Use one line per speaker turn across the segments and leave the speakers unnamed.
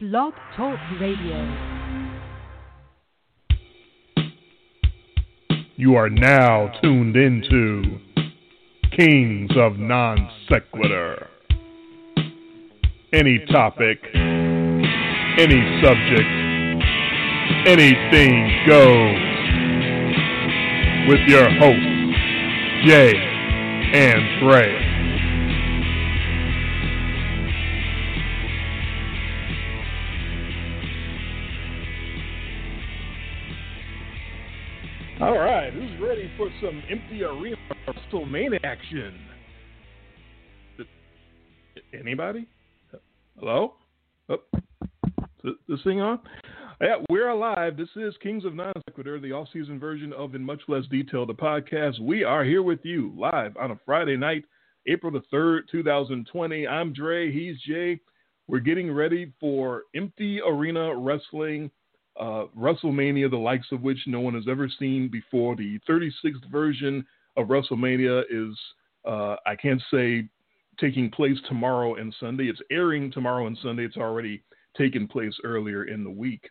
Blog Talk Radio.
You are now tuned into Kings of Non Sequitur. Any topic, any subject, anything goes. With your hosts, Jay and Dre. Some empty arena WrestleMania action? Anybody? Hello? Oh, is this thing on? Yeah, we're alive. This is Kings of Non Sequitur, the off-season version of In Much Less Detail, the podcast. We are here with you live on a Friday night, April the 3rd, 2020. I'm Dre. He's Jay. We're getting ready for Empty Arena Wrestling uh, WrestleMania, the likes of which no one has ever seen before. The 36th version of WrestleMania is, uh, I can't say, taking place tomorrow and Sunday. It's airing tomorrow and Sunday. It's already taken place earlier in the week.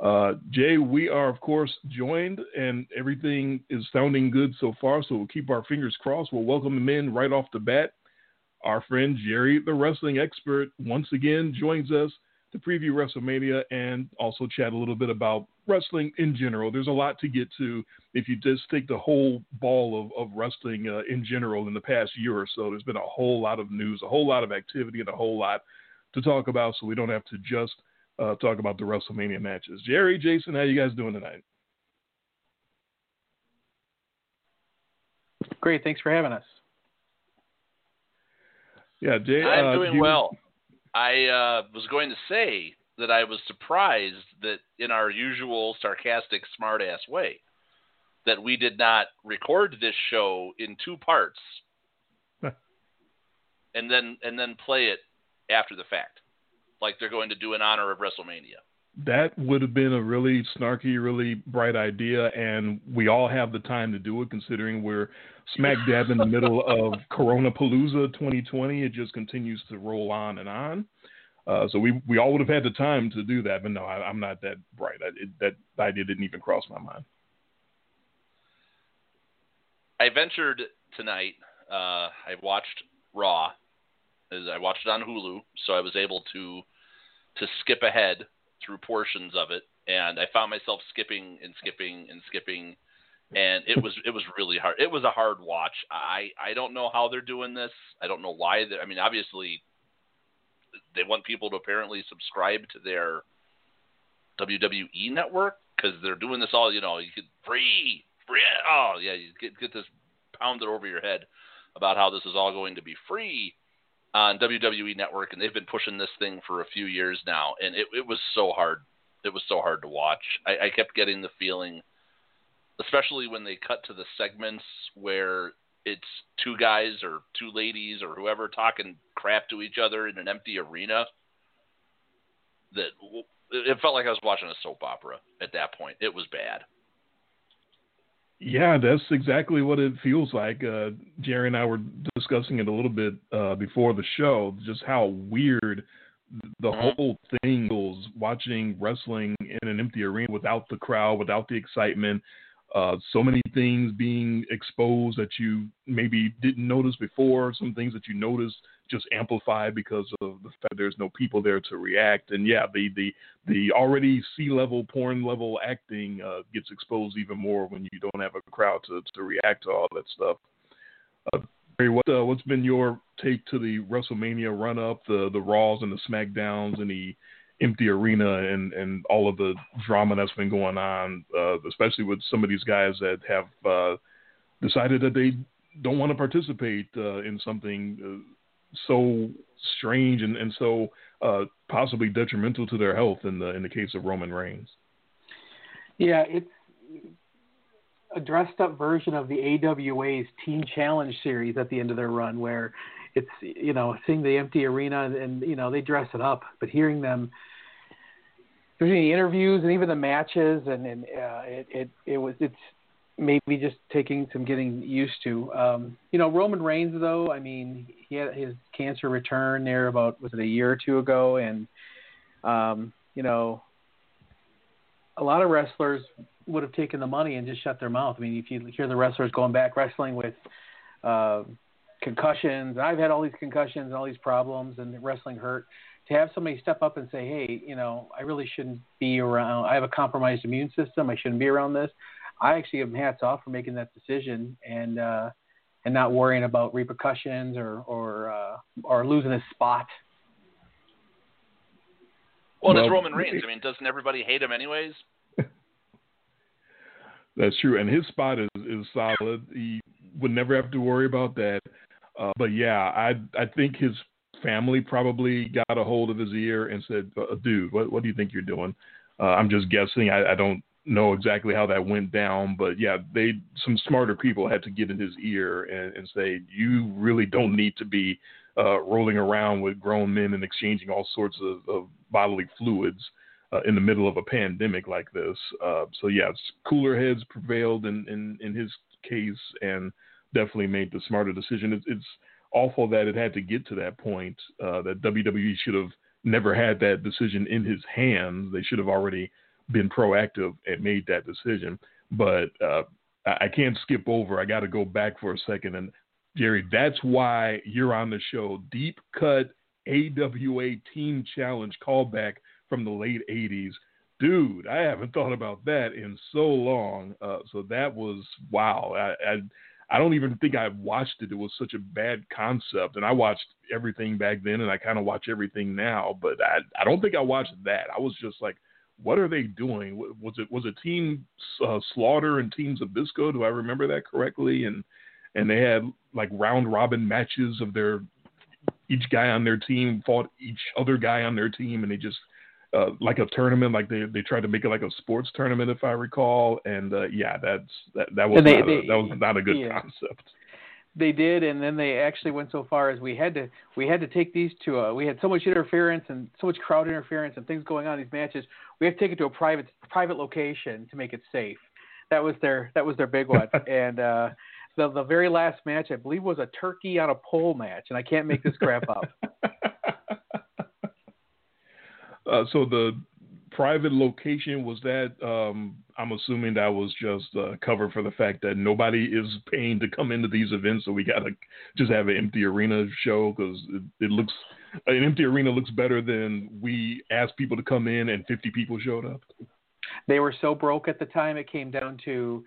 Uh, Jay, we are, of course, joined, and everything is sounding good so far, so we'll keep our fingers crossed. We'll welcome him in right off the bat. Our friend Jerry, the wrestling expert, once again joins us to preview WrestleMania and also chat a little bit about wrestling in general. There's a lot to get to if you just take the whole ball of, of wrestling uh, in general in the past year or so. There's been a whole lot of news, a whole lot of activity, and a whole lot to talk about, so we don't have to just uh, talk about the WrestleMania matches. Jerry, Jason, how you guys doing tonight?
Great, thanks for having us.
Yeah, Jay.
I'm
uh,
doing
you,
well. I uh, was going to say that I was surprised that in our usual sarcastic, smart-ass way, that we did not record this show in two parts, and then and then play it after the fact, like they're going to do in honor of WrestleMania.
That would have been a really snarky, really bright idea, and we all have the time to do it, considering we're smack dab in the middle of Corona Palooza 2020. It just continues to roll on and on. Uh, so we we all would have had the time to do that, but no, I, am not that bright. I, it, that idea didn't even cross my mind.
I ventured tonight. Uh, I watched Raw. I watched it on Hulu, so I was able to to skip ahead through portions of it, and I found myself skipping and skipping and skipping, and it was it was really hard. It was a hard watch. I I don't know how they're doing this. I don't know why. I mean, obviously, they want people to apparently subscribe to their WWE network because they're doing this all. You know, you could free free. Oh yeah, you get get this pounded over your head about how this is all going to be free on WWE Network, and they've been pushing this thing for a few years now, and it, it was so hard. It was so hard to watch. I, I kept getting the feeling, especially when they cut to the segments where it's two guys or two ladies or whoever talking crap to each other in an empty arena. That it felt like I was watching a soap opera at that point. It was bad.
Yeah, that's exactly what it feels like. Uh, Jerry and I were discussing it a little bit uh, before the show, just how weird the
Mhm.
whole thing was watching wrestling in an empty arena without the crowd, without the excitement. Uh, so many things being exposed that you maybe didn't notice before, some things that you noticed just amplified because of the fact there's no people there to react. And yeah, the the the already sea level porn level acting uh, gets exposed even more when you don't have a crowd to to react to all that stuff. Uh, what uh, what's been your take to the WrestleMania run up, the the Raws and the Smackdowns and the empty arena and and all of the drama that's been going on, uh, especially with some of these guys that have uh, decided that they don't want to participate uh, in something uh, so strange and and so uh, possibly detrimental to their health in the in the case of Roman Reigns.
Yeah, it's a dressed up version of the AWA's Team Challenge series at the end of their run, where it's you know seeing the empty arena and you know they dress it up, but hearing them during the interviews and even the matches and and uh, it it it was it's maybe just taking some getting used to. Um, you know, Roman Reigns though, I mean, he had his cancer return there about was it a year or two ago, and um, you know, a lot of wrestlers would have taken the money and just shut their mouth. I mean, if you hear the wrestlers going back wrestling with uh, concussions, And I've had all these concussions and all these problems, and wrestling hurt. To have somebody step up and say, "Hey, you know, I really shouldn't be around. I have a compromised immune system. I shouldn't be around this." I actually give them hats off for making that decision and uh, and not worrying about repercussions or or uh, or losing a spot.
Well,
Well,
it's Roman Reigns. I mean, doesn't everybody hate him anyways?
That's true, and his spot is is solid. He would never have to worry about that. Uh, but yeah, I I think his family probably got a hold of his ear and said, uh, "Dude, what what do you think you're doing?" Uh, I'm just guessing. I, I don't know exactly how that went down, but yeah, they some smarter people had to get in his ear and, and say, "You really don't need to be uh, rolling around with grown men and exchanging all sorts of, of bodily fluids." uh, in the middle of a pandemic like this. Uh, so yeah, cooler heads prevailed in, in, in his case and definitely made the smarter decision. It's, it's awful that it had to get to that point. Uh, that WWE should have never had that decision in his hands. They should have already been proactive and made that decision. But uh, I, I can't skip over. I got to go back for a second. And Jerry, that's why you're on the show. Deep cut AWA Team Challenge callback from the late 80s. Dude, I haven't thought about that in so long. Uh, so that was wow. I, I I don't even think I watched it. It was such a bad concept, and I watched everything back then, and I kind of watch everything now. But I I don't think I watched that. I was just like, what are they doing? Was it was it Team uh, Slaughter and Team Zbyszko? Do I remember that correctly? And and they had like round robin matches of their each guy on their team fought each other guy on their team, and they just uh, like a tournament, like they they tried to make it like a sports tournament, if I recall. And uh, yeah, that's that that was
they-
not a, that was not a good
yeah.
concept.
They did, and then they actually went so far as we had to we had to take these to a we had so much interference and so much crowd interference and things going on in these matches. We have to take it to a private private location to make it safe. That was their that was their big one. and uh, the the very last match, I believe, was a turkey on a pole match, and I can't make this crap up.
uh, so the private location was that um, I'm assuming that was just uh, cover for the fact that nobody is paying to come into these events, so we gotta just have an empty arena show? Because it, it looks an empty arena looks better than we asked people to come in and 50 people showed up.
they were so broke at the time it came down to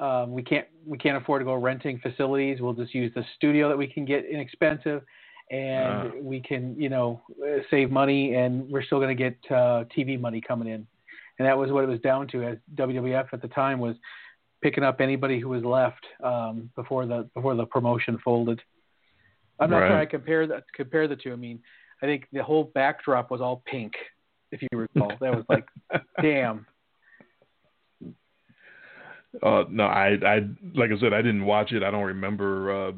um, we can't we can't afford to go renting facilities. We'll just use the studio that we can get inexpensive and
Ah.
we can you know uh, save money and we're still going to get uh, tv money coming in and that was what it was down to as wwf at the time was picking up anybody who was left um, before the before the promotion folded i'm not
Right.
trying to compare that compare the two i mean i think the whole backdrop was all pink if you recall that was like damn
Uh, no, I, I, like I said, I didn't watch it. I don't remember uh,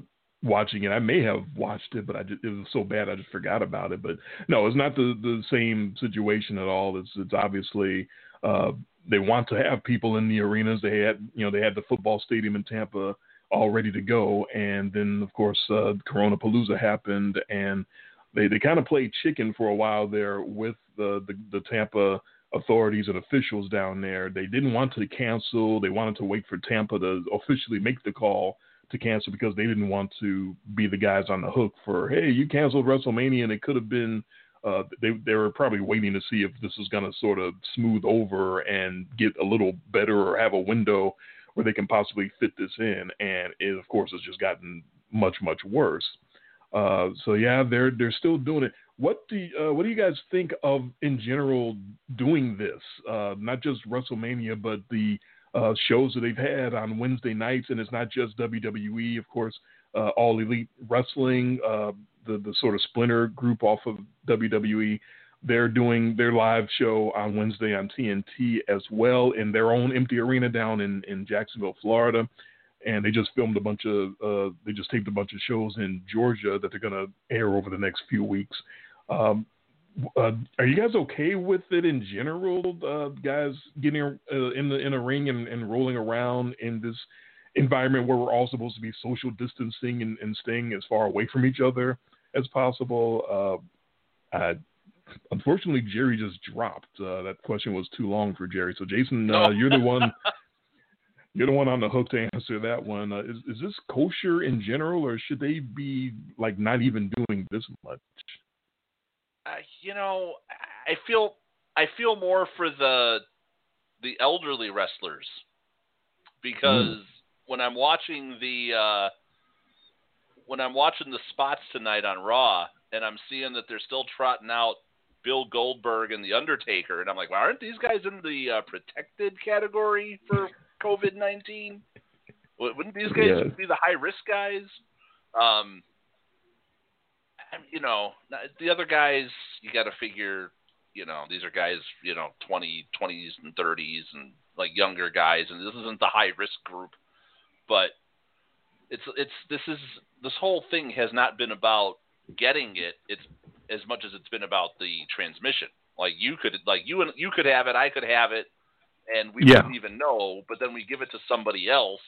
watching it. I may have watched it, but I just, it was so bad I just forgot about it. But no, it's not the the same situation at all. It's it's obviously uh, they want to have people in the arenas. They had you know they had the football stadium in Tampa all ready to go, and then of course uh, Corona Palooza happened, and they they kind of played chicken for a while there with the the, the Tampa authorities and officials down there. They didn't want to cancel. They wanted to wait for Tampa to officially make the call to cancel because they didn't want to be the guys on the hook for, hey, you canceled WrestleMania and it could have been. Uh, they they were probably waiting to see if this was going to sort of smooth over and get a little better or have a window where they can possibly fit this in. And it, of course, has just gotten much much worse. Uh, so yeah, they're they're still doing it. What do you, uh, what do you guys think of in general doing this? Uh, not just WrestleMania, but the uh, shows that they've had on Wednesday nights, and it's not just WWE, of course. Uh, All Elite Wrestling, uh, the the sort of splinter group off of WWE, they're doing their live show on Wednesday on TNT as well in their own empty arena down in in Jacksonville, Florida and they just filmed a bunch of uh, they just taped a bunch of shows in Georgia that they're going to air over the next few weeks. Um, uh, are you guys okay with it in general, uh, guys getting uh, in the in a ring and, and rolling around in this environment where we're all supposed to be social distancing and, and staying as far away from each other as possible? Uh, unfortunately, Jerry just dropped. Uh, that question was too long for Jerry. So, Jason, uh, you're the one. You're the one on the hook to answer that one. Uh, is is this kosher in general, or should they be like not even doing this much?
You know, I feel I feel more for the the elderly wrestlers because mm. when I'm watching the uh, when I'm watching the spots tonight on Raw and I'm seeing that they're still trotting out Bill Goldberg and the Undertaker, and I'm like, well, aren't these guys in the uh, protected category for COVID nineteen? Wouldn't these guys yeah. be the high risk guys? Um, you know, the other guys, you got to figure, you know, these are guys, you know, 20, 20s and 30s and like younger guys, and this isn't the high risk group, but it's it's this is this whole thing has not been about getting it. It's as much as it's been about the transmission. Like you could like you and you could have it, I could have it, and we yeah. wouldn't even know. But then we give it to somebody else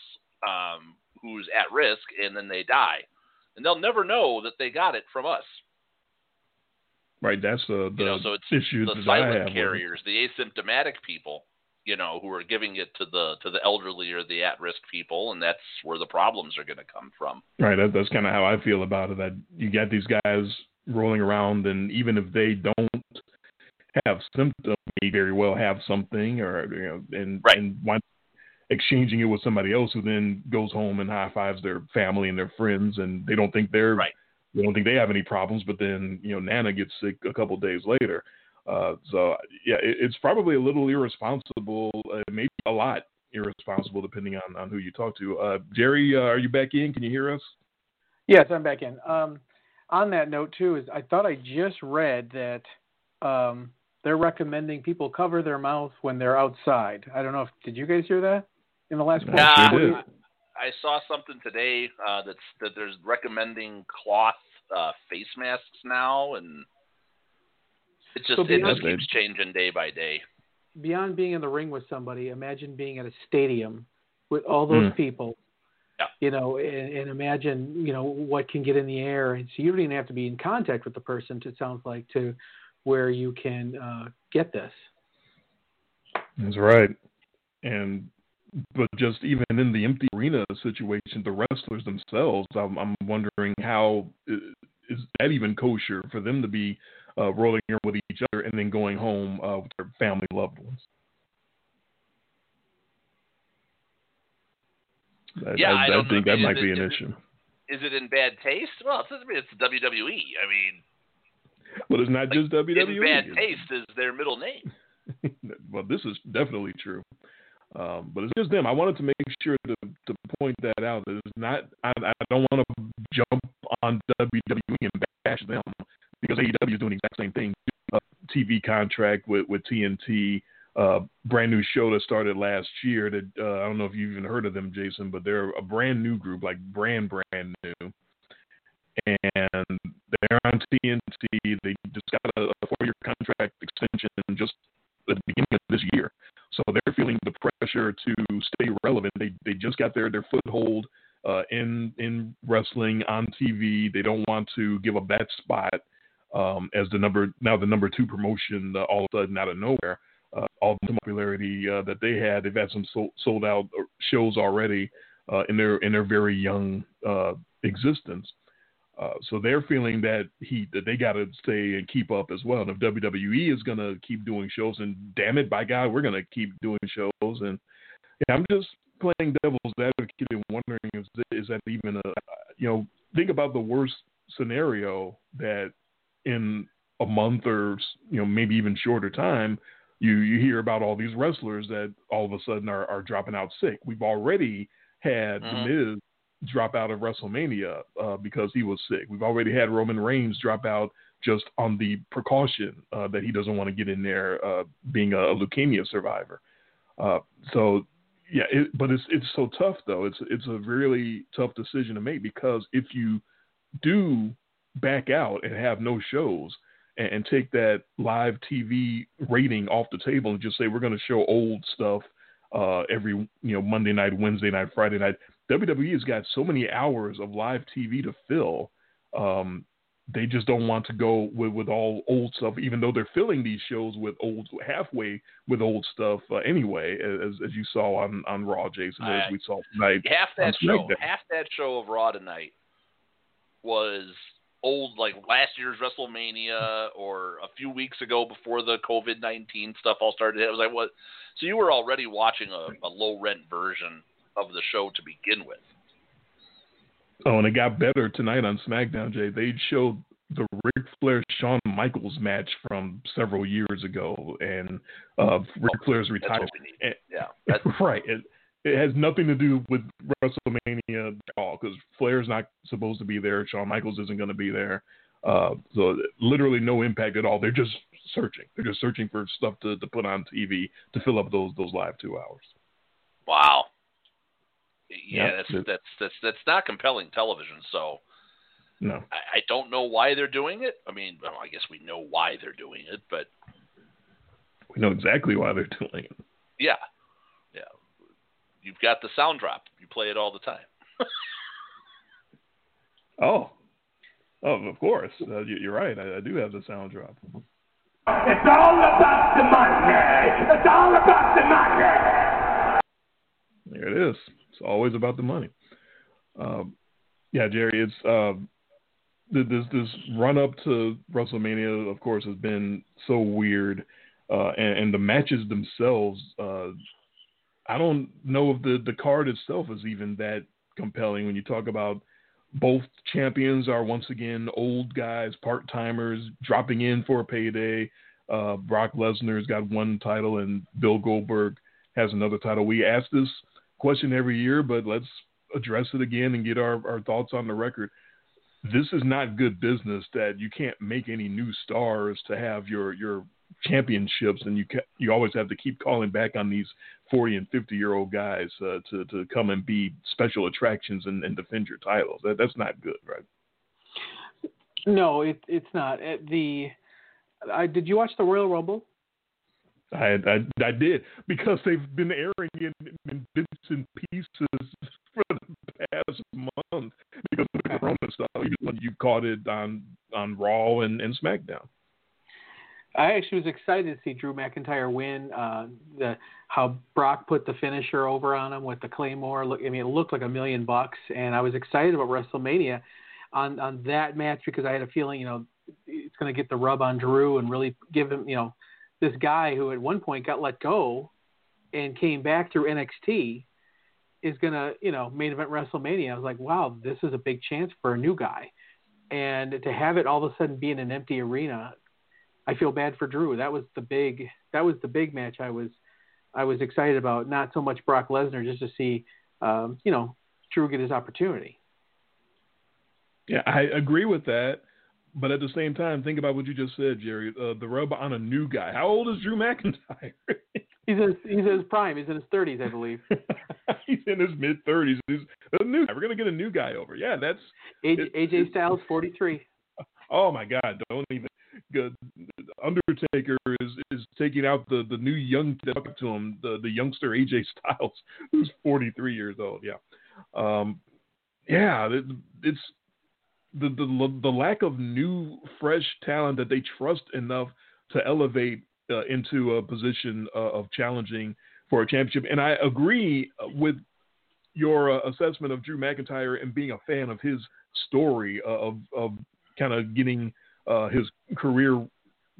um, who's at risk, and then they die, and they'll never know that they got it from us.
Right. That's the, the
you know, so it's
issue
the silent carriers, the asymptomatic people, you know, who are giving it to the to the elderly or the at risk people, and that's where the problems are going to come from.
Right. That, that's kind of how I feel about it. That you got these guys rolling around, and even if they don't have symptoms, may very well have something, or you know, and
right.
and want exchanging it with somebody else who then goes home and high fives their family and their friends, and they don't think they're
right.
they don't think they have any problems, but then you know Nana gets sick a couple of days later. Uh, so yeah, it, it's probably a little irresponsible, uh, maybe a lot irresponsible, depending on on who you talk to. Uh, Jerry, uh, are you back in? Can you hear us?
Yes, I'm back in. Um, on that note too is I thought I just read that um, they're recommending people cover their mouth when they're outside. I don't know if did you guys hear that in the last?
Yeah, I, I saw something today uh, that's that there's recommending cloth uh, face masks now, and it just so it just keeps changing day by day.
Beyond being in the ring with somebody, imagine being at a stadium with all those mm. people
yeah.
You know, and, and, imagine, you know, what can get in the air. And so you don't even have to be in contact with the person, it sounds like, to where you can uh, get this.
That's right. And, but just even in the empty arena situation, the wrestlers themselves, I'm, I'm wondering how is that even kosher for them to be uh, rolling around with each other and then going home uh, with their family loved ones? I,
yeah,
I,
I,
I think
that
might
it,
be an
is
issue.
It, is it in bad taste? Well, it's, it's WWE. I mean,
but it's not
like,
just WWE.
In bad taste is their middle name.
well, this is definitely true. Um, but it's just them. I wanted to make sure to, to point that out. That it's not. I, I don't want to jump on WWE and bash them because AEW is doing the exact same thing. A TV contract with with TNT uh, brand new show that started last year. That uh, I don't know if you've even heard of them, Jason, but they're a brand new group, like brand brand new, and they're on TNT. They just got a, a four-year contract extension just at the beginning of this year, so they're feeling the pressure to stay relevant. They they just got their their foothold. Uh, in in wrestling on TV, they don't want to give up that spot um, as the number now the number two promotion uh, all of a sudden out of nowhere uh, all the popularity uh, that they had. They've had some sold, sold out shows already uh, in their in their very young uh, existence. Uh, so they're feeling that heat that they got to stay and keep up as well. And if WWE is going to keep doing shows, and damn it, by God, we're going to keep doing shows. And yeah, I'm just playing devil's advocate and wondering is, is that even a you know think about the worst scenario that in a month or you know maybe even shorter time you you hear about all these wrestlers that all of a sudden are, are dropping out sick. We've already had mm-hmm. The Miz drop out of WrestleMania uh, because he was sick. We've already had Roman Reigns drop out just on the precaution uh, that he doesn't want to get in there uh, being a, leukemia survivor. Uh, so yeah, it, but it's it's so tough though. It's it's a really tough decision to make because if you do back out and have no shows, and, and take that live TV rating off the table and just say we're going to show old stuff uh, every you know Monday night, Wednesday night, Friday night. WWE has got so many hours of live TV to fill um, they just don't want to go with, with all old stuff, even though they're filling these shows with old halfway with old stuff uh, anyway, as as you saw on on Raw, Jason, as we saw tonight.
Half that show, half that show of Raw tonight was old, like last year's WrestleMania or a few weeks ago before the COVID nineteen stuff all started. It was like what? So you were already watching a, a low rent version of the show to begin with.
Oh, and it got better tonight on SmackDown, Jay. They showed the Ric Flair Shawn Michaels match from several years ago, and uh, Ric oh, Flair's retired.
yeah,
that's... right. It, it has nothing to do with WrestleMania at all because Flair's not supposed to be there. Shawn Michaels isn't going to be there. Uh, so literally no impact at all. They're just searching. They're just searching for stuff to, to put on TV to fill up those those live two hours.
Wow yeah, that's, that's that's that's not compelling television. So
no,
I, I don't know why they're doing it. I mean, well, I guess we know why they're doing it, but
we know exactly why they're doing it.
Yeah, yeah. You've got the sound drop. You play it all the time.
oh, oh, of course. Uh, you, are right. I, I do have the sound drop.
It's all about the money. It's all about the money.
There it is. It's always about the money. Um, yeah, Jerry, it's uh, this this run up to WrestleMania, of course, has been so weird, uh, and, and, the matches themselves. Uh, I don't know if the the card itself is even that compelling when you talk about both champions are once again old guys, part timers dropping in for a payday. Uh, Brock Lesnar's got one title, and Bill Goldberg has another title. We asked this question every year, but let's address it again and get our, our thoughts on the record. This is not good business that you can't make any new stars to have your your championships, and you ca- you always have to keep calling back on these forty and fifty year old guys uh, to to come and be special attractions and, and defend your titles. That, that's not good, right?
No, it, it's not. The I, did you watch the Royal Rumble?
I, I, I did because they've been airing it in bits and pieces for the past month because of the Corona stuff. You, you caught it on on Raw and, and SmackDown.
I actually was excited to see Drew McIntyre win. Uh, the how Brock put the finisher over on him with the Claymore. Look, I mean, it looked like a million bucks, and I was excited about WrestleMania on on that match because I had a feeling, you know, it's going to get the rub on Drew and really give him, you know, this guy who at one point got let go and came back through NXT is gonna, you know, main event WrestleMania. I was like, wow, this is a big chance for a new guy, and to have it all of a sudden be in an empty arena, I feel bad for Drew. That was the big, that was the big match I was, I was excited about. Not so much Brock Lesnar, just to see, um, you know, Drew get his opportunity.
Yeah, I agree with that. But at the same time, think about what you just said, Jerry. Uh, the rub on a new guy. How old is Drew McIntyre?
he's in he's in his prime. He's in his thirties, I believe.
he's in his mid thirties. He's a new guy. We're gonna get a new guy over. Yeah, that's
AJ, AJ Styles, forty three.
Oh my God! Don't even. Good. Undertaker is is taking out the the new young up to him, the the youngster AJ Styles, who's forty three years old. Yeah, um, yeah. It, it's the, the the lack of new, fresh talent that they trust enough to elevate uh, into a position uh, of challenging for a championship. And I agree with your uh, assessment of Drew McIntyre and being a fan of his story uh, of of kind of getting uh, his career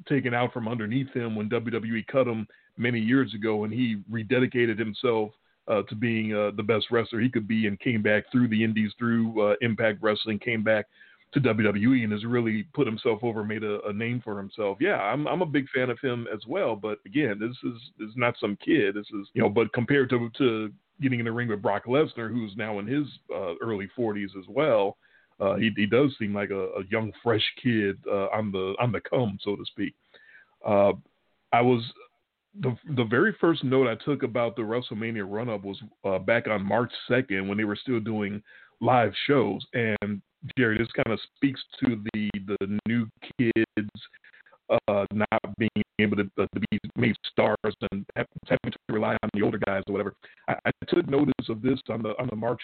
taken out from underneath him when WWE cut him many years ago, and he rededicated himself. Uh, to being uh, the best wrestler he could be, and came back through the Indies, through uh, Impact Wrestling, came back to WWE and has really put himself over, made a, a, name for himself. Yeah, I'm I'm a big fan of him as well. But again, this is is not some kid. This is you know, but compared to to getting in the ring with Brock Lesnar, who's now in his uh, early 40s as well, uh, he he does seem like a, a young, fresh kid uh, on the on the come, so to speak. Uh, I was the the very first note I took about the WrestleMania run up was uh, back on March 2nd when they were still doing live shows and Jerry, this kind of speaks to the the new kids uh, not being able to, uh, to be made stars and having to rely on the older guys or whatever. I, I took notice of this on the on the March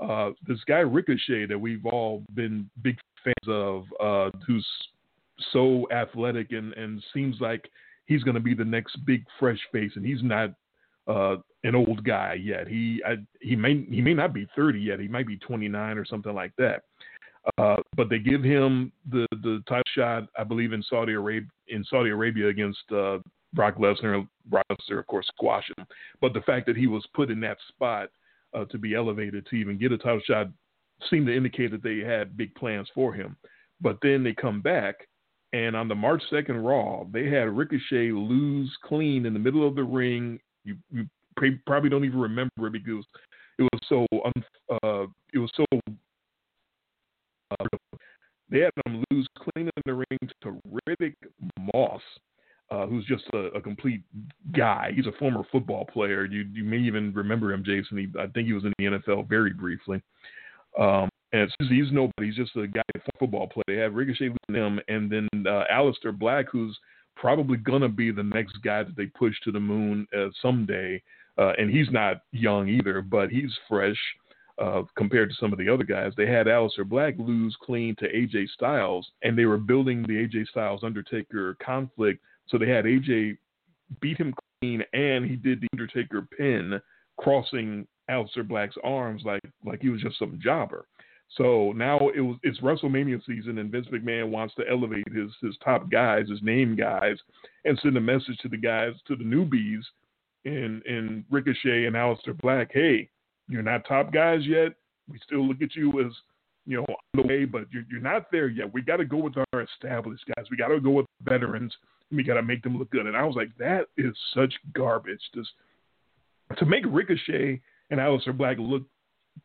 uh, this guy Ricochet that we've all been big fans of, uh, who's so athletic and, and seems like he's going to be the next big fresh face, and he's not uh, an old guy yet. He I, he may he may not be 30 yet. He might be 29 or something like that. Uh, but they give him the the title shot, I believe, in Saudi Arabia in Saudi Arabia against uh, Brock Lesnar. Brock Lesnar, of course, squashed him. But the fact that he was put in that spot uh, to be elevated to even get a title shot seemed to indicate that they had big plans for him. But then they come back, and on the March 2nd Raw, they had Ricochet lose clean in the middle of the ring. You, you probably don't even remember it because it was so uh, it was so uh, they had him lose clean in the ring to Riddick Moss, uh, who's just a, a, complete guy. He's a former football player. You you may even remember him, Jason. He, I think he was in the NFL very briefly. Um, and he's nobody. He's just a guy, a football player. They have Ricochet losing him, and then uh, Aleister Black, who's probably gonna be the next guy that they push to the moon uh, someday. Uh, and he's not young either, but he's fresh uh, compared to some of the other guys. They had Aleister Black lose clean to AJ Styles, and they were building the AJ Styles Undertaker conflict. So they had AJ beat him clean, and he did the Undertaker pin, crossing Aleister Black's arms like like he was just some jobber. So now it was it's WrestleMania season, and Vince McMahon wants to elevate his his top guys, his name guys, and send a message to the guys to the newbies in in Ricochet and Aleister Black. Hey, you're not top guys yet. We still look at you as, you know, on the way, but you're, you're not there yet. We got to go with our established guys. We got to go with veterans. We got to make them look good. And I was like, that is such garbage. Just to make Ricochet and Aleister Black look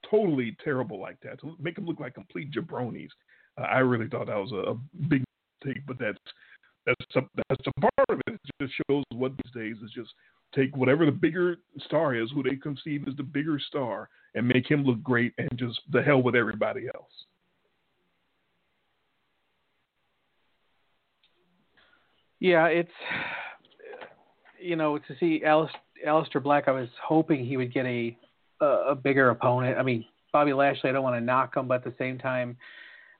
totally terrible like that, to make them look like complete jabronis. Uh, I really thought that was a, a big mistake, but that's that's a, that's a part of it. It just shows what these days is just take whatever the bigger star is, who they conceive as the bigger star, and make him look great, and just the hell with everybody else.
Yeah, it's you know to see Alice, Aleister Black. I was hoping he would get a a, bigger opponent. I mean, Bobby Lashley. I don't want to knock him, but at the same time,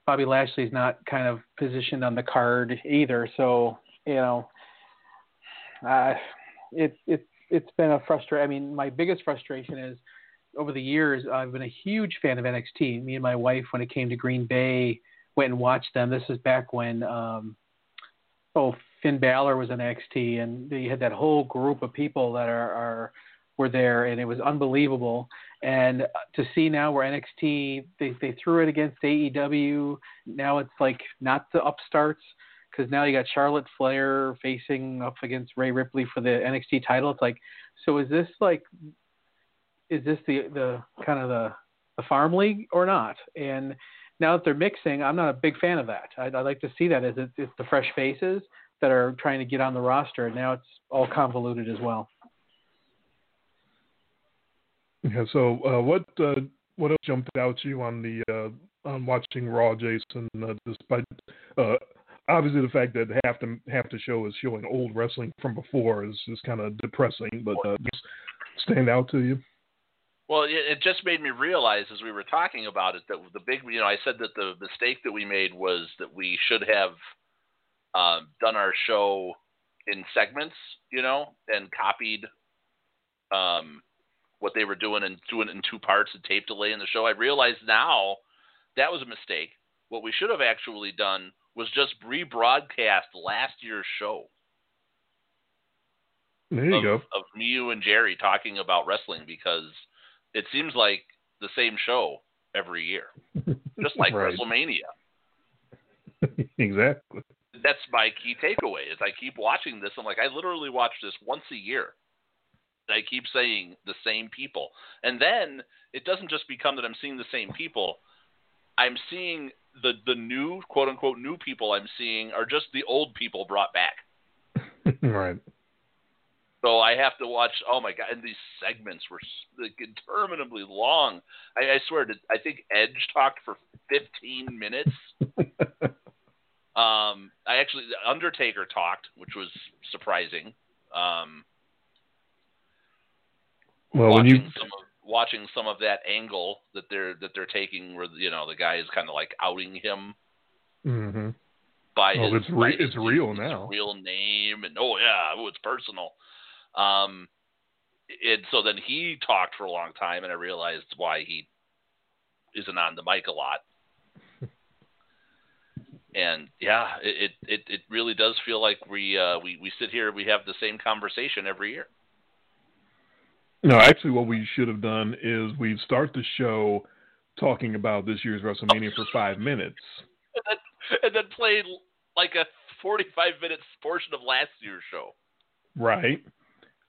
Bobby Lashley's not kind of positioned on the card either. So you know, uh, it's it's it's been a frustration. I mean, my biggest frustration is over the years I've been a huge fan of NXT. Me and my wife, when it came to Green Bay, went and watched them. This is back when um, oh Finn Balor was in NXT, and you had that whole group of people that are, are were there, and it was unbelievable. And to see now where NXT they they threw it against AEW. Now it's like not the upstarts because now you got Charlotte Flair facing up against Rhea Ripley for the NXT title. It's like, so is this like, is this the the kind of the the farm league or not? And now that they're mixing, I'm not a big fan of that. I'd, I'd like to see that as it's, it's the fresh faces that are trying to get on the roster, and now it's all convoluted as well.
Yeah. So, uh, what uh, what else jumped out to you on the uh, on watching Raw, Jason? Uh, despite uh, obviously the fact that half the half the show is showing old wrestling from before is is kind of depressing, but uh, just stand out to you.
Well, it just made me realize as we were talking about it that the big, you know, I said that the mistake that we made was that we should have um, done our show in segments, you know, and copied um, what they were doing and doing it in two parts and tape delay in the show. I realize now that was a mistake. What we should have actually done was just rebroadcast last year's show.
There you
of,
go.
Of me, you, and Jerry talking about wrestling because it seems like the same show every year, just like WrestleMania.
exactly.
That's my key takeaway. Is I keep watching this. I'm like, I literally watch this once a year. I keep saying the same people, and then it doesn't just become that I'm seeing the same people. I'm seeing the the new quote unquote new people I'm seeing are just the old people brought back.
right.
So I have to watch. Oh my god! And these segments were like, interminably long. I, I swear, to, I think Edge talked for 15 minutes. um, I actually Undertaker talked, which was surprising. Um,
well, when you
watching some of that angle that they're that they're taking, where you know the guy is kind of like outing him
Mm-hmm.
by
Well,
his,
it's re-
by his-
it's real
his
now.
real name, and oh yeah, oh it's personal. Um, and so then he talked for a long time, and I realized why he isn't on the mic a lot. and yeah, it, it it it really does feel like we uh we we sit here we have the same conversation every year.
No, actually, what we should have done is we start the show talking about this year's WrestleMania for five minutes.
and then, and then played like a 45 minutes portion of last year's show.
Right.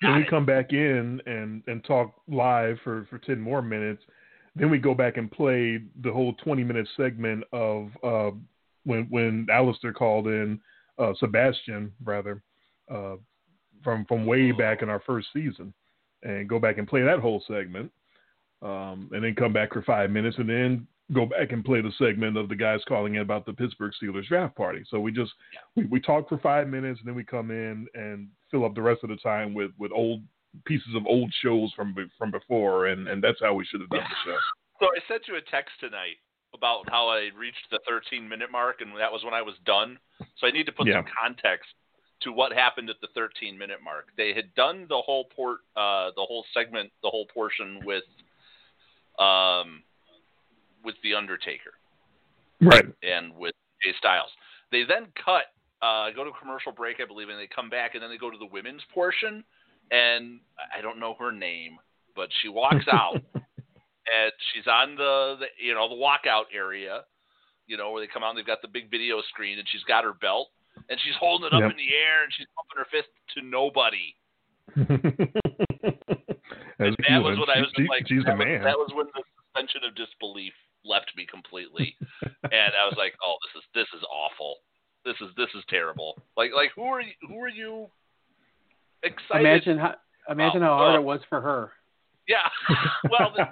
Got
Then we
it.
come back in and and talk live for for ten more minutes. Then we go back and play the whole twenty minute segment of uh, when when Alistair called in uh, Sebastian rather uh, from from way back in our first season, and go back and play that whole segment, um, and then come back for five minutes, and then go back and play the segment of the guys calling in about the Pittsburgh Steelers draft party. So we just we, we talk for five minutes, and then we come in and fill up the rest of the time with with old pieces of old shows from from before, and and that's how we should have done the show.
So I sent you a text tonight about how I reached the 13 minute mark, and that was when I was done. So I need to put
Yeah.
some context to what happened at the 13 minute mark. They had done the whole port, uh, the whole segment, the whole portion with, um, with the Undertaker.
Right.
and with AJ Styles. They then cut, uh, go to commercial break, I believe, and they come back, and then they go to the women's portion. And I don't know her name, but she walks out, and she's on the, the you know the walkout area, you know where they come out and they've got the big video screen, and she's got her belt, and she's holding it up
Yep.
in the air, and she's pumping her fist to nobody.
As
And
a
that was
human,
when I was
she-
like,
she's
that
the
was,
man.
that was when the suspension of disbelief left me completely, and I was like, oh, this is this is awful. This is this is terrible. Like like who are you, who are you excited?
Imagine how imagine
Oh,
how hard
oh.
it was for her.
Yeah. well, the,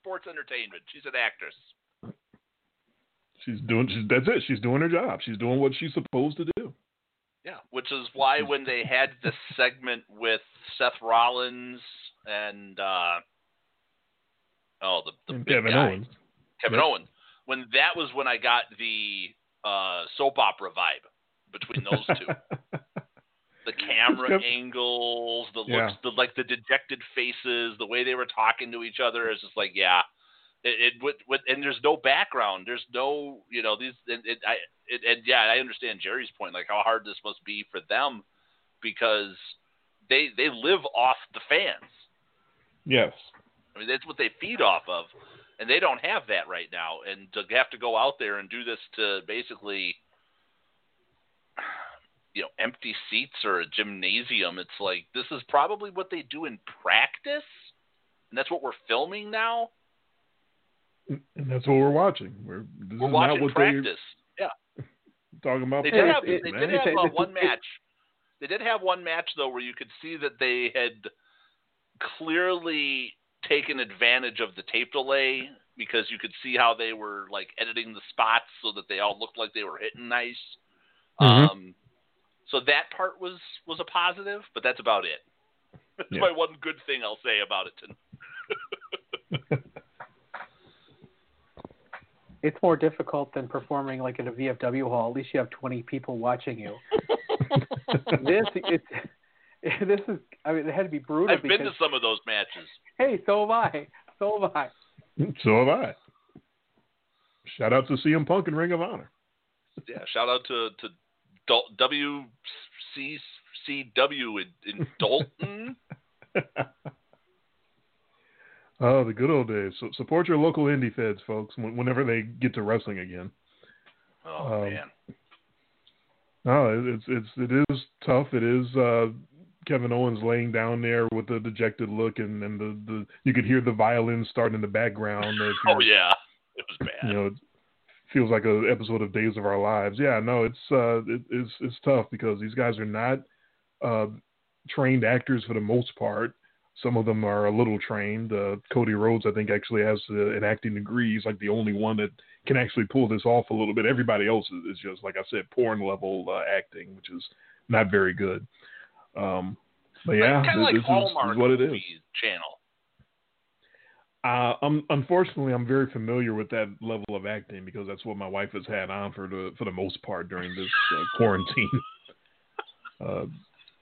sports entertainment. She's an actress.
She's doing. She's, that's it. She's doing her job. She's doing what she's supposed to do.
Yeah, which is why when they had this segment with Seth Rollins and uh oh the, the
And Kevin
guy,
Owens.
Kevin
Yep.
Owens, when that was when I got the uh soap opera vibe between those two. the camera angles, the looks,
Yeah.
the like the dejected faces, the way they were talking to each other is just like, yeah, it, it would, would, and there's no background, there's no, you know, these, and it, I, it, and yeah, I understand Jerry's point, like how hard this must be for them because they they live off the fans.
yes.
I mean, that's what they feed off of, and they don't have that right now. And to have to go out there and do this to basically, you know, empty seats or a gymnasium, it's like this is probably what they do in practice, and that's what we're filming now.
And that's what we're watching. We're this
We're
is
watching
not what
practice. Yeah,
they're talking about.
they did have
it-
they
it-
did
it's
have
a-
uh, one
it's-
match. They did have one match though where you could see that they had clearly taken advantage of the tape delay because you could see how they were like editing the spots so that they all looked like they were hitting nice.
Mhm.
Um, so that part was was a positive, but that's about it. That's
Yeah.
my one good thing I'll say about it. tonight.
It's more difficult than performing like at a VFW hall. At least you have 20 people watching you. this it's this is I mean it had to be brutal
I've been to some of those matches.
hey, so have I. So have I.
so have I. Shout out to CM Punk and Ring of Honor.
Yeah, shout out to to Dol- WCCW in, in Dalton.
oh, the good old days. So support your local indie feds, folks. Whenever they get to wrestling again.
Oh
Um,
man.
No, it's it's it is tough. It is uh, Kevin Owens laying down there with a dejected look, and, and the, the you could hear the violin starting in the background.
Oh yeah, it was bad.
you know, it feels like an episode of Days of Our Lives. Yeah, no, it's uh, it, it's it's tough because these guys are not uh, trained actors for the most part. Some of them are a little trained. Uh, Cody Rhodes, I think, actually has uh, an acting degree. He's like the only one that can actually pull this off a little bit. Everybody else is, just, like I said, porn level uh, acting, which is not very good. Um, but yeah,
kind of
this,
like
this
Hallmark
is what it is.
channel.
Uh, um, unfortunately, I'm very familiar with that level of acting because that's what my wife has had on for the for the most part during this uh, quarantine. uh,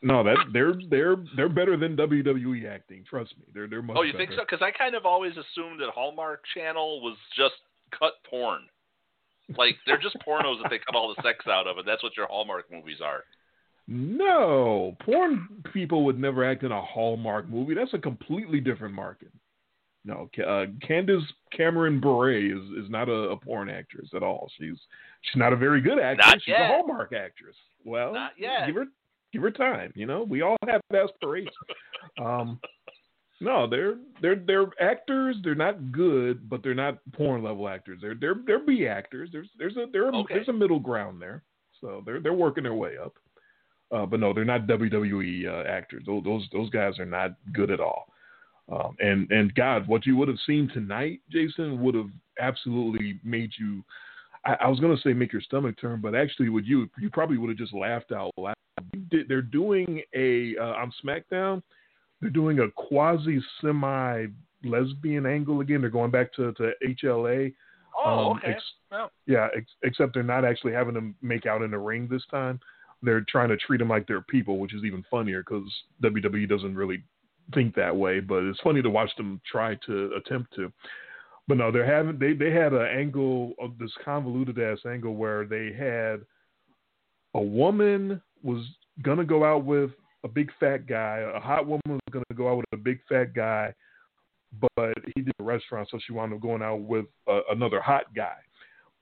no, that they're they're they're better than WWE acting. Trust me, they're they're much.
Oh, you
better.
think so? Because I kind of always assumed that Hallmark Channel was just cut porn. Like they're just pornos that they cut all the sex out of, and that's what your Hallmark movies are.
No, porn people would never act in a Hallmark movie. That's a completely different market. No, uh, Candace Cameron Bure is, is not a, a, porn actress at all. She's she's not a very good actress.
Not
she's
yet.
a Hallmark actress. Well,
Not yet.
give her give her time. You know, we all have aspirations. um, no, they're they're they're actors. They're not good, but they're not porn level actors. They're they're they're B actors. There's there's a there
Okay.
there's a middle ground there. So they're they're working their way up. Uh, but no, they're not WWE uh, actors. Those, those those guys are not good at all. Um, and and God, what you would have seen tonight, Jason, would have absolutely made you. I, I was going to say make your stomach turn, but actually, would you you probably would have just laughed out loud. Did- They're doing a uh, on SmackDown. They're doing a quasi semi lesbian angle again. They're going back to to HLA.
Oh,
Um,
okay.
ex- Yeah, ex- except they're not actually having them make out in the ring this time. They're trying to treat them like they're people, which is even funnier because WWE doesn't really think that way. But it's funny to watch them try to attempt to. But no, they're having they they had an angle of this convoluted ass angle where they had a woman was gonna go out with a big fat guy, a hot woman was gonna go out with a big fat guy, but he did a restaurant, so she wound up going out with uh, another hot guy.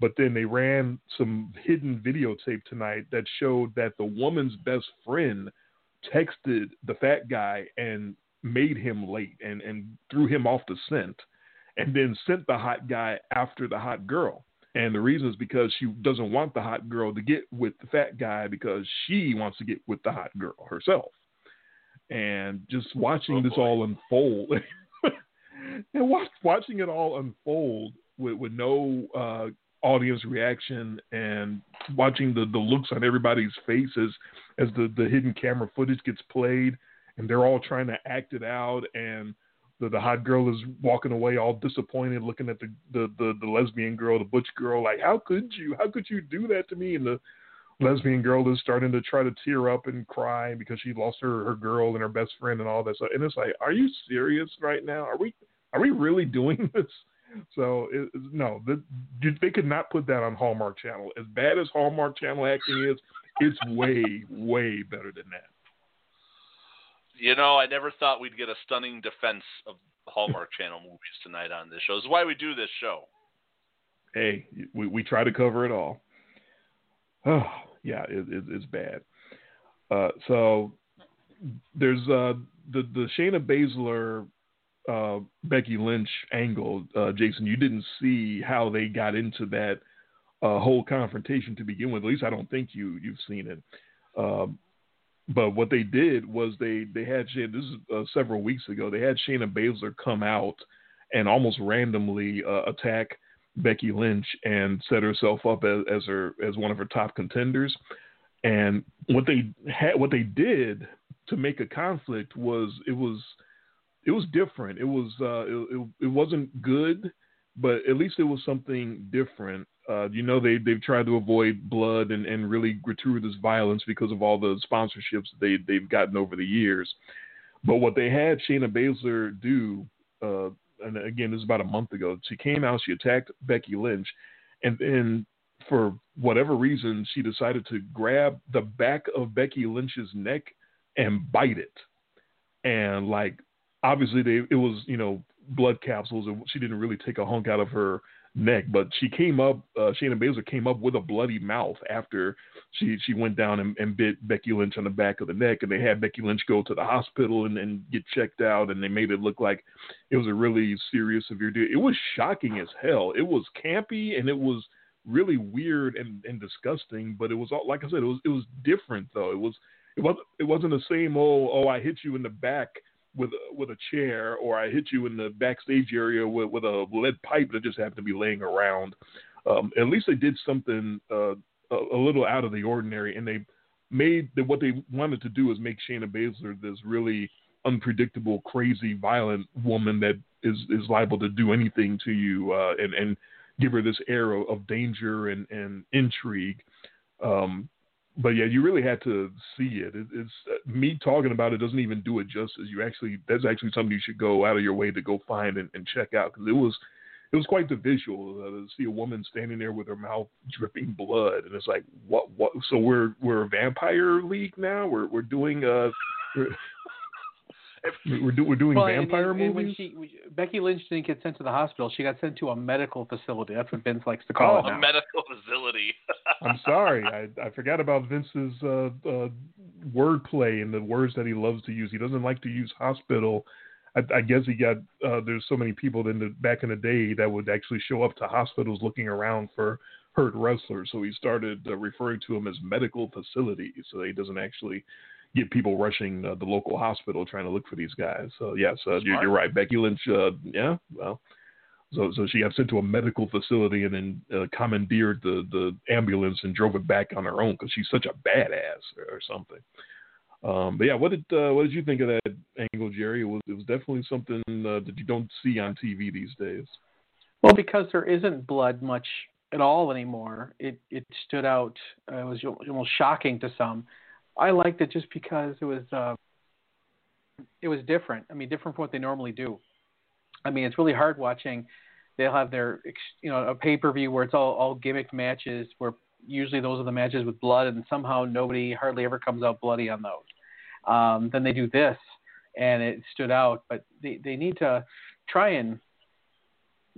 But then they ran some hidden videotape tonight that showed that the woman's best friend texted the fat guy and made him late and, and threw him off the scent and then sent the hot guy after the hot girl. And the reason is because she doesn't want the hot girl to get with the fat guy because she wants to get with the hot girl herself. And just watching
Oh,
this
boy.
all unfold and watch, watching it all unfold with, with no uh, audience reaction and watching the, the looks on everybody's faces as the, the hidden camera footage gets played and they're all trying to act it out and the, the hot girl is walking away all disappointed looking at the, the, the, the lesbian girl, the butch girl, like, how could you? How could you do that to me? And the lesbian girl is starting to try to tear up and cry because she lost her, her girl and her best friend and all that stuff. And it's like, are you serious right now? Are we are we really doing this? So it, no, the, they could not put that on Hallmark Channel. As bad as Hallmark Channel acting is, it's way way better than that.
You know, I never thought we'd get a stunning defense of Hallmark Channel movies tonight on this show. This is why we do this show.
Hey, we we try to cover it all. Oh, yeah, it, it, it's bad. Uh, so there's uh, the the Shayna Baszler uh, Becky Lynch angle. Uh, Jason, you didn't see how they got into that uh, whole confrontation to begin with. At least I don't think you you've seen it. Um, but what they did was they they had Shay- this is uh, several weeks ago. They had Shayna Baszler come out and almost randomly uh, attack Becky Lynch and set herself up as, as her as one of her top contenders. And what they had, what they did to make a conflict was it was it was different. It was uh, it, it, it wasn't good, but at least it was something different. Uh, you know, they they've tried to avoid blood and, and really gratuitous violence because of all the sponsorships they they've gotten over the years. But what they had Shayna Baszler do, uh, and again, this is about a month ago. She came out, she attacked Becky Lynch, and then for whatever reason, she decided to grab the back of Becky Lynch's neck and bite it. And like, obviously, they it was you know blood capsules. and She didn't really take a hunk out of her neck, but she came up. Uh, Shayna Baszler came up with a bloody mouth after she she went down and, and bit Becky Lynch on the back of the neck, and they had Becky Lynch go to the hospital and, and get checked out, and they made it look like it was a really serious, severe deal. It was shocking as hell. It was campy and it was really weird and, and disgusting, but it was all like I said, it was it was different though. It was it wasn't it wasn't the same oh oh I hit you in the back with a, with a chair or I hit you in the backstage area with, with a lead pipe that just happened to be laying around. Um, at least they did something uh, a, a little out of the ordinary, and they made the, what they wanted to do is make Shayna Baszler this really unpredictable, crazy, violent woman that is is liable to do anything to you uh, and and give her this air of, of danger and and intrigue. Um, but yeah, you really had to see it. it it's uh, me talking about it doesn't even do it justice. You actually that's actually something you should go out of your way to go find and, and check out because it was it was quite the visual uh, to see a woman standing there with her mouth dripping blood, and it's like what what? So we're we're a vampire league now. We're we're doing uh. We're, we're, do, we're doing
well,
vampire
and,
movies.
and when she, Becky Lynch didn't get sent to the hospital. She got sent to a medical facility. That's what Vince likes to call
Oh,
it
A medical facility.
I'm sorry, I, I forgot about Vince's uh, uh, wordplay and the words that he loves to use. He doesn't like to use hospital. I, I guess he got uh, there's so many people in the back in the day that would actually show up to hospitals looking around for hurt wrestlers. So he started uh, referring to them as medical facilities. So he doesn't actually get people rushing uh, the local hospital trying to look for these guys. So yes, uh, you're, you're right. Becky Lynch. Uh, yeah, well. So, so she got sent to a medical facility and then uh, commandeered the, the ambulance and drove it back on her own because she's such a badass or, or something. Um, but yeah, what did uh, what did you think of that angle, Jerry? It was it was definitely something uh, that you don't see on TV these days.
Well, because there isn't blood much at all anymore, it it stood out. Uh, it was almost shocking to some. I liked it just because it was uh, it was different. I mean, different from what they normally do. I mean, it's really hard watching. They'll have their you know a pay per view where it's all all gimmick matches where usually those are the matches with blood and somehow nobody hardly ever comes out bloody on those. Um, then they do this and it stood out, but they they need to try and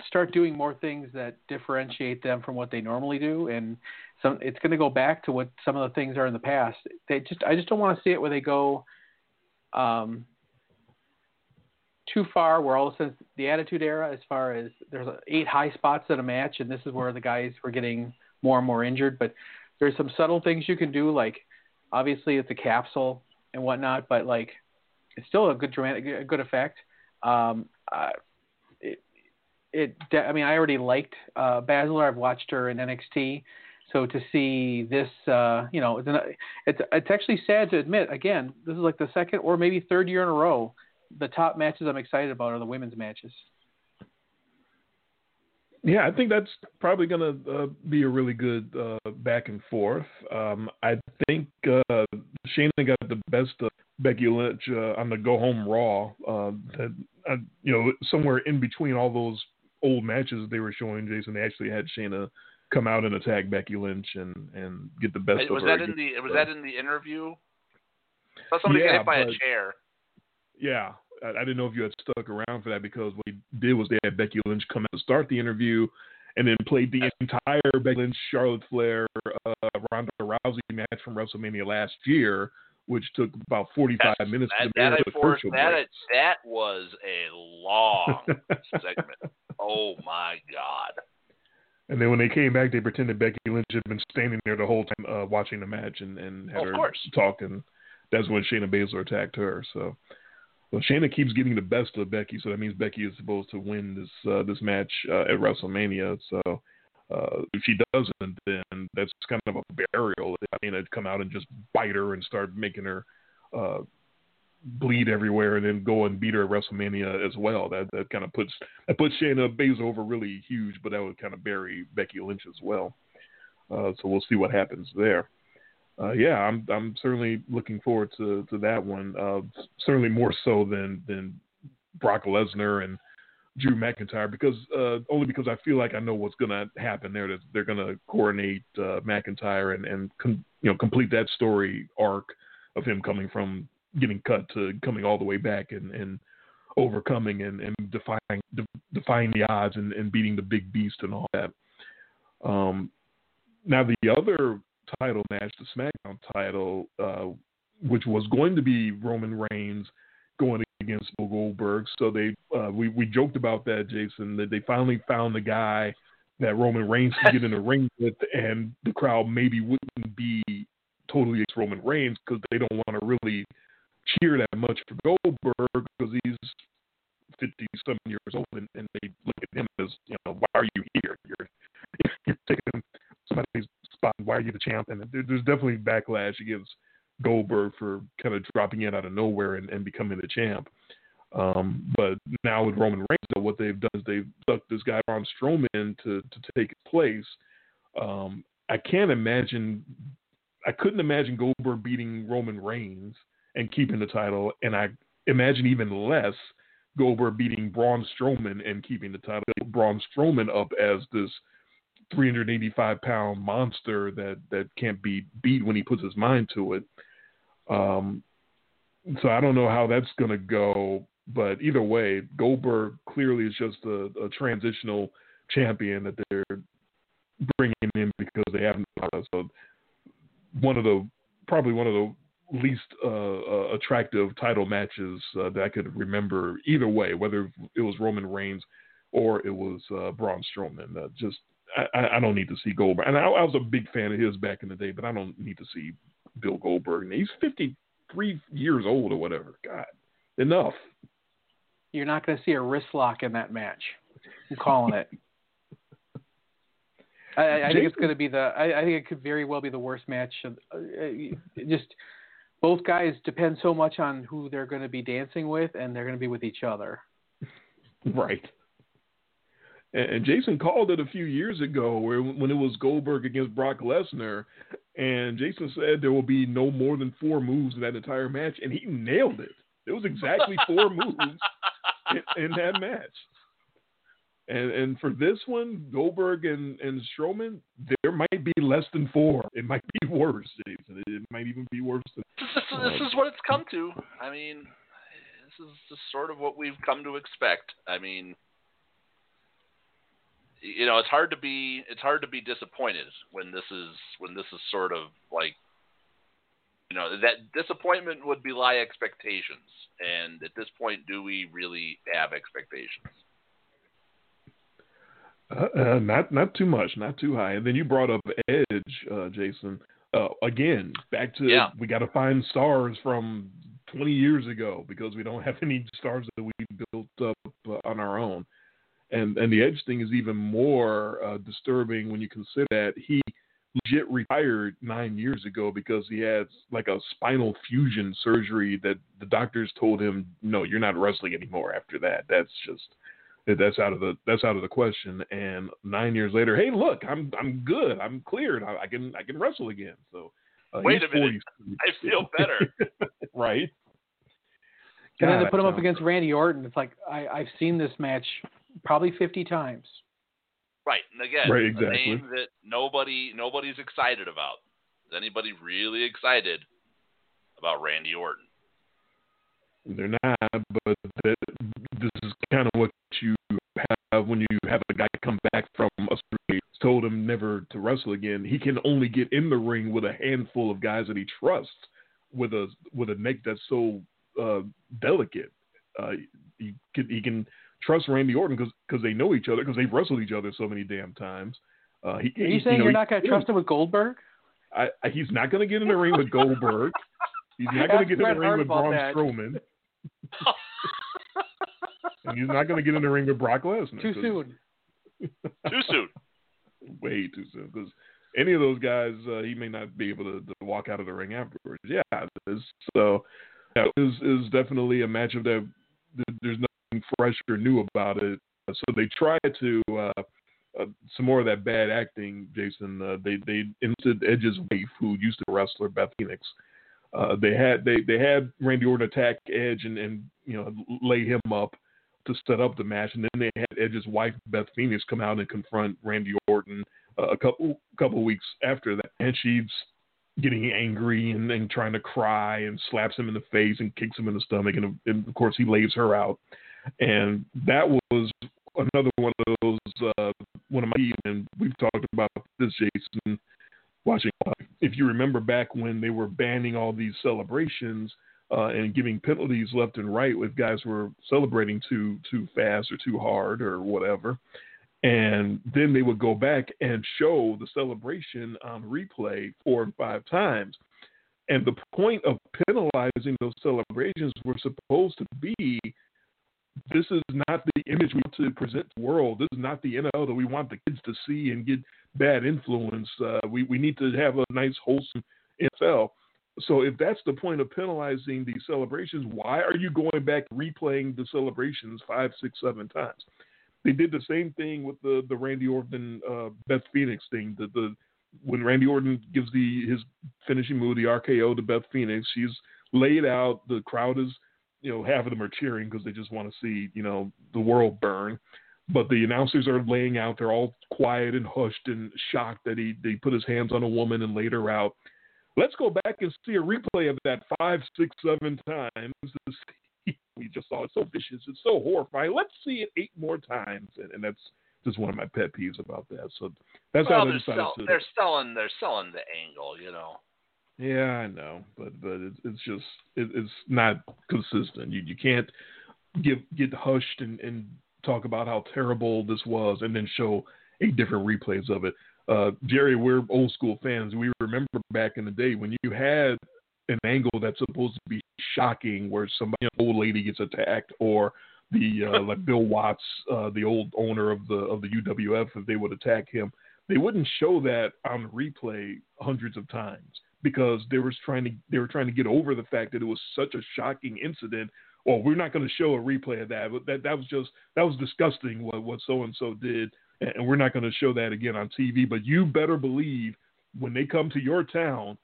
start doing more things that differentiate them from what they normally do and some it's going to go back to what some of the things are in the past they just i just don't want to see it where they go um too far. Where all of a sudden the attitude era as far as there's eight high spots in a match and this is where the guys were getting more and more injured. But there's some subtle things you can do like obviously it's a capsule and whatnot but like it's still a good dramatic a good effect. Um uh, it, it I mean I already liked uh Baszler I've watched her in NXT so to see this uh you know it's an, it's it's actually sad to admit again this is like the second or maybe third year in a row the top matches I'm excited about are the women's matches
Yeah, I think that's probably going to uh, be a really good uh, back and forth. Um, I think uh, Shayna got the best of Becky Lynch uh, on the Go Home Raw. Uh, that uh, you know, somewhere in between all those old matches they were showing, Jason, they actually had Shayna come out and attack Becky Lynch and and get the best of
was
her.
that in the was that in the interview? I saw somebody
Yeah,
get hit by a chair.
Yeah, I, I didn't know if you had stuck around for that because what they did was they had Becky Lynch come out to start the interview, and then played the entire Becky Lynch Charlotte Flair uh, Ronda Rousey match from WrestleMania last year, which took about 45
Yes,
minutes
that,
to
that, I forced, that, that was a long segment. Oh my god!
And then when they came back, they pretended Becky Lynch had been standing there the whole time uh, watching the match and, and had
Of
her
course.
talk. And that's when Shayna Baszler attacked her. So, well, Shayna keeps getting the best of Becky, so that means Becky is supposed to win this uh, this match uh, at WrestleMania. So, uh, if she doesn't, then that's kind of a burial. I mean, I'd come out and just bite her and start making her uh, bleed everywhere, and then go and beat her at WrestleMania as well. That that kind of puts that puts Shayna Baszler over really huge, but that would kind of bury Becky Lynch as well. Uh, so we'll see what happens there. Uh, yeah, I'm I'm certainly looking forward to, to that one. Uh, certainly more so than than Brock Lesnar and Drew McIntyre because uh, only because I feel like I know what's going to happen there. That they're going to coordinate uh, McIntyre and and com- you know complete that story arc of him coming from getting cut to coming all the way back and and overcoming and, and defying de- defying the odds and, and beating the big beast and all that. Um, now the other title match, the SmackDown title, uh, which was going to be Roman Reigns going against Bill Goldberg. So they uh, we we joked about that, Jason, that they finally found the guy that Roman Reigns could get in the ring with, and the crowd maybe wouldn't be totally against Roman Reigns because they don't want to really cheer that much for Goldberg because he's 50 some years old and, and they look at him as, you know, why are you here? You're, you're taking somebody's spot. Why are you the champ? And there's definitely backlash against Goldberg for kind of dropping in out of nowhere and, and becoming the champ. Um, but now with Roman Reigns, though, what they've done is they've stuck this guy Braun Strowman to to take his place. Um, I can't imagine. I couldn't imagine Goldberg beating Roman Reigns and keeping the title, and I imagine even less Goldberg beating Braun Strowman and keeping the title. Braun Strowman up as this 385 pound monster that that can't be beat when he puts his mind to it. Um, so I don't know how that's going to go, but either way, Goldberg clearly is just a, a transitional champion that they're bringing in because they haven't. So one of the probably one of the least uh, uh, attractive title matches uh, that I could remember. Either way, whether it was Roman Reigns or it was uh, Braun Strowman, uh, just I, I, don't need to see Goldberg. And I, I, was a big fan of his back in the day, but I don't need to see Bill Goldberg. And he's fifty three years old or whatever. God, enough.
You're not going to see a wrist lock in that match. I'm calling it. I, I think it's going to be the. I, I, think it could very well be the worst match. Of, uh, just both guys depend so much on who they're going to be dancing with, and they're going to be with each other.
Right. And Jason called it a few years ago, where when it was Goldberg against Brock Lesnar, and Jason said there will be no more than four moves in that entire match, and he nailed it. It was exactly four moves in, in, that match. And and for this one, Goldberg and, and Strowman, there might be less than four. It might be worse, Jason. It might even be worse than.
This, is, this is what it's come to. I mean, this is just sort of what we've come to expect. I mean you know, it's hard to be it's hard to be disappointed when this is when this is sort of like you know that disappointment would be belie expectations, and at this point, do we really have expectations?
Uh, uh, not not too much, not too high. And then you brought up Edge, uh, Jason. Uh, again, back to
yeah.
we got to find stars from 20 years ago because we don't have any stars that we built up uh, on our own. And and the Edge thing is even more uh, disturbing when you consider that he legit retired nine years ago because he had like a spinal fusion surgery that the doctors told him, no, you're not wrestling anymore after that. That's just that's out of the that's out of the question. And nine years later, hey, look, I'm I'm good. I'm cleared. I, I can I can wrestle again. So
uh, wait a minute, 40. I feel better.
right.
And then to put him up against Randy Orton, it's like I, I've seen this match probably 50 times.
Right, and again,
right, exactly.
a name that nobody nobody's excited about. Is anybody really excited about Randy Orton?
They're not, but this is kind of what you have when you have a guy come back from a surgery, told him never to wrestle again. He can only get in the ring with a handful of guys that he trusts, with a with a neck that's so uh, delicate. Uh, he can he can trust Randy Orton because they know each other because they've wrestled each other so many damn times. Uh, he,
Are you saying
you know,
you're not going to trust him with Goldberg?
I, I, he's not going to get in the ring with Goldberg. He's not going to get in the ring with Braun that. Strowman. and he's not going to get in the ring with Brock Lesnar.
Too soon.
too soon.
Way too soon. Because any of those guys, uh, he may not be able to, to, walk out of the ring afterwards. Yeah. So yeah, is is definitely a matchup that there's no fresh or new about it. So they tried to uh, uh, some more of that bad acting, Jason. Uh, they they insted Edge's wife, who used to wrestler Beth Phoenix. Uh, they had they they had Randy Orton attack Edge and and you know lay him up to set up the match, and then they had Edge's wife Beth Phoenix come out and confront Randy Orton uh, a couple couple weeks after that, and she's getting angry and, and trying to cry and slaps him in the face and kicks him in the stomach, and, and of course he lays her out and that was another one of those uh, one of my and we've talked about this Jason watching if you remember back when they were banning all these celebrations uh, and giving penalties left and right with guys who were celebrating too too fast or too hard or whatever. And then they would go back and show the celebration on replay four and five times. And the point of penalizing those celebrations were supposed to be this is not the image we want to present to the world. This is not the NFL that we want the kids to see and get bad influence. Uh, we we need to have a nice, wholesome NFL. So if that's the point of penalizing the celebrations, why are you going back replaying the celebrations five, six, seven times? They did the same thing with the the Randy Orton uh, Beth Phoenix thing. The the when Randy Orton gives the his finishing move, the RKO to Beth Phoenix, she's laid out. The crowd is, you know, half of them are cheering because they just want to see, you know, the world burn. But the announcers are laying out. They're all quiet and hushed and shocked that he they put his hands on a woman and laid her out. Let's go back and see a replay of that five, six, seven times. We just saw it so vicious. It's so horrifying. Let's see it eight more times, and, and that's just one of my pet peeves about that. So that's
well,
how
they're,
they decided
sell,
to.
they're selling they're selling the angle, you know.
Yeah, I know, but but it's it's just it, it's not consistent. You you can't give get hushed and and talk about how terrible this was and then show eight different replays of it. Uh, Jerry, we're old school fans. We remember back in the day when you had an angle that's supposed to be shocking, where somebody, an old lady gets attacked, or the uh, like Bill Watts, uh, the old owner of the of the UWF, if they would attack him, they wouldn't show that on replay hundreds of times because they were trying to they were trying to get over the fact that it was such a shocking incident. Well, we're not going to show a replay of that. But that that was just that was disgusting what what so and so did, and we're not going to show that again on TV. But you better believe when they come to your town,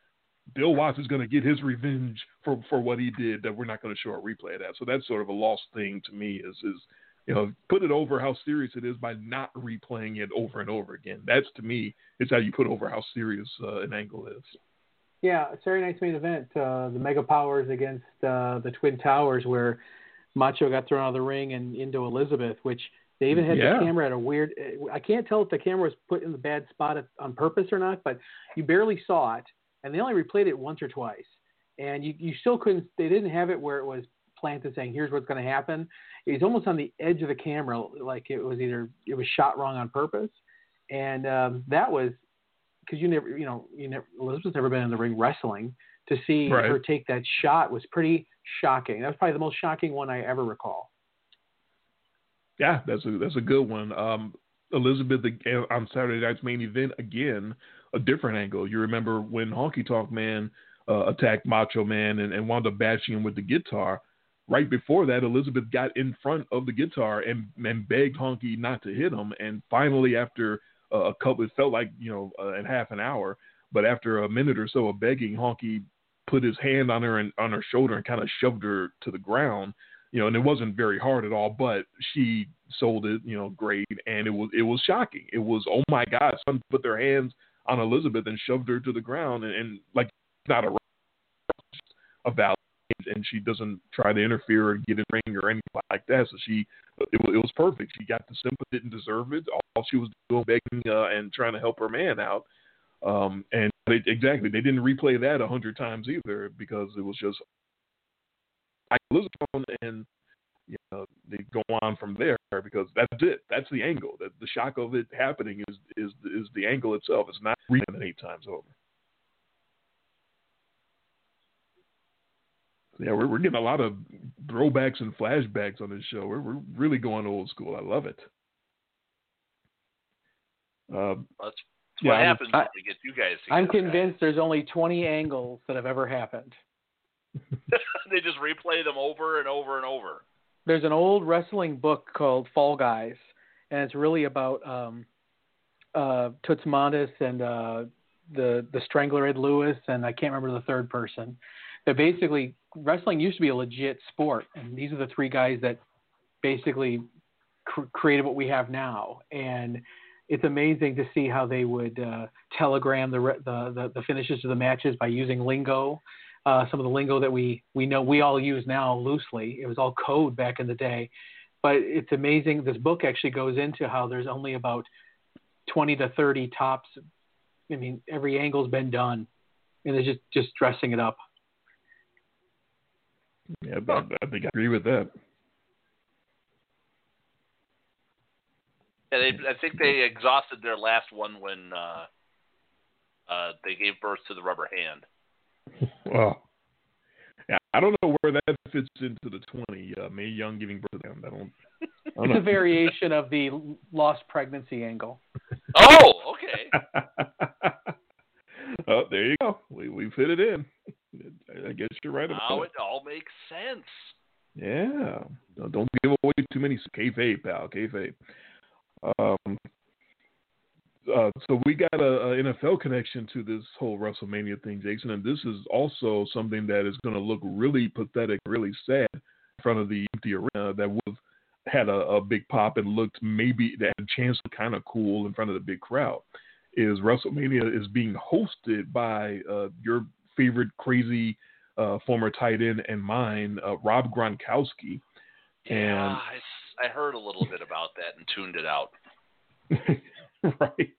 Bill Watts is going to get his revenge for for what he did. That we're not going to show a replay of that. So that's sort of a lost thing to me. Is is you know put it over how serious it is by not replaying it over and over again. That's to me is how you put over how serious uh, an angle is.
Yeah, Saturday night's main event, uh, the Mega Powers against uh, the Twin Towers, where Macho got thrown out of the ring and into Elizabeth, which they even had
Yeah.
the camera at a weird. I can't tell if the camera was put in the bad spot on purpose or not, but you barely saw it, and they only replayed it once or twice, and you you still couldn't. They didn't have it where it was planted saying, "Here's what's going to happen." It was almost on the edge of the camera, like it was either it was shot wrong on purpose, and um, that was because you never, you know, you never Elizabeth's never been in the ring wrestling. To see
Right.
her take that shot was pretty shocking. That was probably the most shocking one I ever recall.
Yeah, that's a that's a good one. Um, Elizabeth on Saturday night's main event again, a different angle. You remember when Honky Tonk Man uh, attacked Macho Man and, and wound up bashing him with the guitar. Right before that, Elizabeth got in front of the guitar and and begged Honky not to hit him. And finally, after a couple, it felt like you know uh, in half an hour, but after a minute or so of begging, Honky put his hand on her and on her shoulder and kind of shoved her to the ground you know, and it wasn't very hard at all, but she sold it, you know, great, and it was it was shocking. It was oh my God, someone put their hands on Elizabeth and shoved her to the ground, and, and like not a a valid, and she doesn't try to interfere or get in ring or anything like that. So she, it, was- it was perfect. She got the sympathy, didn't deserve it. All she was doing begging uh, and trying to help her man out. Um, and they, exactly, they didn't replay that a hundred times either because it was just I Elizabeth and you know they go on from there because that's it. That's the angle. That the shock of it happening is is is the angle itself. It's not it eight times over. Yeah, we're we're getting a lot of throwbacks and flashbacks on this show. We're we're really going old school. I love it. Uh,
That's
Yeah,
what
I'm-
happens
I-
when we get you guys.
I'm
together.
convinced there's only 20 angles that have ever happened.
they just replay them over and over and over.
There's an old wrestling book called Fall Guys, and it's really about um, uh, Toots Mondis and uh, the the Strangler Ed Lewis, and I can't remember the third person. That basically wrestling used to be a legit sport, and these are the three guys that basically cr- created what we have now. And it's amazing to see how they would uh, telegram the, re- the the the finishes of the matches by using lingo. Uh, some of the lingo that we we know we all use now loosely. It was all code back in the day, but it's amazing. This book actually goes into how there's only about 20 to 30 tops. I mean, every angle's been done, and it's just just dressing it up.
Yeah, I, I think I agree with that.
Yeah, they, I think they exhausted their last one when uh, uh, they gave birth to the rubber hand.
Well, yeah, I don't know where that fits into the twenty. Uh, Mae Young giving birth to them. I don't. I don't
It's
know.
a variation of the lost pregnancy angle.
Oh, okay.
oh, there you go. We we fit it in. I guess you're right about
Now
it.
it all makes sense.
Yeah. No, don't give away too many kayfabe, pal. Kayfabe. Um, uh, so we got a, a NFL connection to this whole WrestleMania thing, Jason, and this is also something that is going to look really pathetic, really sad in front of the empty arena that would have had a, a big pop and looked maybe that had a chance to kind of cool in front of the big crowd. Is WrestleMania is being hosted by uh, your favorite crazy uh, former tight end and mine, uh, Rob Gronkowski.
Yeah,
And
I, s- I heard a little bit about that and tuned it out.
right.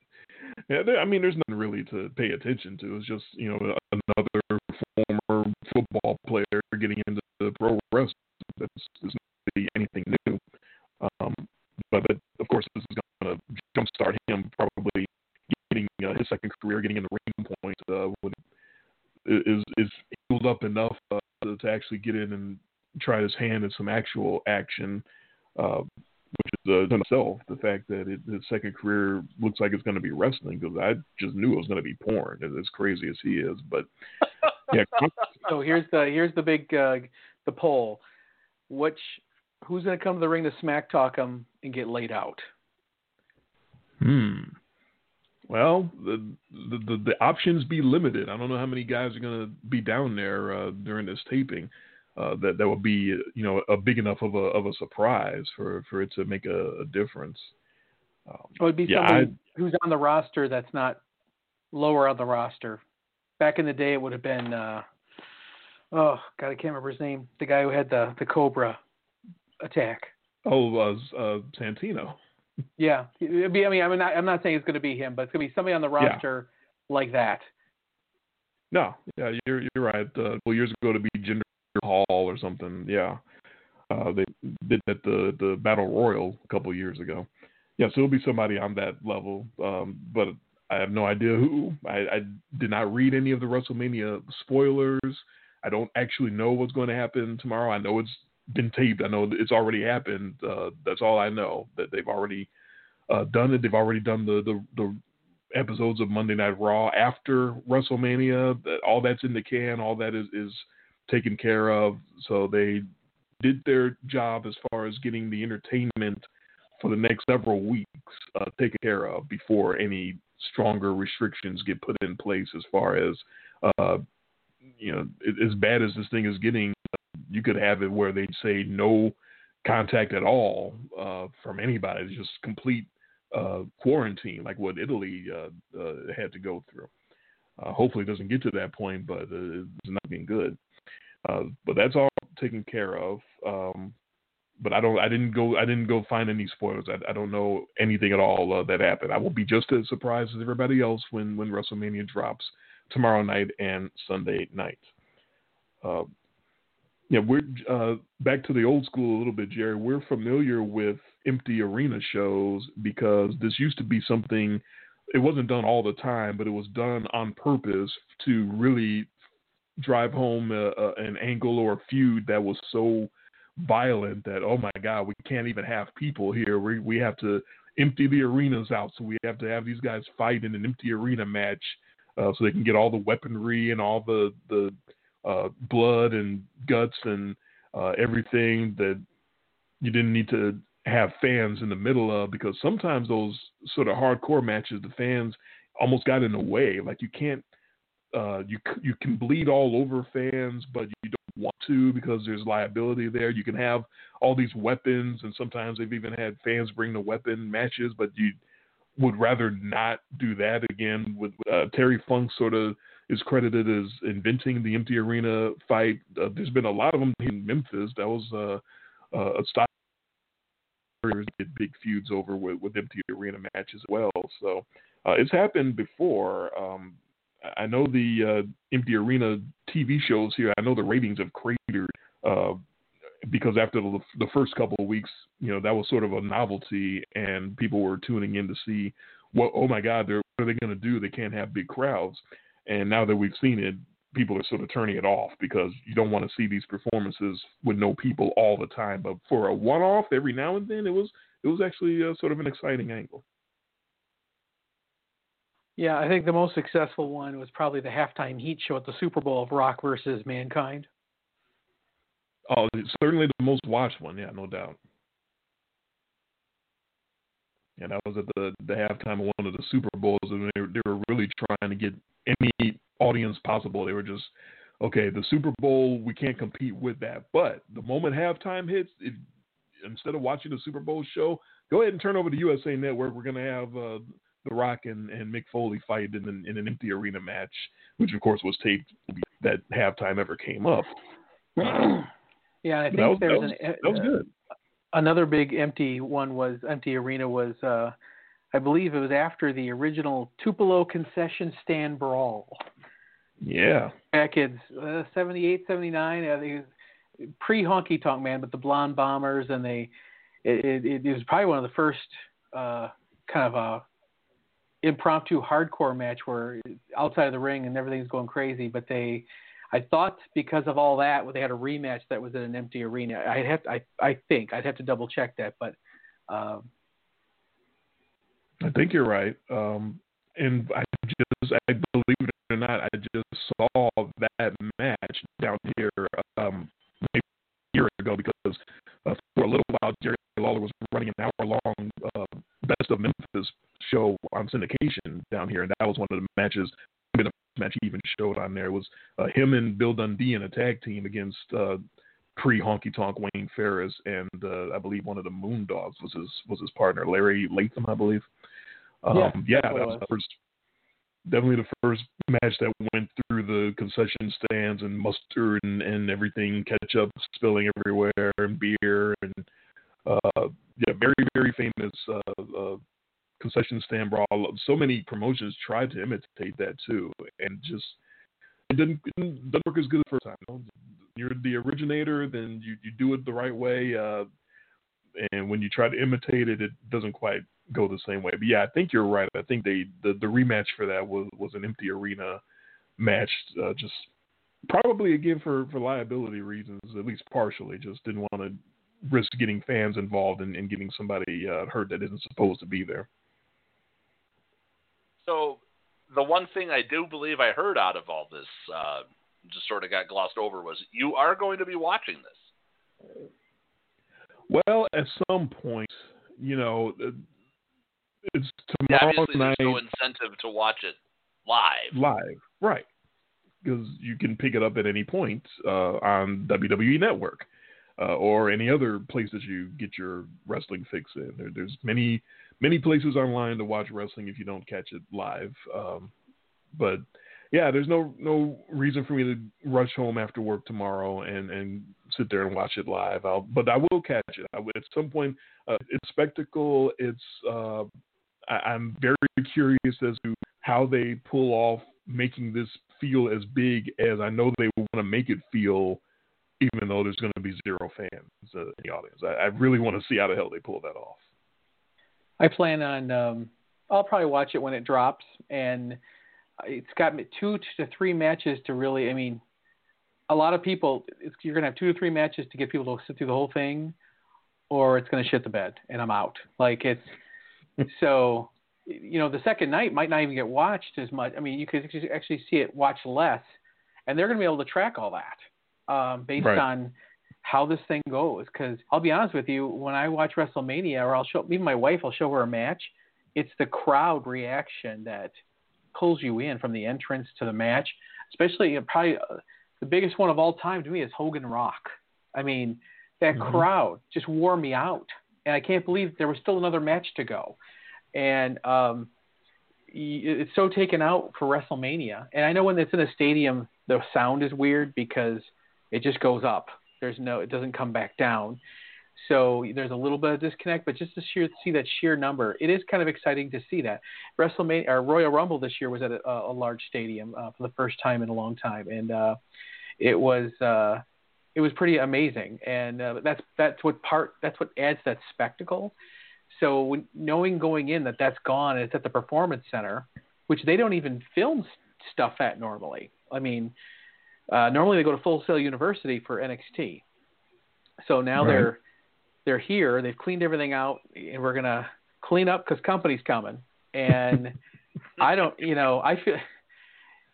Yeah, there, I mean, there's nothing really to pay attention to. It's just you know another former football player getting into the pro wrestling. That's it's not really anything new. Um, but, but of course, this is going to jumpstart him probably getting uh, his second career, getting in the ring point uh, when is is healed up enough uh, to, to actually get in and try his hand at some actual action. Uh, which is uh, in itself the fact that it, his second career looks like it's going to be wrestling because I just knew it was going to be porn as, as crazy as he is. But yeah,
So here's the here's the big uh, the poll. Which who's going to come to the ring to smack talk him and get laid out?
hmm. Well, the, the the the options be limited. I don't know how many guys are going to be down there uh, during this taping. Uh, that that would be you know a big enough of a of a surprise for, for it to make a, a difference. Um,
It would be
Yeah,
somebody who's on the roster that's not lower on the roster. Back in the day, it would have been uh, oh god, I can't remember his name. The guy who had the the Cobra attack.
oh, uh, uh, Santino.
Yeah, it'd be. I mean, I'm not. I'm not saying it's going to be him, but it's going to be somebody on the
Yeah.
roster like that.
No, yeah, you're you're right. Uh, well, years ago to be Jinder Mahal or something. Yeah, uh, they did that the the Battle Royal a couple years ago. Yeah, so it'll be somebody on that level. Um, but I have no idea who. I, I did not read any of the WrestleMania spoilers. I don't actually know what's going to happen tomorrow. I know it's been taped. I know it's already happened. Uh, that's all I know. That they've already uh, done it. They've already done the the, the episodes of Monday Night Raw after WrestleMania. That all that's in the can. All that is is taken care of. So they did their job as far as getting the entertainment for the next several weeks uh, taken care of before any stronger restrictions get put in place as far as uh, you know as bad as this thing is getting you could have it where they'd say no contact at all uh, from anybody it's just complete uh, quarantine like what italy uh, uh, had to go through uh, hopefully it doesn't get to that point but it's not being good but that's all taken care of um, but I don't. I didn't go. I didn't go find any spoilers. I, I don't know anything at all that happened. I will be just as surprised as everybody else when when WrestleMania drops tomorrow night and Sunday night. Uh, yeah, we're uh, back to the old school a little bit, Jerry. We're familiar with empty arena shows because this used to be something. It wasn't done all the time, but it was done on purpose to really drive home a, a, an angle or a feud that was so violent that oh my god we can't even have people here we we have to empty the arenas out so we have to have these guys fight in an empty arena match uh, so they can get all the weaponry and all the the uh, blood and guts and uh, everything that you didn't need to have fans in the middle of because sometimes those sort of hardcore matches the fans almost got in the way like you can't uh, you you can bleed all over fans, but you don't want to because there's liability there. You can have all these weapons, and sometimes they've even had fans bring the weapon matches, but you would rather not do that again. With uh, Terry Funk, sort of is credited as inventing the empty arena fight. Uh, there's been a lot of them in Memphis. That was uh, uh, a style get big feuds over with, with empty arena matches as well. So uh, it's happened before. Um, I know the uh, empty arena TV shows here. I know the ratings have cratered uh, because after the, the first couple of weeks, you know that was sort of a novelty, and people were tuning in to see what. Oh my God, they're, what are they going to do? They can't have big crowds. And now that we've seen it, people are sort of turning it off because you don't want to see these performances with no people all the time. But for a one-off every now and then, it was it was actually uh, sort of an exciting angle.
Yeah, I think the most successful one was probably the halftime heat show at the Super Bowl of Rock versus Mankind.
Oh, it's certainly the most watched one. Yeah, no doubt. And I was at the the halftime of one of the Super Bowls, and they, they were really trying to get any audience possible. They were just okay. The Super Bowl, we can't compete with that. But the moment halftime hits, if, instead of watching the Super Bowl show, go ahead and turn over to USA Network. We're going to have uh, The Rock and, and Mick Foley fight in an, in an empty arena match, which of course was taped that halftime ever came up.
yeah, I think
was,
there's
that was,
an
that was
uh,
good.
Another big empty one was empty arena was uh I believe it was after the original Tupelo concession stand brawl
Yeah.
back in uh, 78, 79. I think it was pre honky tonk man, but the blonde bombers and they it, it, it was probably one of the first uh, kind of a impromptu hardcore match where outside of the ring and everything's going crazy, but they I thought because of all that, they had a rematch that was in an empty arena. I'd have I I think I'd have to double check that, but um,
I think you're right. Um, and I just, I believe it or not, I just saw that match down here um, maybe a year ago because uh, for a little while Jerry Lawler was running an hour-long uh, Best of Memphis show on syndication down here, and that was one of the matches. Match he even showed on there was uh, him and Bill Dundee in a tag team against uh, pre Honky Tonk Wayne Ferris, and uh, I believe one of the Moondogs was his was his partner, Larry Latham, I believe. Um,
Yeah,
yeah, that was
was.
the first, definitely the first match that went through the concession stands and mustard and, and everything, ketchup spilling everywhere, and beer, and uh, yeah, very very famous uh, uh, concession stand brawl. So many promotions tried to imitate that too, and just it didn't, it doesn't work as good the first time. You know? You're the originator, then you, you do it the right way. Uh, and when you try to imitate it, it doesn't quite go the same way. But yeah, I think you're right. I think they the, the rematch for that was was an empty arena match, uh, just probably again for for liability reasons, at least partially. Just didn't want to risk getting fans involved and, and getting somebody uh, hurt that isn't supposed to be there.
So the one thing I do believe I heard out of all this, uh, just sort of got glossed over, was you are going to be watching this.
Well, at some point, you know, it's
Yeah,
tomorrow
obviously,
night
there's no incentive to watch it live.
live, right? Because you can pick it up at any point uh, on WWE Network uh, or any other place that you get your wrestling fix in. There, there's many many places online to watch wrestling if you don't catch it live. Um, but yeah, there's no no reason for me to rush home after work tomorrow and and sit there and watch it live. I'll, but I will catch it. I, at some point, uh, it's spectacle. It's uh, I, I'm very curious as to how they pull off making this feel as big as I know they want to make it feel, even though there's going to be zero fans uh, in the audience. I, I really want to see how the hell they pull that off.
I plan on. Um, I'll probably watch it when it drops, and it's got two to three matches to really. I mean, a lot of people. It's, you're gonna have two to three matches to get people to sit through the whole thing, or it's gonna shit the bed, and I'm out. Like it's so. You know, the second night might not even get watched as much. I mean, you could actually- see it watched less, and they're going to be able to track all that um, based
Right.
on how this thing goes. Because I'll be honest with you, when I watch WrestleMania, or I'll show even my wife, I'll show her a match. It's the crowd reaction that pulls you in from the entrance to the match. Especially uh, probably uh, the biggest one of all time to me is Hogan Rock. I mean, that
Mhm.
crowd just wore me out, and I can't believe there was still another match to go. And um, it's so taken out for WrestleMania. And I know when it's in a stadium, the sound is weird because it just goes up. There's no, it doesn't come back down. So there's a little bit of disconnect, but just to sheer, see that sheer number, it is kind of exciting to see that. WrestleMania or Royal Rumble this year was at a, a large stadium uh, for the first time in a long time, and uh, it was uh, it was pretty amazing. And uh, that's that's what part that's what adds that spectacle. So when, knowing going in that that's gone, it's at the Performance Center, which they don't even film stuff at normally. I mean, uh, normally they go to Full Sail University for NXT. So now
Right.
they're they're here. They've cleaned everything out, and we're gonna clean up because company's coming. And I don't, you know, I feel,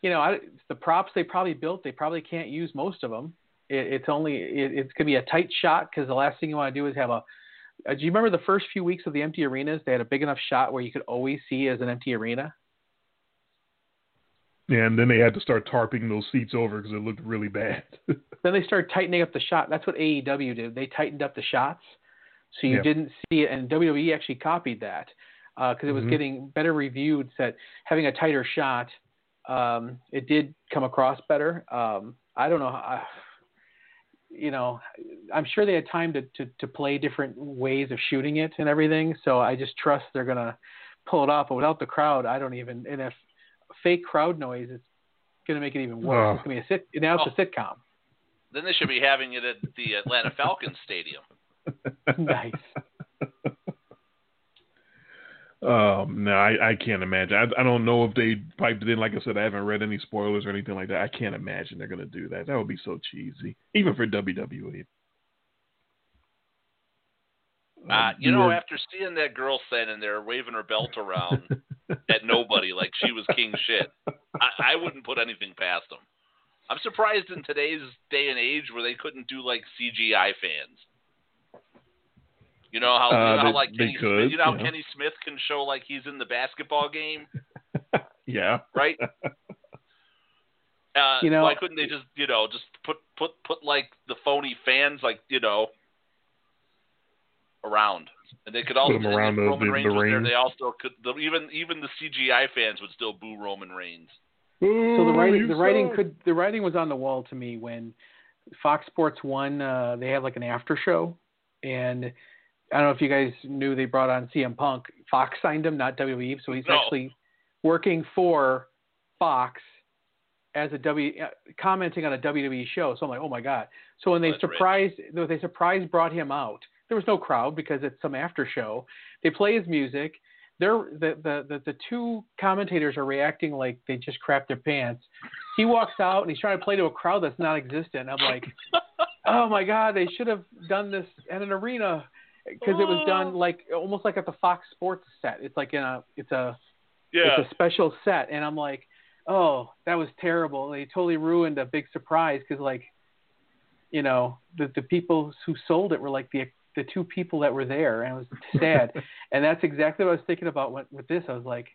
you know, I, the props they probably built, they probably can't use most of them. It, it's only, it, it's gonna be a tight shot because the last thing you want to do is have a. Uh, do you remember the first few weeks of the empty arenas? They had a big enough shot where you could always see as an empty arena.
And then they had to start tarping those seats over because it looked really bad.
then they started tightening up the shot. That's what AEW did. They tightened up the shots, so you
Yeah.
didn't see it. And WWE actually copied that because it was
Mhm.
getting better reviewed. That having a tighter shot, um, it did come across better. Um, I don't know. How, you know, I'm sure they had time to, to to play different ways of shooting it and everything. So I just trust they're gonna pull it off. But without the crowd, I don't even. And if fake crowd noise, is gonna make it even worse.
Ugh.
It's gonna be a sit. Now it's a sitcom.
Then they should be having it at the Atlanta Falcons Stadium.
nice.
Um, no, I, I can't imagine. I, I don't know if they piped it in. Like I said, I haven't read any spoilers or anything like that. I can't imagine they're gonna do that. That would be so cheesy, even for WWE.
Uh, you know, after seeing that girl standing there waving her belt around at nobody like she was king shit, I, I wouldn't put anything past them. I'm surprised in today's day and age where they couldn't do like CGI fans. You know how,
Uh,
you know how like Kenny
could,
Smith, you know how
yeah.
Kenny Smith can show like he's in the basketball game,
yeah,
right? Uh,
You know-
why couldn't they just you know just put put put like the phony fans like you know around, and they could also
them around the-
Roman
the-
Reigns
the
was there. They also could the, even even the CGI fans would still boo Roman Reigns.
So the writing, the writing
suck.
could, the writing was on the wall to me when Fox Sports One, uh, they had like an after show, and I don't know if you guys knew they brought on CM Punk. Fox signed him, not WWE, so he's
No.
actually working for Fox as a W, uh, commenting on a WWE show. So I'm like, oh my god. So when they
That's rich.
surprised, when they surprised brought him out, there was no crowd because it's some after show. They play his music. They're the, the, the, the two commentators are reacting like they just crapped their pants. He walks out and he's trying to play to a crowd that's not existent. I'm like, oh my god, they should have done this at an arena because it was done oh. like almost like at the Fox Sports set. It's like in a it's a
Yeah,
it's a special set, and I'm like, oh, that was terrible. They totally ruined a big surprise because like, you know, the the people who sold it were like the the two people that were there, and it was sad. and that's exactly what I was thinking about with, with this. I was like,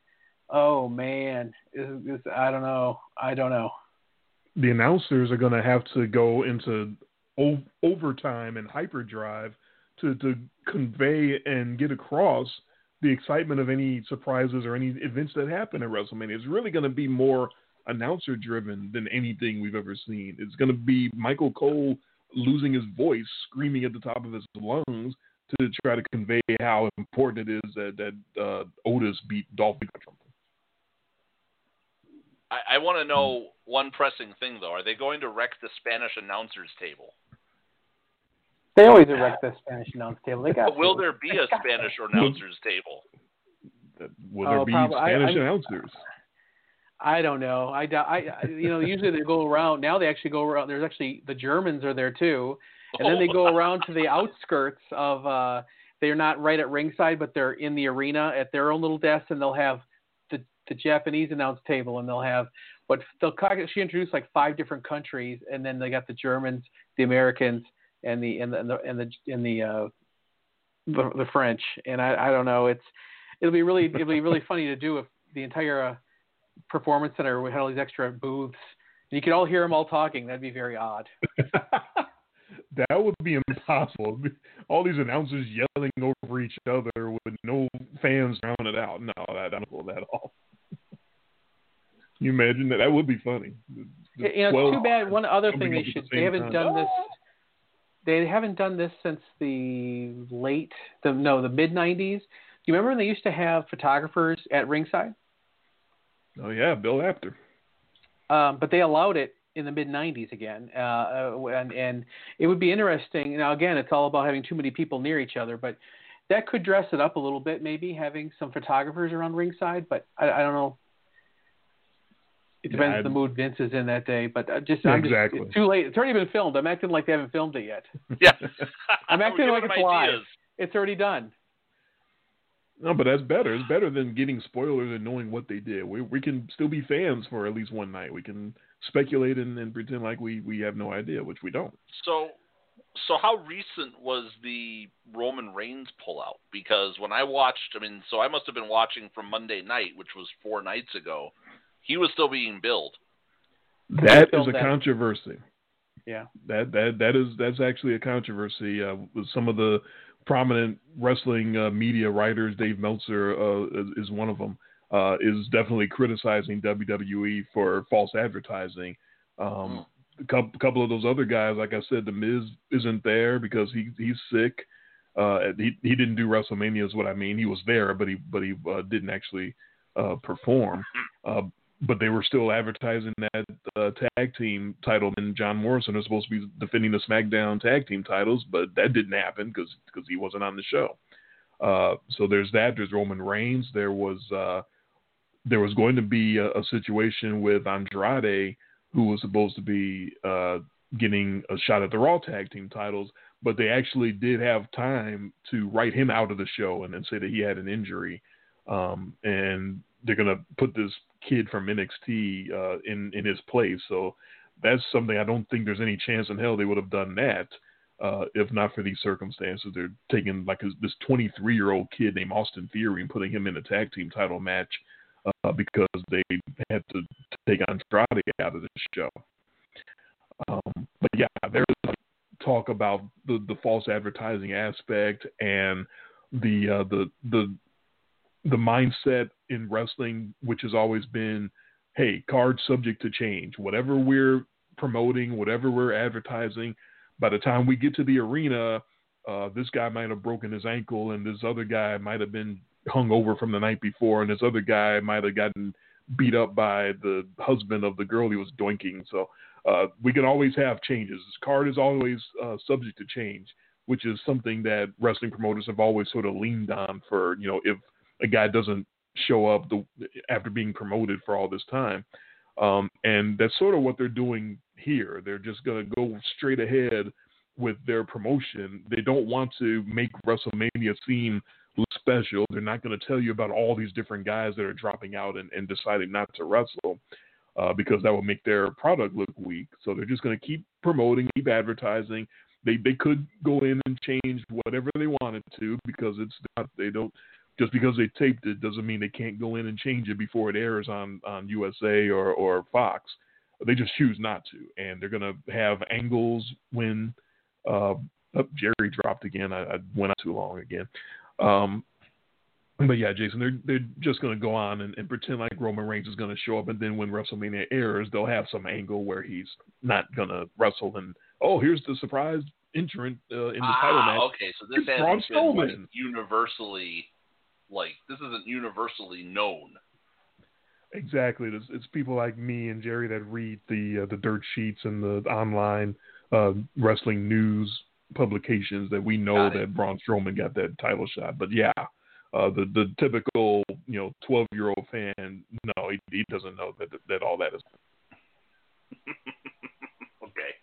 oh man, I don't know, I don't know.
the announcers are going to have to go into o- overtime and hyperdrive to, to convey and get across the excitement of any surprises or any events that happen at WrestleMania. It's really going to be more announcer driven than anything we've ever seen. It's going to be Michael Cole losing his voice, screaming at the top of his lungs to try to convey how important it is that, that uh, Otis beat Dolph Ziggler or.
I, I want to know one pressing thing though. Are they going to wreck the Spanish announcers table?
They always erect the Spanish announce table. They got
Will
to.
there be a Spanish announcers table?
That- Will
Oh,
there be
probably. I-
Spanish
I-
announcers?
I don't know. I, I, I you know usually they go around. Now they actually go around. There's actually the Germans are there too, and then they go around to the outskirts of. uh They're not right at ringside, but they're in the arena at their own little desk, and they'll have the the Japanese announce table, and they'll have what they'll she introduced like five different countries, and then they got the Germans, the Americans, and the and the and the and the, and the uh the, the French, and I I don't know. It's it'll be really it'll be really funny to do if the entire uh, performance center we had all these extra booths. And you could all hear them all talking. That'd be very odd.
that would be impossible. All these announcers yelling over each other with no fans rounded out. No, that I don't pull that off. you imagine that? That would be funny. The-
you know, too bad. One other thing they should
the
they haven't
time.
done this. They haven't done this since the late the no the mid '90s. Do you remember when they used to have photographers at ringside?
Oh yeah, Bill Apter.
um, but they allowed it in the mid '90s again, uh, uh, and, and it would be interesting. Now, again, it's all about having too many people near each other, but that could dress it up a little bit, maybe having some photographers around ringside. But I, I don't know. It depends
I'd-
the mood Vince is in that day. But uh, just,
Yeah,
I'm just
exactly.
it's too late. It's already been filmed. I'm acting like they haven't filmed it yet.
Yeah,
I'm acting like
them
it's live. It's already done.
No, but that's better. It's better than getting spoilers and knowing what they did. We we can still be fans for at least one night. We can speculate and, and pretend like we, we have no idea, which we don't.
So, so how recent was the Roman Reigns pullout? Because when I watched, I mean, so I must have been watching from Monday night, which was four nights ago. He was still being billed.
That is a
that-
controversy.
Yeah.
That that that is that's actually a controversy uh, with some of the prominent wrestling uh, media writers. Dave Meltzer uh, is, is one of them. Uh, is definitely criticizing WWE for false advertising. Um, a couple, couple of those other guys, like I said, the Miz isn't there because he he's sick. Uh, he he didn't do WrestleMania is what I mean. He was there, but he but he uh, didn't actually uh, perform. But they were still advertising that uh, tag team title, and John Morrison is supposed to be defending the SmackDown tag team titles, but that didn't happen because he wasn't on the show. Uh, so there's that. There's Roman Reigns. There was uh, there was going to be a, a situation with Andrade, who was supposed to be uh, getting a shot at the Raw tag team titles, but they actually did have time to write him out of the show and then say that he had an injury. Um, and they're gonna put this kid from NXT uh, in in his place. So that's something I don't think there's any chance in hell they would have done that uh, if not for these circumstances. They're taking like this- this 23 year old kid named Austin Theory and putting him in a tag team title match uh, because they had to take Andrade out of the show. Um, but yeah, there's talk about the the false advertising aspect and the uh, the the the mindset in wrestling, which has always been, hey, cards subject to change. Whatever we're promoting, whatever we're advertising, by the time we get to the arena, uh, this guy might have broken his ankle, and this other guy might have been hung over from the night before, and this other guy might have gotten beat up by the husband of the girl he was doinking. So uh, we can always have changes. This card is always uh, subject to change, which is something that wrestling promoters have always sort of leaned on for, you know, if a guy doesn't show up the, after being promoted for all this time. Um, and that's sort of what they're doing here. They're just going to go straight ahead with their promotion. They don't want to make WrestleMania seem special. They're not going to tell you about all these different guys that are dropping out and, and deciding not to wrestle uh, because that would make their product look weak. So they're just going to keep promoting, keep advertising. They they could go in and change whatever they wanted to because it's not they don't just because they taped it doesn't mean they can't go in and change it before it airs on on USA or or Fox. They just choose not to, and they're going to have angles when uh, oh, Jerry dropped again. I, I went out too long again. Um, but yeah, Jason, they're they're just going to go on and, and pretend like Roman Reigns is going to show up, and then when WrestleMania airs, they'll have some angle where he's not going to wrestle, and oh, here's the surprise entrant uh, in the title
ah,
match.
okay, so this
It's Braun
hasn't been like,
Strowman.
universally like this isn't universally known.
Exactly. It's, it's people like me and Jerry that read the uh, the dirt sheets and the online uh, wrestling news publications that we know that Braun Strowman got that title shot. But yeah, uh, the the typical you know twelve year old fan, no, he, he doesn't know that that all that is.
okay,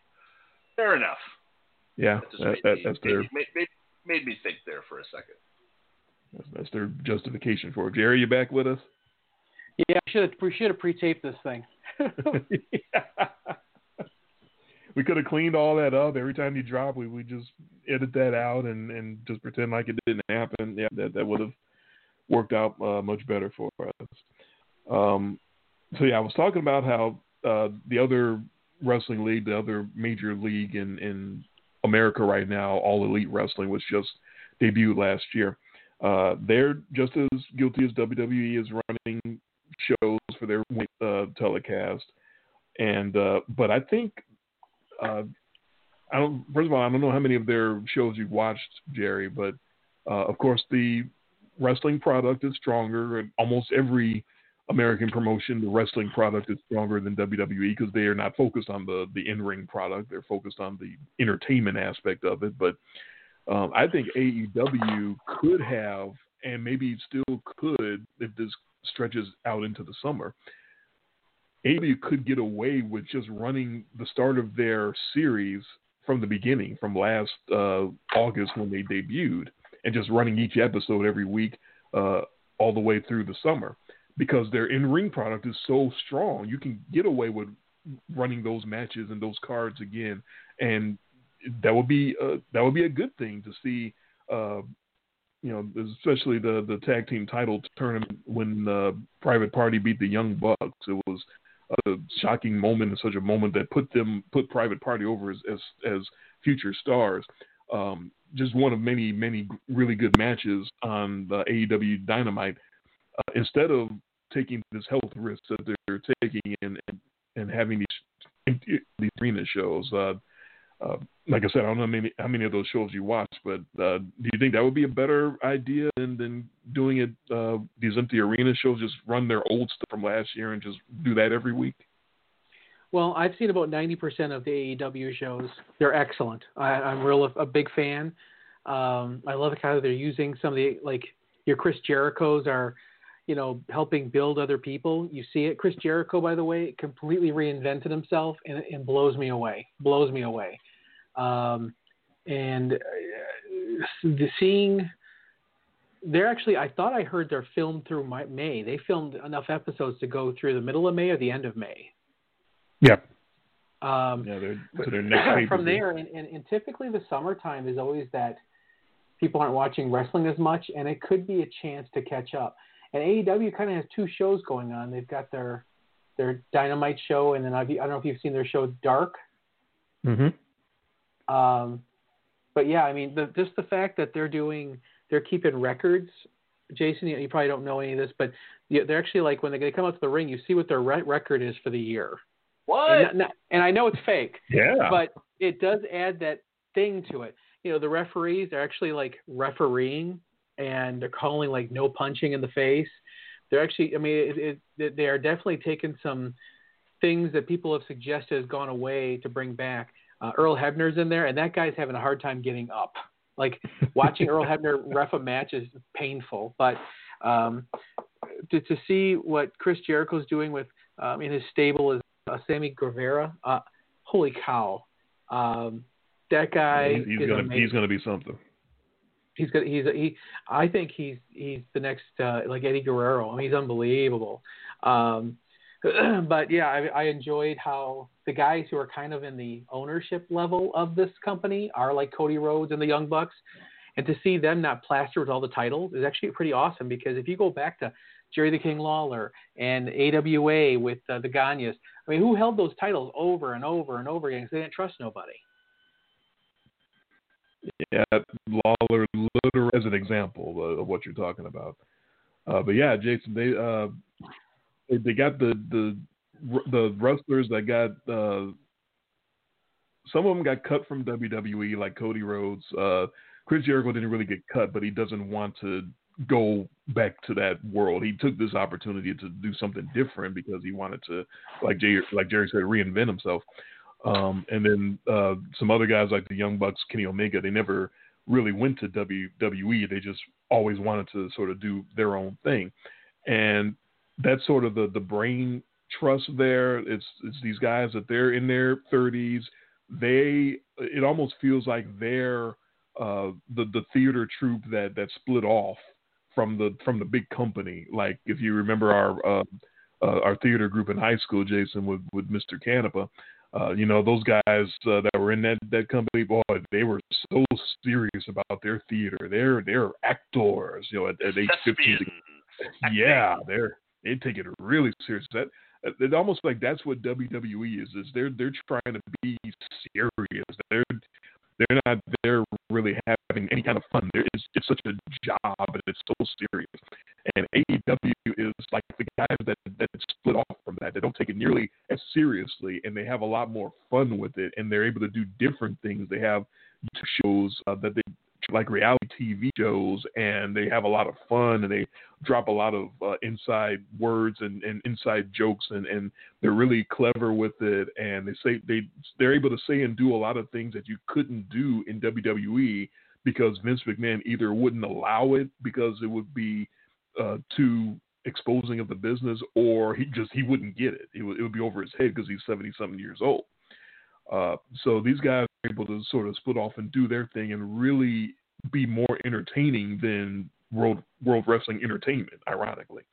fair enough.
Yeah,
That
that,
made,
that,
me,
that's
made,
their
made, made, made me think there for a second.
That's, that's their justification for it. Jerry, you back with us?
Yeah, we should have we should have pre-taped this thing.
we could have cleaned all that up. Every time you drop, we we just edit that out and and just pretend like it didn't happen. Yeah, that that would have worked out uh, much better for us. Um, so yeah, I was talking about how uh, the other wrestling league, the other major league in in America right now, All Elite Wrestling, was just debuted last year. Uh, they're just as guilty as WWE is running shows for their uh, telecast, and uh, but I think uh, I don't. First of all, I don't know how many of their shows you've watched, Jerry, but uh, of course the wrestling product is stronger, and almost every American promotion, the wrestling product is stronger than WWE because they are not focused on the the in ring product; they're focused on the entertainment aspect of it. But um, I think AEW could have, and maybe still could, if this stretches out into the summer. AEW could get away with just running the start of their series from the beginning, from last uh, August when they debuted, and just running each episode every week. uh, all the way through the summer because their in ring product is so strong. You can get away with running those matches and those cards again, and that would be uh, that would be a good thing to see. Uh, you know, especially the the tag team title tournament when uh, Private Party beat the Young Bucks. It was a shocking moment and such a moment that put them put Private Party over as as, as future stars. Um, just one of many many really good matches on the AEW Dynamite. Uh, instead of taking this health risk that they're taking and and, and having these these arena shows. Uh, uh, like I said, I don't know how many, how many of those shows you watch, but uh, do you think that would be a better idea than, than doing it uh, these empty arena shows? Just run their old stuff from last year and just do that every week.
Well, I've seen about ninety percent of the AEW shows. They're excellent. I, I'm real a big fan. Um, I love how they're using some of the like your Chris Jericho's are you know, helping build other people. You see it. Chris Jericho, by the way, completely reinvented himself and, and blows me away. Blows me away. Um, and uh, the seeing, they're actually. I thought I heard they're filmed through my, May. They filmed enough episodes to go through the middle of May or the end of May.
Yeah.
Um,
yeah, they're, they're next
from there, and, and, and typically the summertime is always that people aren't watching wrestling as much, and it could be a chance to catch up. And AEW kind of has two shows going on. They've got their their Dynamite show, and then I've, I don't know if you've seen their show Dark.
Mm-hmm.
Um, but yeah, I mean, the, just the fact that they're doing, they're keeping records. Jason, you, you probably don't know any of this, but they're actually like when they come out to the ring, you see what their re- record is for the year.
What?
And, and I know it's fake.
Yeah.
But it does add that thing to it. You know, the referees are actually like refereeing and they're calling like no punching in the face. They're actually, I mean, it, it, they are definitely taking some things that people have suggested has gone away to bring back. Uh, Earl Hebner's in there, and that guy's having a hard time getting up. Like watching Earl Hebner ref a match is painful, but um, to, to see what Chris Jericho's doing with um, in his stable is uh, Sammy Guevara. Uh, holy cow! Um, that guy
he's, he's
is
gonna
amazing.
he's gonna be something
he's got he's he I think he's he's the next uh, like Eddie Guerrero. I mean, he's unbelievable. Um, but yeah, I, I enjoyed how the guys who are kind of in the ownership level of this company are like Cody Rhodes and the Young Bucks, and to see them not plastered with all the titles is actually pretty awesome. Because if you go back to Jerry the King Lawler and AWA with uh, the Gagnes, I mean, who held those titles over and over and over again because they didn't trust nobody.
Yeah, Lawler, literally as an example of what you're talking about. Uh, but yeah, Jason, they uh, they, got the the the wrestlers that got uh, some of them got cut from WWE, like Cody Rhodes. Uh, Chris Jericho didn't really get cut, but he doesn't want to go back to that world. He took this opportunity to do something different because he wanted to, like Jerry, like Jerry said, reinvent himself. Um, and then uh, some other guys like the Young Bucks, Kenny Omega, they never really went to WWE. They just always wanted to sort of do their own thing, and that's sort of the the brain trust there. It's it's these guys that they're in their 30s. They it almost feels like they're uh, the the theater troupe that that split off from the from the big company. Like if you remember our uh, uh, our theater group in high school, Jason, with with Mr. Canepa, uh, you know, those guys uh, that were in that, that company, boy, they were so serious about their theater. They're they're actors, you know, at, at age fifteen. Yeah, they're they take it really serious. That it's almost like that's what WWE is. Is they're they're trying to be serious. They're they're not they're really having any kind of fun. There is it's such a job and it's so serious. And AEW is like the guys that that split off from that. They don't take it nearly as seriously, and they have a lot more fun with it. And they're able to do different things. They have shows uh, that they like reality TV shows, and they have a lot of fun, and they drop a lot of uh, inside words and, and inside jokes, and, and they're really clever with it. And they say they they're able to say and do a lot of things that you couldn't do in WWE because Vince McMahon either wouldn't allow it because it would be uh, too exposing of the business, or he just he wouldn't get it. It would, it would be over his head because he's seventy something years old. Uh, so these guys are able to sort of split off and do their thing and really be more entertaining than World World Wrestling Entertainment, ironically.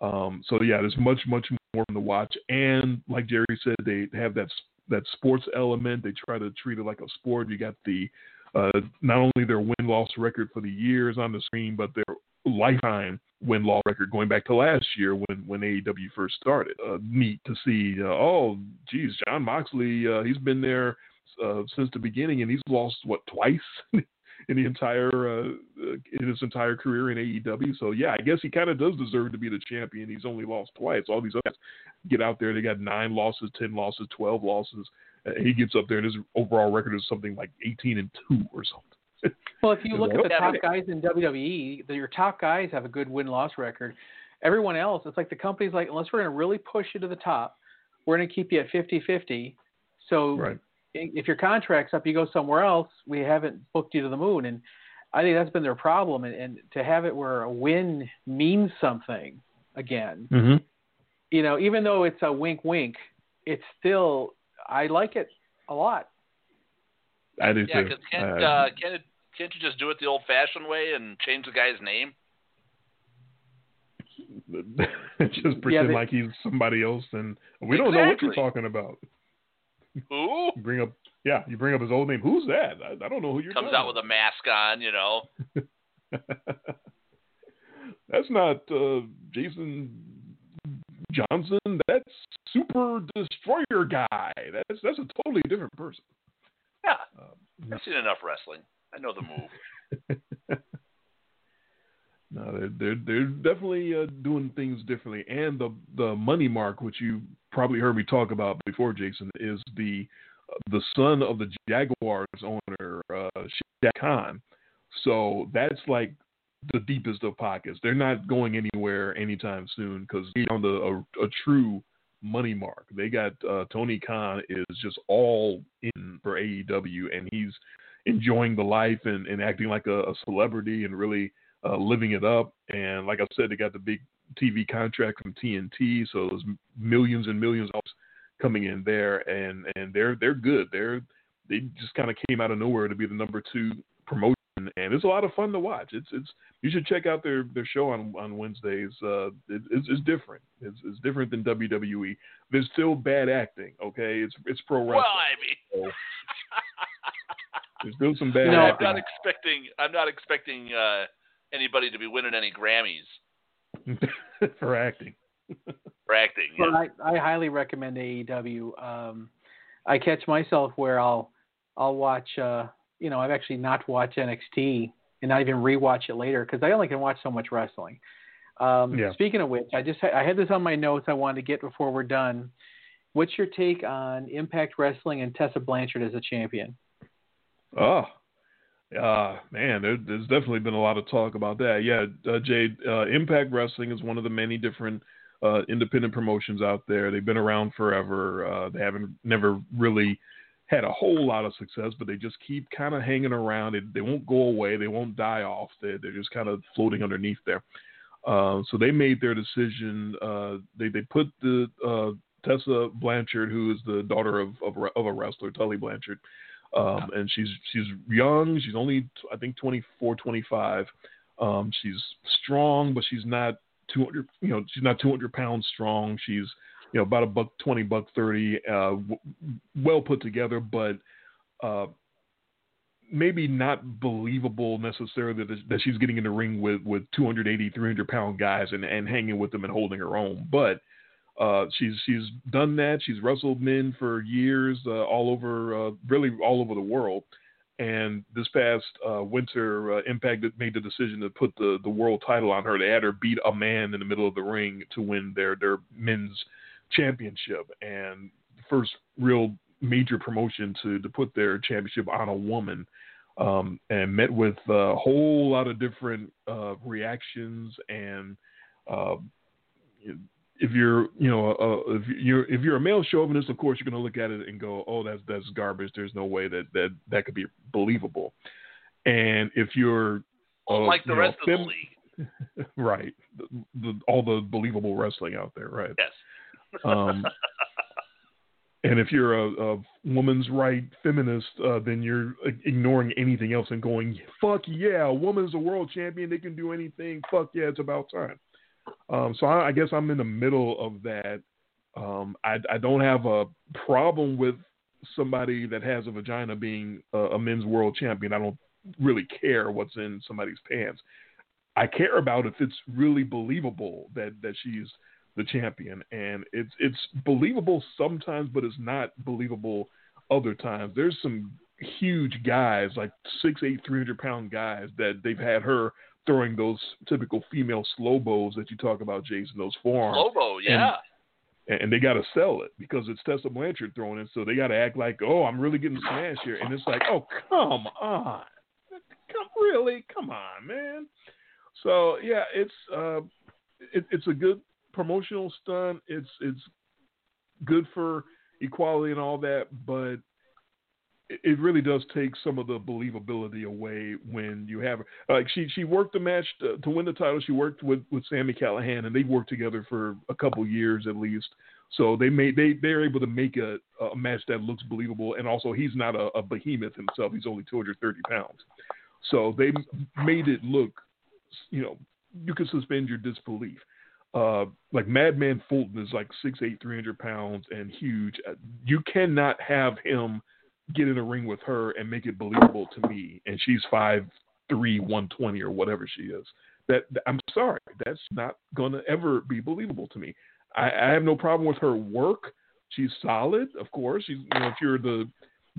Um, so yeah, there's much much more to watch, and like Jerry said, they have that that sports element. They try to treat it like a sport. You got the uh, not only their win loss record for the years on the screen, but their lifetime win law record going back to last year when when AEW first started. Uh, neat to see. Uh, oh, geez, Jon Moxley, uh, he's been there uh, since the beginning, and he's lost what twice in the entire uh, in his entire career in AEW. So yeah, I guess he kind of does deserve to be the champion. He's only lost twice. All these other guys get out there, they got nine losses, ten losses, twelve losses. Uh, he gets up there, and his overall record is something like eighteen and two or something.
Well, if you look at the top guys in WWE, your top guys have a good win loss record. Everyone else, it's like the company's like, unless we're going to really push you to the top, we're going to keep you at 50 50. So
right
if your contract's up, you go somewhere else. We haven't booked you to the moon, and I think that's been their problem. And, and to have it where a win means something again,
mm-hmm.
you know, even though it's a wink, wink, it's still I like it a lot.
I do
yeah,
too.
can't,
uh,
uh, can't can't you just do it the old-fashioned way and change the guy's name?
just pretend
they,
like he's somebody else, and we
exactly.
don't know what you're talking about.
Who?
Bring up, yeah, you bring up his old name. Who's that? I, I don't know who you're. Talking.
Comes out with a mask on, you know.
That's not uh, Jason Johnson. That's Super Destroyer guy. That's that's a totally different person.
Yeah,
uh,
I've seen enough wrestling. I know the move.
no, they're they're, they're definitely uh, doing things differently, and the the money mark, which you probably heard me talk about before, Jason, is the the son of the Jaguars owner, uh, Shad Khan. So that's like the deepest of pockets. They're not going anywhere anytime soon because they found a, a, a, true money mark. They got uh, Tony Khan is just all in for AEW, and he's enjoying the life and, and acting like a, a celebrity and really uh, living it up. And like I said, they got the big TV contract from TNT, so there's millions and millions of coming in there, and and they're they're good. They're they just kind of came out of nowhere to be the number two promotion, and it's a lot of fun to watch. It's it's you should check out their their show on on Wednesdays. Uh, it, it's, it's different. It's, it's different than WWE. There's still bad acting. Okay, it's it's pro wrestling.
Well, I mean.
So there's still some bad
no,
acting.
I'm not expecting. I'm not expecting uh, anybody to be winning any Grammys.
for acting.
for acting. Yeah.
Well, I, I highly recommend AEW. Um, I catch myself where I'll I'll watch. Uh, you know, I've actually not watched NXT and not even rewatch it later because I only can watch so much wrestling. Um,
yeah.
Speaking of which, I just I had this on my notes I wanted to get before we're done. What's your take on Impact Wrestling and Tessa Blanchard as a champion?
Oh, uh, man, there, there's definitely been a lot of talk about that. Yeah, uh, Jade, uh, Impact Wrestling is one of the many different uh, independent promotions out there. They've been around forever. Uh, they haven't never really had a whole lot of success, but they just keep kind of hanging around. They, they won't go away. They won't die off. They, they're just kind of floating underneath there. Uh, so they made their decision. Uh, they they put the Tessa Blanchard, who is the daughter of of, of a wrestler, Tully Blanchard, um, and she's she's young. She's only I think 24, 25. Um, she's strong, but she's not 200. You know, she's not 200 pounds strong. She's you know about a buck 20, buck 30. Uh, w- well put together, but uh, maybe not believable necessarily that, that she's getting in the ring with with 280, 300 pound guys and and hanging with them and holding her own, but uh, she's she's done that. She's wrestled men for years, uh, all over, uh, really all over the world. And this past uh, winter, uh, Impact made the decision to put the, the world title on her. They had her beat a man in the middle of the ring to win their their men's championship, and first real major promotion to to put their championship on a woman. Um, and met with a whole lot of different reactions and if you're you know uh, if you're if you're a male chauvinist, of course you're going to look at it and go, oh, that's that's garbage. There's no way that that that could be believable. And if you're
uh, like the rest
know,
of the league,
right, the, the, all the believable wrestling out there, right?
Yes.
um, and if you're a, a woman's right feminist, uh, then you're ignoring anything else and going, "Fuck yeah, a woman's a world champion. They can do anything. Fuck yeah, it's about time." Um, so I, I guess I'm in the middle of that. Um, I, I don't have a problem with somebody that has a vagina being a, a men's world champion. I don't really care what's in somebody's pants. I care about if it's really believable that that she's the champion, and it's it's believable sometimes, but it's not believable other times. There's some huge guys, like six, eight, three hundred pound guys that they've had her throwing those typical female slow bows that you talk about, Jason, those forearms.
Slow bow, yeah.
And, and they got to sell it because it's Tessa Blanchard throwing it, so they got to act like, oh, I'm really getting smashed here, and it's like, oh, come on, come really, come on, man. So yeah, it's uh, it, it's a good promotional stunt. It's it's good for equality and all that, but it really does take some of the believability away when you have like she she worked the match to, to, win the title. She worked with with Sami Callihan, and they worked together for a couple years at least. So they made they they're able to make a, a match that looks believable, and also he's not a, a behemoth himself. He's only 230 pounds, so they made it look, you know, you can suspend your disbelief. Uh, like Madman Fulton is like six eight, three hundred pounds and huge. You cannot have him get in a ring with her and make it believable to me. And she's five three, one twenty or whatever she is. That I'm sorry, that's not gonna ever be believable to me. I, I have no problem with her work. She's solid, of course. She's, you know, if you're the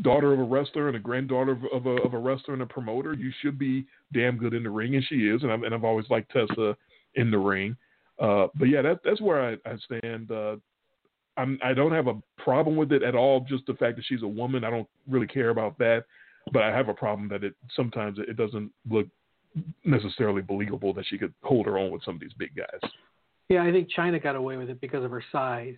daughter of a wrestler and a granddaughter of, of, a, of a wrestler and a promoter, you should be damn good in the ring, and she is. And, i have always liked Tessa in the ring. Uh, but yeah, that, that's where I, I stand. Uh, I'm, I don't have a problem with it at all. Just the fact that she's a woman, I don't really care about that. But I have a problem that it sometimes it doesn't look necessarily believable that she could hold her own with some of these big guys.
Yeah, I think Chyna got away with it because of her size.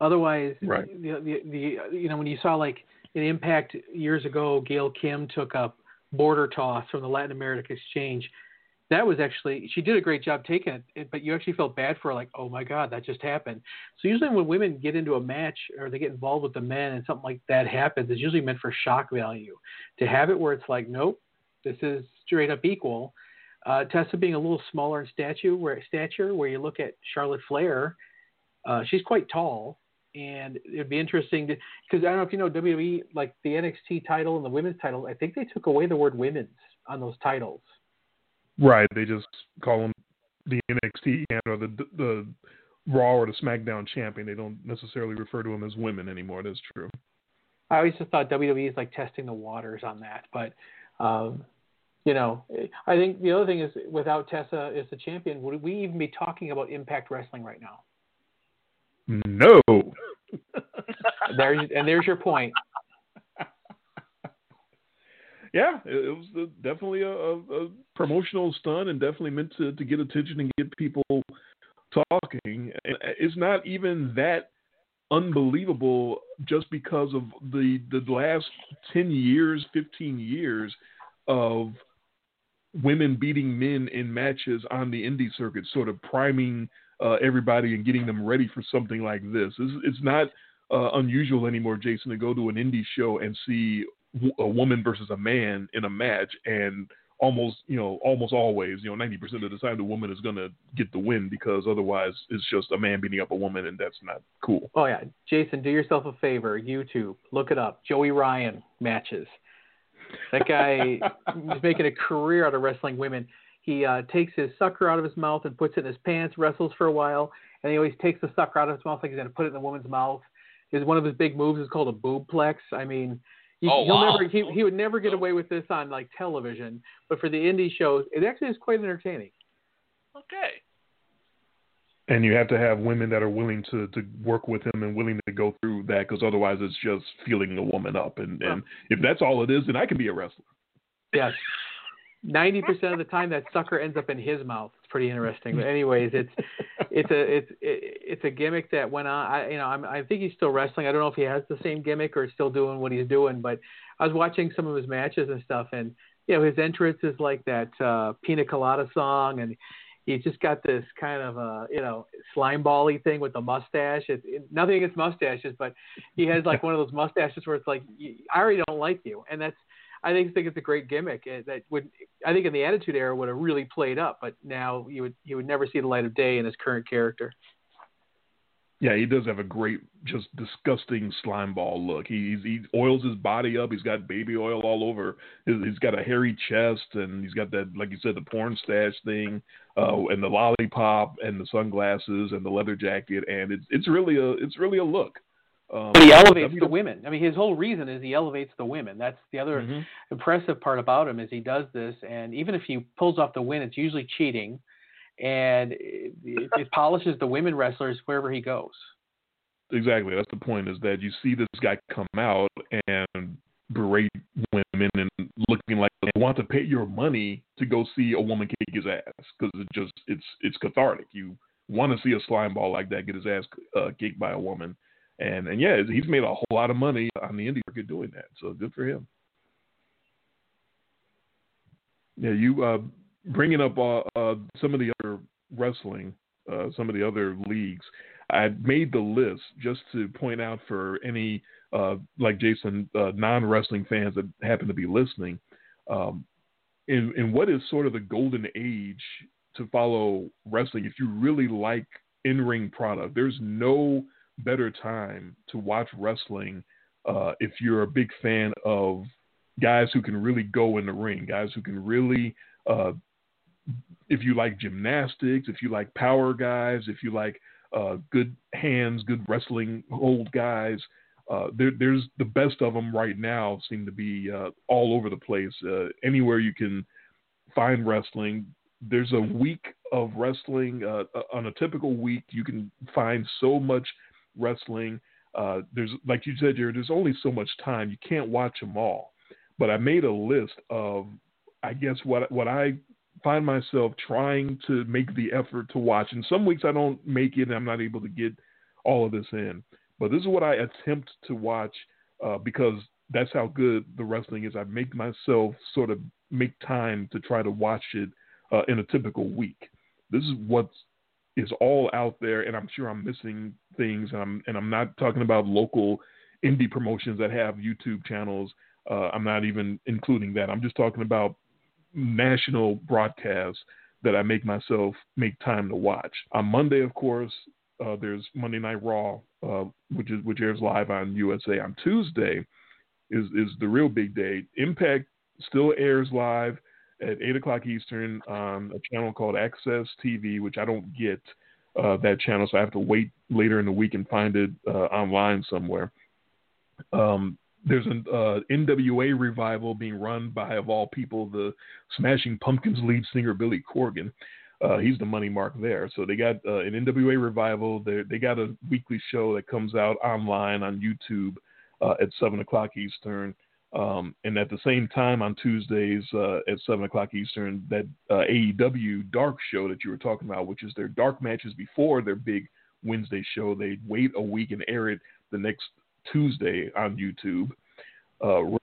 Otherwise,
right.
the, the, the you know when you saw like in Impact years ago, Gail Kim took a border toss from the Latin America Exchange that was actually she did a great job taking it, but you actually felt bad for her, like, oh my god, that just happened. So usually when women get into a match or they get involved with the men and something like that happens, it's usually meant for shock value. To have it where it's like, nope, this is straight up equal. Uh, Tessa being a little smaller in stature, where stature, where you look at Charlotte Flair, uh, she's quite tall, and it'd be interesting because I don't know if you know WWE, like the NXT title and the women's title, I think they took away the word women's on those titles.
Right. They just call them the NXT or the the Raw or the SmackDown champion. They don't necessarily refer to them as women anymore. That's true.
I always just thought WWE is like testing the waters on that, but um, you know, I think the other thing is without Tessa as the champion, would we even be talking about Impact Wrestling right now?
No.
there's and there's your point
yeah, it, it was a, definitely a, a, promotional stunt and definitely meant to, to get attention and get people talking. And it's not even that unbelievable just because of the the last 10 years 15 years of women beating men in matches on the indie circuit sort of priming uh, everybody and getting them ready for something like this it's, it's not uh, unusual anymore jason to go to an indie show and see a woman versus a man in a match, and almost you know almost always you know ninety percent of the time the woman is going to get the win because otherwise it's just a man beating up a woman, and that's not cool.
Oh yeah, Jason, do yourself a favor. YouTube, look it up. Joey Ryan matches. That guy is making a career out of wrestling women. He uh, takes his sucker out of his mouth and puts it in his pants, wrestles for a while, and he always takes the sucker out of his mouth like he's going to put it in the woman's mouth. His one of his big moves is called a boobplex. I mean, he,
oh,
he'll
wow.
never he, he would never get away with this on like television, but for the indie shows, it actually is quite entertaining.
Okay.
And you have to have women that are willing to, to work with him and willing to go through that, because otherwise it's just feeling the woman up. And, and if that's all it is, then I can be a wrestler.
Yes. Ninety percent of the time, that sucker ends up in his mouth. It's pretty interesting. But anyways, it's it's a it's it's a gimmick that went on. I you know I'm, I think he's still wrestling. I don't know if he has the same gimmick or still doing what he's doing. But I was watching some of his matches and stuff, and you know his entrance is like that uh, Pina Colada song, and he's just got this kind of uh you know slime bally thing with the mustache. It, it, nothing against mustaches, but he has like one of those mustaches where it's like I already don't like you, and that's I think think it's a great gimmick uh, that would I think in the Attitude Era would have really played up, but now you would you would never see the light of day in his current character.
Yeah, he does have a great, just disgusting slime ball look. He he oils his body up. He's got baby oil all over. He's got a hairy chest, and he's got that, like you said, the porn stash thing, uh, and the lollipop, and the sunglasses, and the leather jacket, and it's it's really a it's really a look.
Um, but he elevates the women. I mean, his whole reason is he elevates the women. That's the other mm-hmm. impressive part about him is he does this, and even if he pulls off the win, it's usually cheating, and it, it polishes the women wrestlers wherever he goes.
Exactly. That's the point. Is that you see this guy come out and berate women and looking like they want to pay your money to go see a woman kick his ass because it just it's it's cathartic. You want to see a slime ball like that get his ass uh, kicked by a woman and and yeah, he's made a whole lot of money on the indie circuit doing that. So good for him. Yeah, you uh, bringing up uh, uh, some of the other wrestling, uh, some of the other leagues. I made the list just to point out for any uh, like Jason uh, non wrestling fans that happen to be listening. Um, in, in what is sort of the golden age to follow wrestling, if you really like in ring product, there's no better time to watch wrestling uh, if you're a big fan of guys who can really go in the ring, guys who can really, uh, if you like gymnastics, if you like power guys, if you like uh, good hands, good wrestling old guys. Uh, there, there's the best of them right now seem to be uh, all over the place. Uh, anywhere you can find wrestling, there's a week of wrestling. Uh, on a typical week, you can find so much wrestling. Uh, there's like you said, Jared. There's only so much time. You can't watch them all. But I made a list of, I guess what what I find myself trying to make the effort to watch. And some weeks I don't make it, and I'm not able to get all of this in. But this is what I attempt to watch uh, because that's how good the wrestling is. I make myself sort of make time to try to watch it uh, in a typical week. This is what's is all out there, and I'm sure I'm missing things. And I'm and I'm not talking about local indie promotions that have YouTube channels. Uh, I'm not even including that. I'm just talking about national broadcasts that I make myself make time to watch. On Monday, of course, uh, there's Monday Night Raw, uh, which is which airs live on USA. On Tuesday is is the real big day. Impact still airs live at 8 o'clock Eastern on a channel called AXS TV, which I don't get uh, that channel, so I have to wait later in the week and find it uh, online somewhere. Um, there's an uh, NWA revival being run by, of all people, the Smashing Pumpkins lead singer Billy Corgan. Uh, he's the money mark there. So they got uh, an NWA revival. They they got a weekly show that comes out online on YouTube uh, at seven o'clock Eastern. Um, and at the same time on Tuesdays uh, at 7 o'clock Eastern, that uh, AEW Dark show that you were talking about, which is their dark matches before their big Wednesday show, they wait a week and air it the next Tuesday on YouTube. Uh,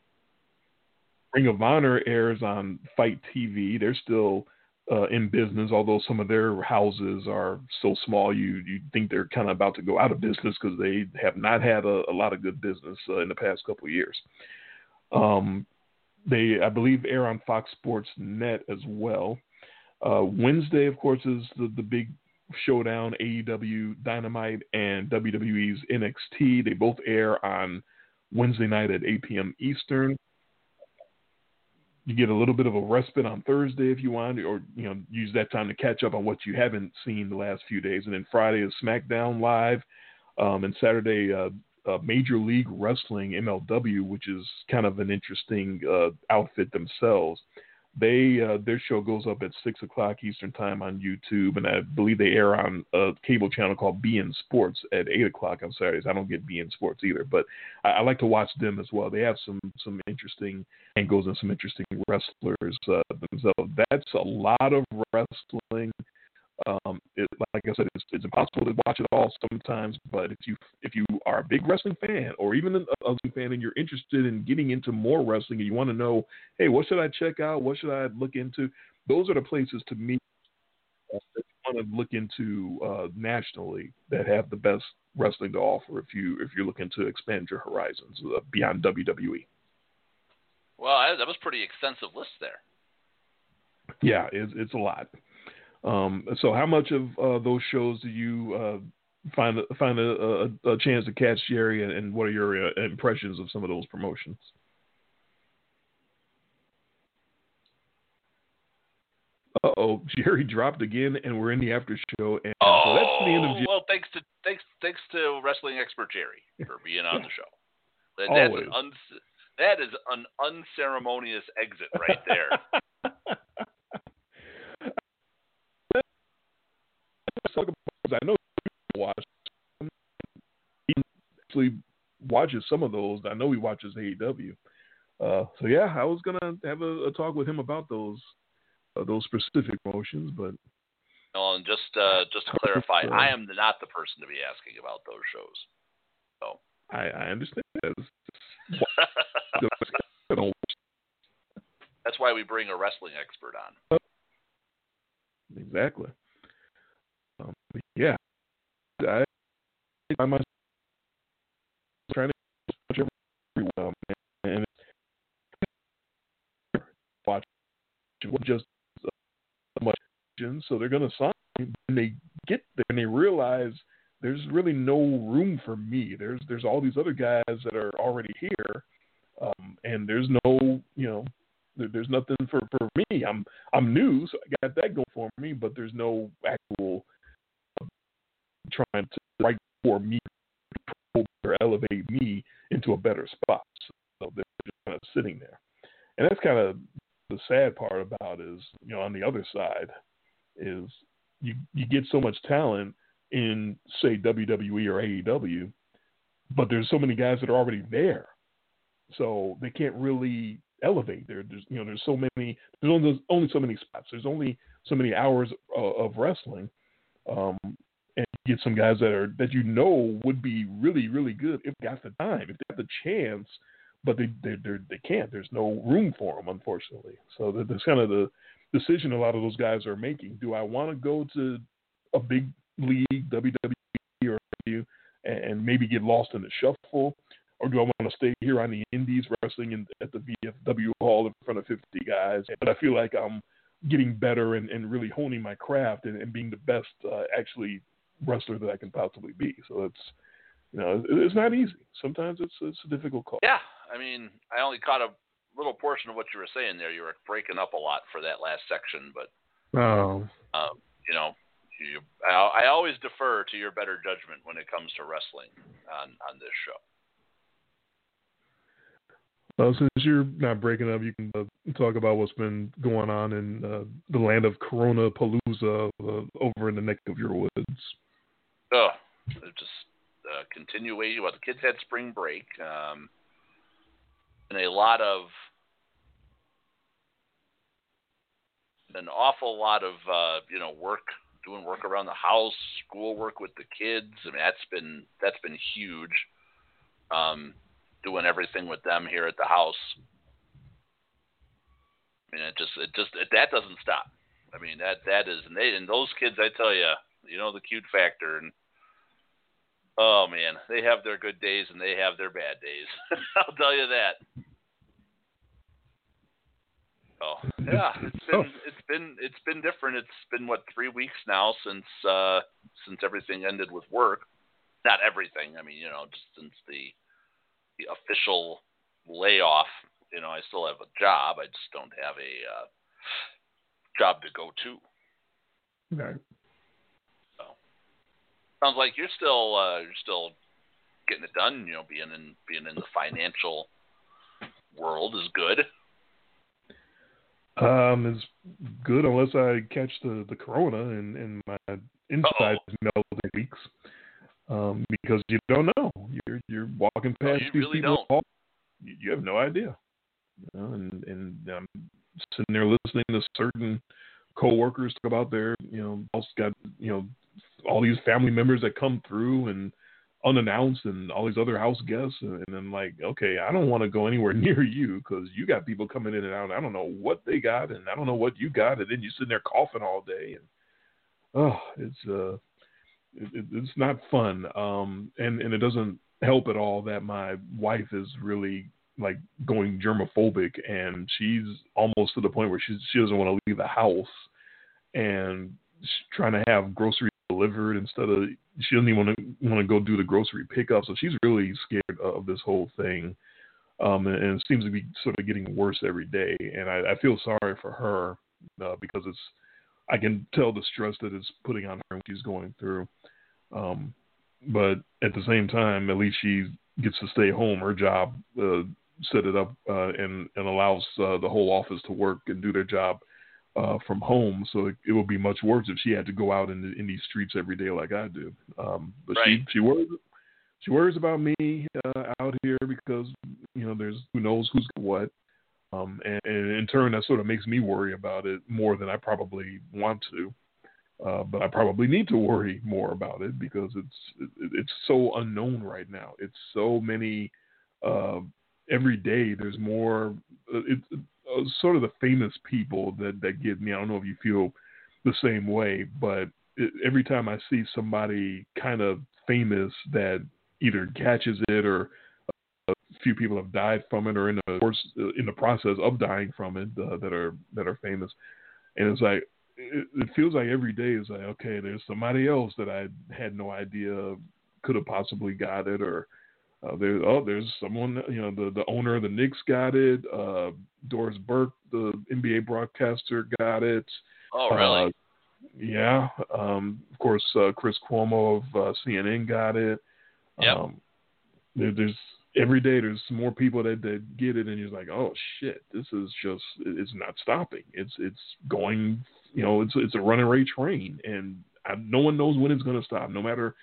Ring of Honor airs on Fight TV. They're still uh, in business, although some of their houses are so small you you think they're kind of about to go out of business because they have not had a, a lot of good business uh, in the past couple of years. Um, they, I believe, air on Fox Sports Net as well. Uh, Wednesday, of course, is the, the big showdown AEW Dynamite and WWE's NXT. They both air on Wednesday night at 8 p.m. Eastern. You get a little bit of a respite on Thursday if you want, or you know, use that time to catch up on what you haven't seen the last few days. And then Friday is SmackDown Live, um, and Saturday uh, uh, Major League Wrestling MLW, which is kind of an interesting uh, outfit themselves. They uh, their show goes up at six o'clock Eastern time on YouTube, and I believe they air on a cable channel called beIN Sports at eight o'clock on Saturdays. I don't get beIN Sports either, but I, I, like to watch them as well. They have some some interesting angles and some interesting wrestlers uh, themselves. That's a lot of wrestling um, it, like I said, it's, it's, impossible to watch it all sometimes. But if you if you are a big wrestling fan, or even a wrestling fan, and you're interested in getting into more wrestling, and you want to know, hey, what should I check out? What should I look into? Those are the places to meet. Uh, want to look into uh, nationally that have the best wrestling to offer if you if you're looking to expand your horizons uh, beyond WWE.
Well, that was pretty extensive list there.
Yeah, it's it's a lot. Um, so, how much of uh, those shows do you uh, find find a, a, a, chance to catch Jerry, and, what are your uh, impressions of some of those promotions? Uh oh, Jerry dropped again, and we're in the after show, and
oh,
so that's the end of.
Jerry. well, thanks to thanks thanks to wrestling expert Jerry for being on the show. That, that's an un, that is an unceremonious exit right there.
I know watch. He actually watches some of those. I know he watches AEW. Uh, so yeah, I was gonna have a, a talk with him about those uh, those specific motions, but.
No, and just uh, just to clarify, I am not the person to be asking about those shows. So
I, I understand.
That's why we bring a wrestling expert on.
Exactly. Um, yeah, I, I myself trying to watch every well, and watch just much. So they're going to sign, and they get there and they realize there's really no room for me. There's there's all these other guys that are already here, um, and there's no you know there, there's nothing for for me. I'm I'm new, so I got that going for me, but there's no actual uh, trying to write for me or elevate me into a better spot. So they're just kind of sitting there, and that's kind of the sad part about is you know on the other side is you you get so much talent in say WWE or AEW, but there's so many guys that are already there, so they can't really elevate. There, there's you know there's so many there's only there's only so many spots. There's only so many hours of, wrestling, um, get some guys that are that you know would be really really good if they got the time, if they got the chance, but they they they can't. There's no room for them, unfortunately. So that's kind of the decision a lot of those guys are making. Do I want to go to a big league, WWE or you, and maybe get lost in the shuffle? Or do I want to stay here on the indies wrestling in, at the VFW hall in front of 50 guys? But I feel like I'm getting better and, and really honing my craft and, and being the best uh, actually wrestler that I can possibly be. So it's, you know, it's not easy. Sometimes it's, it's a difficult call.
Yeah. I mean, I only caught a little portion of what you were saying there. You were breaking up a lot for that last section, but
oh,
um, you know, you, I, I always defer to your better judgment when it comes to wrestling on on this show.
Well, since you're not breaking up, you can uh, talk about what's been going on in uh, the land of Corona Palooza uh, over in the neck of your woods.
Oh, just uh, continuing. Well, the kids had spring break. Um, and a lot of an awful lot of uh, you know work doing work around the house, school work with the kids. I mean that's been that's been huge. Um, doing everything with them here at the house. I mean it just it just it, that doesn't stop. I mean that that is and they and those kids I tell you you know the cute factor and Oh man, they have their good days and they have their bad days. I'll tell you that. Oh yeah, it's been it's been it's been different. It's been what three weeks now since uh since everything ended with work. Not everything. I mean, you know, just since the the official layoff. You know, I still have a job. I just don't have a uh, job to go to.
Okay
sounds like you're still uh, you're still getting it done. You know, being in being in the financial world is good.
Um, is good unless I catch the the corona and and my insides melt in weeks. Um, because you don't know. You're you're walking past
you
these
really
people.
don't.
You, you have no idea. You know, and and I'm sitting there listening to certain coworkers talk about their you know boss got you know all these family members that come through and unannounced and all these other house guests and, then like okay i don't want to go anywhere near you because you got people coming in and out i don't know what they got and i don't know what you got and then you're sitting there coughing all day and oh, it's uh, it, it, it's not fun. Um, and and it doesn't help at all that my wife is really like going germophobic, and she's almost to the point where she she doesn't want to leave the house, and trying to have groceries delivered instead of she doesn't even want to want to go do the grocery pickup. So she's really scared of this whole thing, um, and, and it seems to be sort of getting worse every day. And I, I feel sorry for her uh, because it's I can tell the stress that it's putting on her when she's going through. Um, but at the same time, at least she gets to stay home. Her job uh, set it up uh, and and allows uh, the whole office to work and do their job uh, from home. So it, it would be much worse if she had to go out in, the, in these streets every day like I do. Um, but
right.
she she worries she worries about me uh, out here because you know there's who knows who's what. Um, and, and in turn, that sort of makes me worry about it more than I probably want to. Uh, but I probably need to worry more about it because it's it, it's so unknown right now. It's so many. Uh, every day, there's more. Uh, it's uh, sort of the famous people that that get me. I don't know if you feel the same way, but it, every time I see somebody kind of famous that either catches it or a few people have died from it or in the course in the process of dying from it uh, that are that are famous, and it's like it, it feels like every day is like, okay, there's somebody else that I had no idea could have possibly got it, or uh, there's oh, there's someone, you know, the the owner of the Knicks got it. Uh, Doris Burke, the NBA broadcaster, got it.
Oh, really?
Uh, yeah. Um, of course, uh, Chris Cuomo of uh, CNN got it.
Yep.
Um, there, there's every day there's more people that, that get it, and you're like, oh shit, this is just it's not stopping. It's it's going you know, it's it's a runaway train, and I, no one knows when it's going to stop. No matter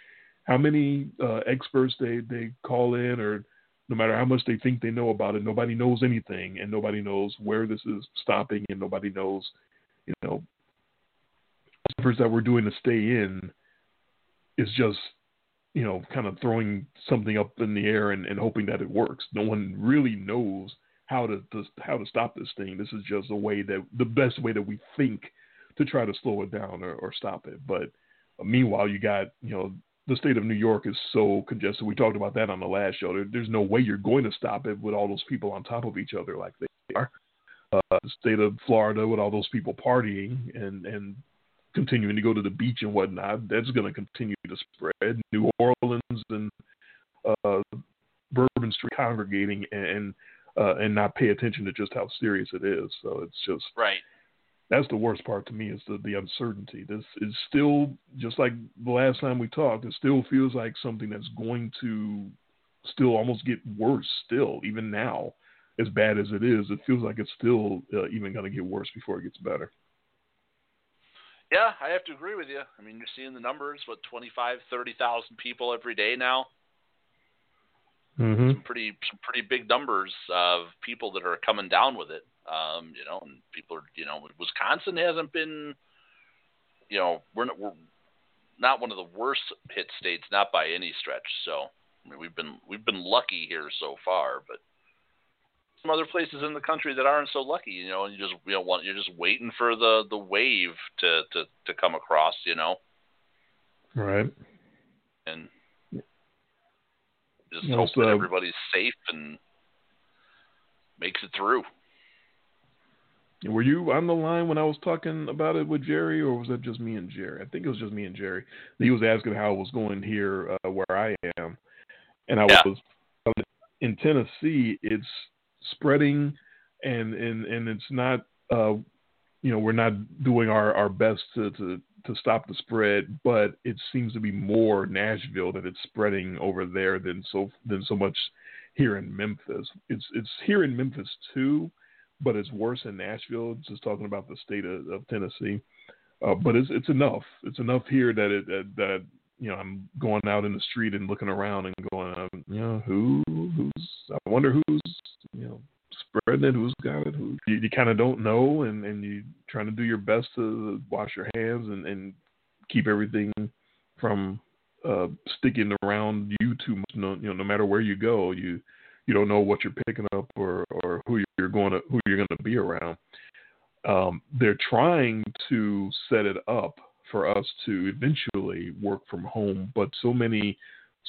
how many uh, experts they they call in, or no matter how much they think they know about it, nobody knows anything, and nobody knows where this is stopping, and nobody knows, you know, efforts that we're doing to stay in is just you know, kind of throwing something up in the air and, and hoping that it works. No one really knows how to, to, how to stop this thing. This is just a way that the best way that we think to try to slow it down or, or stop it. But meanwhile, you got you know the state of New York is so congested. We talked about that on the last show. There, there's no way you're going to stop it with all those people on top of each other like they are. Uh, the state of Florida with all those people partying and and continuing to go to the beach and whatnot, that's going to continue to spread. New Orleans and uh, Bourbon Street congregating and uh, and not pay attention to just how serious it is. So it's just
right
that's the worst part to me is the, the uncertainty. This is still just like the last time we talked. It still feels like something that's going to still almost get worse. Still, even now, as bad as it is, it feels like it's still uh, even going to get worse before it gets better.
Yeah, I have to agree with you. I mean, you're seeing the numbers, what, 25, 30,000 people every day now?
Mm-hmm.
Some pretty some pretty big numbers of people that are coming down with it. Um, you know, and people are, you know, Wisconsin hasn't been, you know, we're not, we're not one of the worst hit states, not by any stretch. So, I mean, we've been we've been lucky here so far, but some other places in the country that aren't so lucky, you know, and you just you know want you're just waiting for the the wave to to to come across, you know.
Right.
And just hope that everybody's safe and makes it through.
Were you on the line when I was talking about it with Jerry, or was that just me and Jerry? I think it was just me and Jerry. He was asking how it was going here uh, where I am, and I
Yeah.
was in Tennessee. It's spreading, and and and it's not. Uh, you know, we're not doing our our best to to to stop the spread, but it seems to be more Nashville that it's spreading over there than so than so much here in Memphis. It's it's here in Memphis too but it's worse in Nashville. Just talking about the state of, of Tennessee, uh, but it's it's enough. It's enough here that it that, that you know I'm going out in the street and looking around and going, um, you know, who who's I wonder who's you know spreading it, who's got it, who you, you kind of don't know, and and you trying to do your best to wash your hands and and keep everything from uh, sticking around you too much. No, you know, no matter where you go, you you don't know what you're picking up or, or who you're going to who you're going to be around. Um, they're trying to set it up for us to eventually work from home, but so many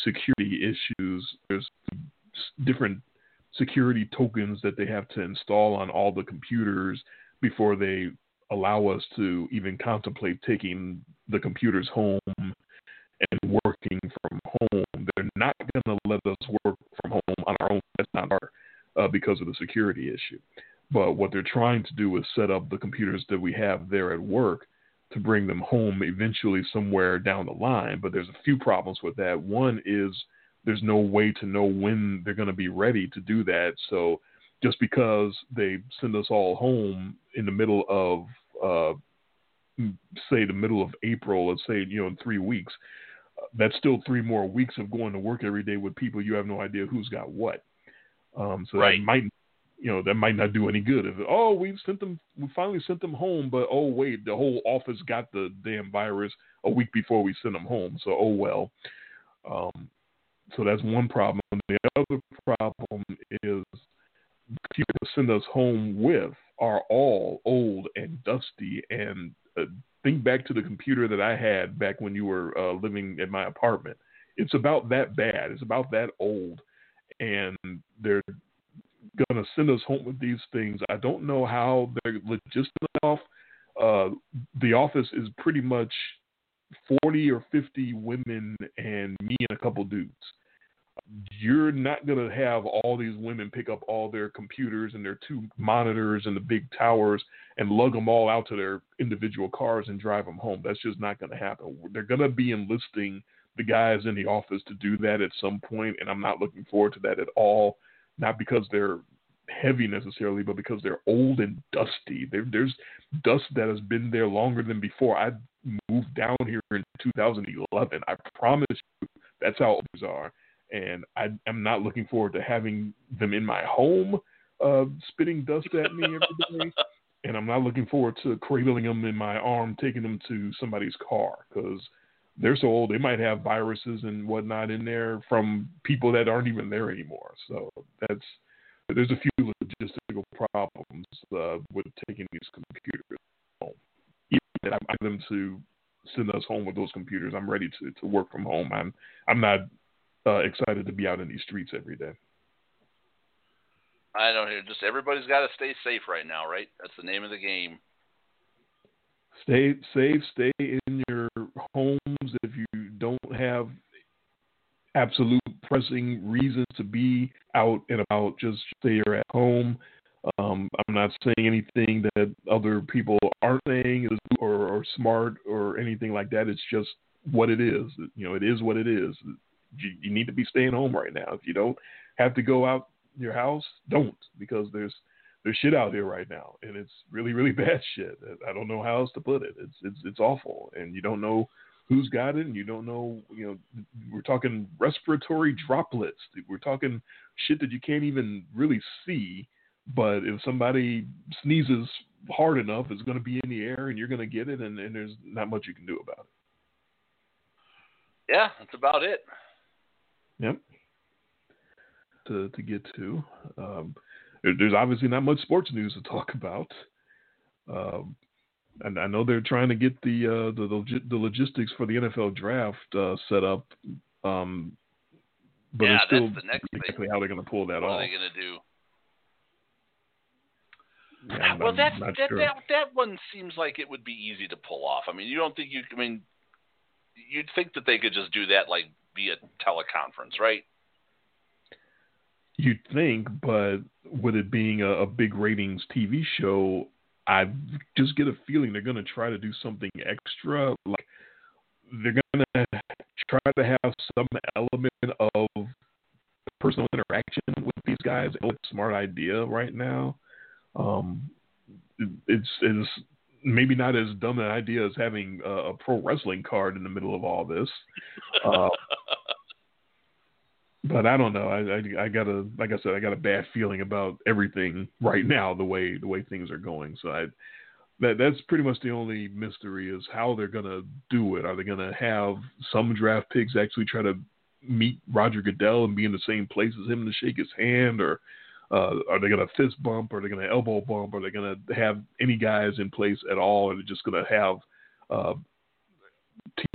security issues. There's different security tokens that they have to install on all the computers before they allow us to even contemplate taking the computers home working from home. They're not going to let us work from home on our own. That's not our uh, because of the security issue. But what they're trying to do is set up the computers that we have there at work to bring them home eventually somewhere down the line. But there's a few problems with that. One is there's no way to know when they're going to be ready to do that. So just because they send us all home in the middle of, uh, say, the middle of April, let's say, you know, in three weeks, that's still three more weeks of going to work every day with people you have no idea who's got what. Um, so
Right.
that might, you know, that might not do any good. If oh, we've sent them, we finally sent them home, but oh wait, the whole office got the damn virus a week before we sent them home. So oh well. Um, so that's one problem. The other problem is people send us home with are all old and dusty. And think back to the computer that I had back when you were uh, living in my apartment. It's about that bad. It's about that old, and they're gonna send us home with these things. I don't know how they're logistically off. Uh, the office is pretty much forty or fifty women and me and a couple dudes you're not going to have all these women pick up all their computers and their two monitors and the big towers and lug them all out to their individual cars and drive them home. That's just not going to happen. They're going to be enlisting the guys in the office to do that at some point, and I'm not looking forward to that at all. Not because they're heavy necessarily, but because they're old and dusty. There, there's dust that has been there longer than before. I moved down here in 2011. I promise you, that's how old these are and I, am not looking forward to having them in my home, uh, spitting dust at me every day. And I'm not looking forward to cradling them in my arm, taking them to somebody's car because they're so old. They might have viruses and whatnot in there from people that aren't even there anymore. So that's there's a few logistical problems uh, with taking these computers home. Even I want them to send us home with those computers. I'm ready to, to work from home. I'm I'm not uh, excited to be out in these streets every day.
I don't hear. Just everybody's got to stay safe right now, right? That's the name of the game.
Stay safe. Stay in your homes if you don't have absolute pressing reasons to be out and about. Just stay at home. Um, I'm not saying anything that other people aren't saying or, or smart or anything like that. It's just what it is. You know, it is what it is you, you need to be staying home right now. If you don't have to go out your house, don't because there's there's shit out there right now, and it's really really bad shit. I don't know how else to put it. It's it's it's awful, and you don't know who's got it, and you don't know. You know, we're talking respiratory droplets. We're talking shit that you can't even really see. But if somebody sneezes hard enough, it's going to be in the air, and you're going to get it, and, and there's not much you can do about it.
Yeah, that's about it.
Yep. To to get to, um, there, there's obviously not much sports news to talk about. Um, and I know they're trying to get the uh, the, log- the logistics for the NFL draft uh, set up. Um, but
Yeah,
it's still
that's the next
exactly how they're going to pull that
What
off.
are they going to do?
Yeah,
well, that's that,
sure.
that that one seems like it would be easy to pull off. I mean, you don't think you? I mean, you'd think that they could just do that like via teleconference, right?
You'd think, but with it being a, a big ratings TV show, I just get a feeling they're going to try to do something extra. Like they're going to try to have some element of personal interaction with these guys. It's a smart idea right now. Um, it- it's it's maybe not as dumb an idea as having a, a pro wrestling card in the middle of all this. Uh, but I don't know. I, I I got a like I said, I got a bad feeling about everything right now. The way the way things are going. So I that that's pretty much the only mystery is how they're gonna do it. Are they gonna have some draft picks actually try to meet Roger Goodell and be in the same place as him to shake his hand, or uh, are they gonna fist bump? Are they gonna elbow bump? Are they gonna have any guys in place at all? Or are they just gonna have uh,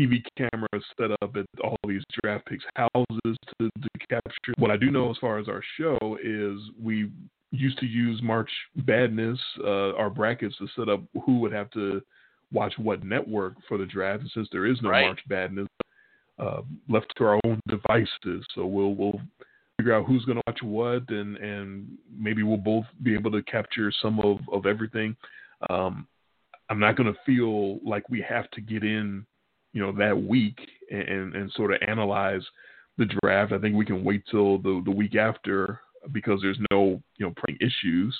TV cameras set up at all these draft picks houses to, to capture. What I do know as far as our show is we used to use March Badness, uh, our brackets to set up who would have to watch what network for the draft. And since there is no
Right.
March Badness, uh, left to our own devices. So we'll we'll figure out who's going to watch what, and and maybe we'll both be able to capture some of of everything. Um, I'm not going to feel like we have to get in, you know, that week and, and, sort of analyze the draft. I think we can wait till the the week after because there's no you know playing issues.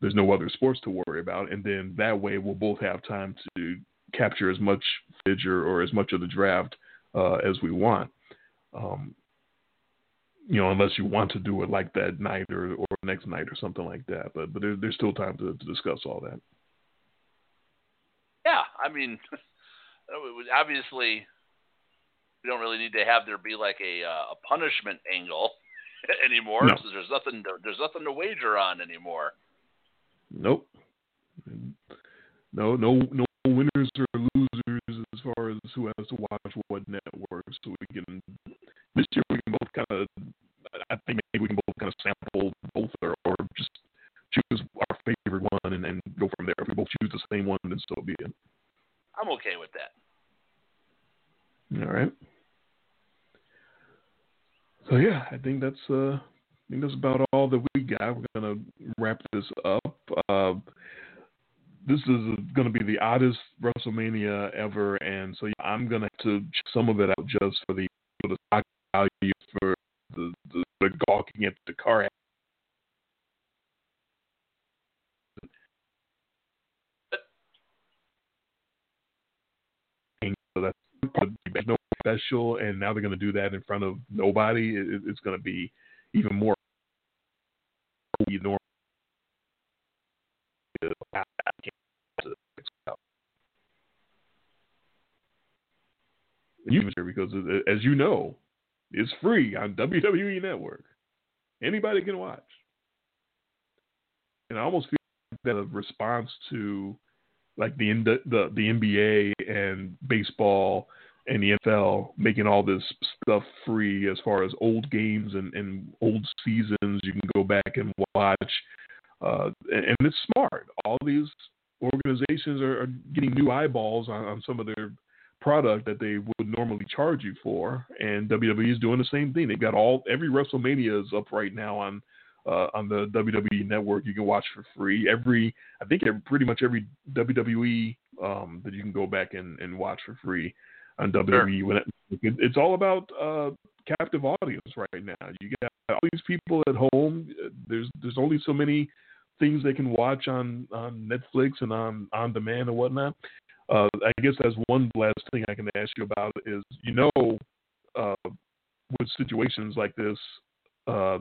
There's no other sports to worry about, and then that way we'll both have time to capture as much footage or, or as much of the draft uh, as we want. Um, you know, unless you want to do it like that night or, or next night or something like that. But but there, there's still time to, to discuss all that.
Yeah, I mean, obviously, we don't really need to have there be like a uh, a punishment angle anymore.
No.
So there's nothing to, there's nothing to wager on anymore.
Nope. No, no, no winners or losers as far as who has to watch what network. So we can this year we can both kind of. I think maybe we can both kind of sample both or, or just choose our favorite one and then go from there. If we both choose the same one, then so be it.
I'm okay with that.
All right. So yeah, I think that's uh, I think that's about all that we got. We're gonna wrap this up. Uh, this is to be the oddest WrestleMania ever, and so yeah, I'm gonna have to check some of it out just for the for the stock value for the the, the gawking at the car. So that's there's no special, and now they're going to do that in front of nobody. It, it's going to be even more normal. Because uh, as you know, it's free on WWE Network. Anybody can watch, and I almost feel that a response to like the the, the NBA and baseball and the NFL making all this stuff free as far as old games and, and old seasons you can go back and watch. Uh, and, it's smart. All these organizations are, are getting new eyeballs on, on some of their product that they would normally charge you for, and WWE is doing the same thing. They've got all every WrestleMania is up right now on uh, on the WWE network. You can watch for free. Every I think every, pretty much every WWE um, that you can go back and, and watch for free on WWE. When it, it, it's all about uh, captive audience right now. You got all these people at home. There's there's only so many things they can watch on on Netflix and on on demand and whatnot. Uh, I guess that's one last thing I can ask you about is you know uh, with situations like this. Uh,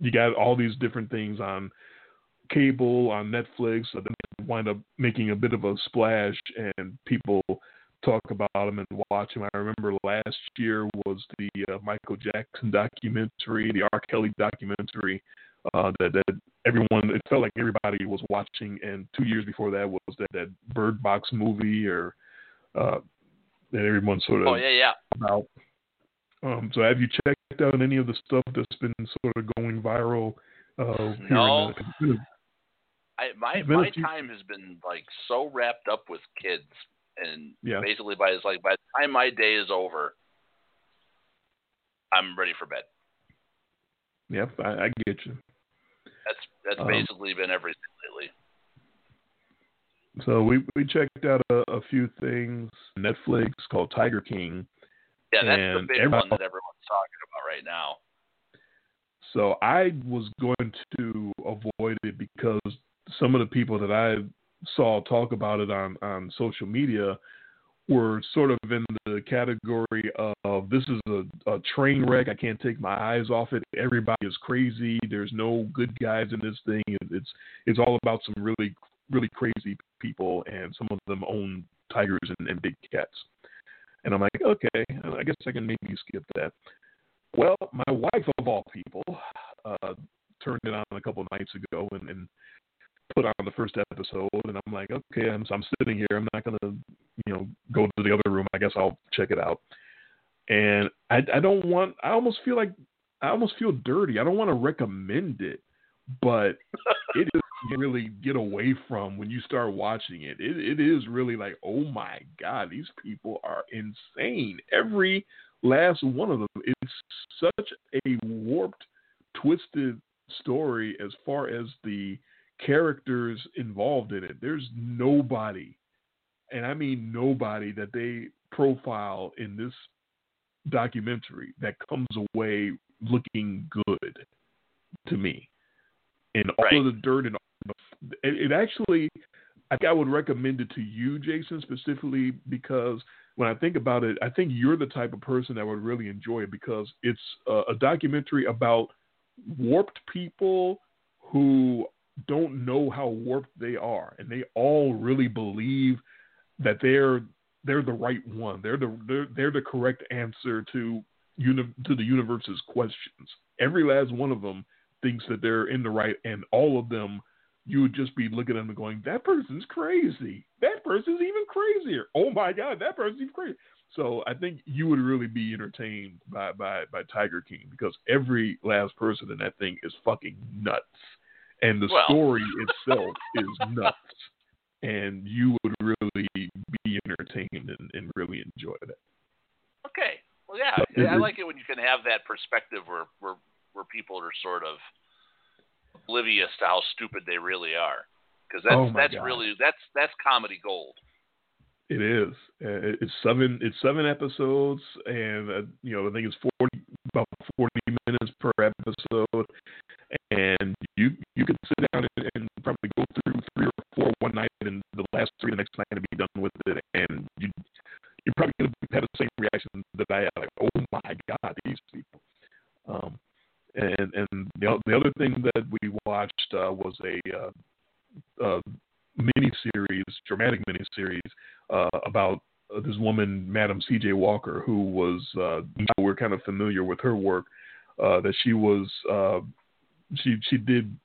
you got all these different things on cable, on Netflix, so they wind up making a bit of a splash, and people talk about them and watch them. I remember last year was the uh, Michael Jackson documentary, the R. Kelly documentary, uh, that that everyone it felt like everybody was watching, and two years before that was that that Bird Box movie, or uh, that everyone sort of
Oh yeah, yeah.
about. Um, so have you checked out any of the stuff that's been sort of going viral? Uh,
No.
the,
I my
It's been a
my time has been like so wrapped up with kids, and
Yeah.
basically by it's like by the time my day is over, I'm ready for bed.
Yep, I, I get you.
That's that's
Um,
basically been everything lately.
So we we checked out a, a few things. Netflix called Tiger King.
Yeah, that's the big one that everyone's talking about right now.
So I was going to avoid it because some of the people that I saw talk about it on, on social media were sort of in the category of this is a, a train wreck. I can't take my eyes off it. Everybody is crazy. There's no good guys in this thing. It's it's all about some really really crazy people, and some of them own tigers and, and big cats. And I'm like, okay, I guess I can maybe skip that. Well, my wife of all people uh, turned it on a couple nights ago and, and put on the first episode, and I'm like, okay, I'm, I'm sitting here. I'm not gonna, you know, go to the other room. I guess I'll check it out. And I, I don't want. I almost feel like I almost feel dirty. I don't want to recommend it, but it is really get away from when you start watching it. It it is really like, oh my god, these people are insane. Every last one of them. It's such a warped, twisted story as far as the characters involved in it. There's nobody, and I mean nobody, that they profile in this documentary that comes away looking good to me. And all
Right.
of the dirt and all the, it, it actually, I think I would recommend it to you, Jason, specifically because when I think about it, I think you're the type of person that would really enjoy it because it's a, a documentary about warped people who don't know how warped they are, and they all really believe that they're they're the right one. They're the they're, they're the correct answer to uni- to the universe's questions. Every last one of them thinks that they're in the right, and all of them you would just be looking at them and going, "That person's crazy. That person's even crazier. Oh my God, that person's crazy." So I think you would really be entertained by by by Tiger King because every last person in that thing is fucking nuts, and the
Well.
story itself is nuts, and you would really be entertained and, and really enjoy that.
Okay. Well, yeah, I like it when you can have that perspective where where where people are sort of oblivious to how stupid they really are, because that's
Oh
that's
God.
really that's that's comedy gold.
It is. Uh, It's seven. It's seven episodes, and uh, you know I think it's forty about forty minutes per episode, and you you could sit down and, and probably go through three or four one night, and the last three the next night to be done with it, and you you're probably gonna have the same reaction that I had, like, oh my god, these people. Um, and and the the other thing that we watched uh, was a uh, uh, mini series, dramatic mini series uh, about this woman, Madam C.J. Walker, who was uh, we're kind of familiar with her work. Uh, that she was uh, she she did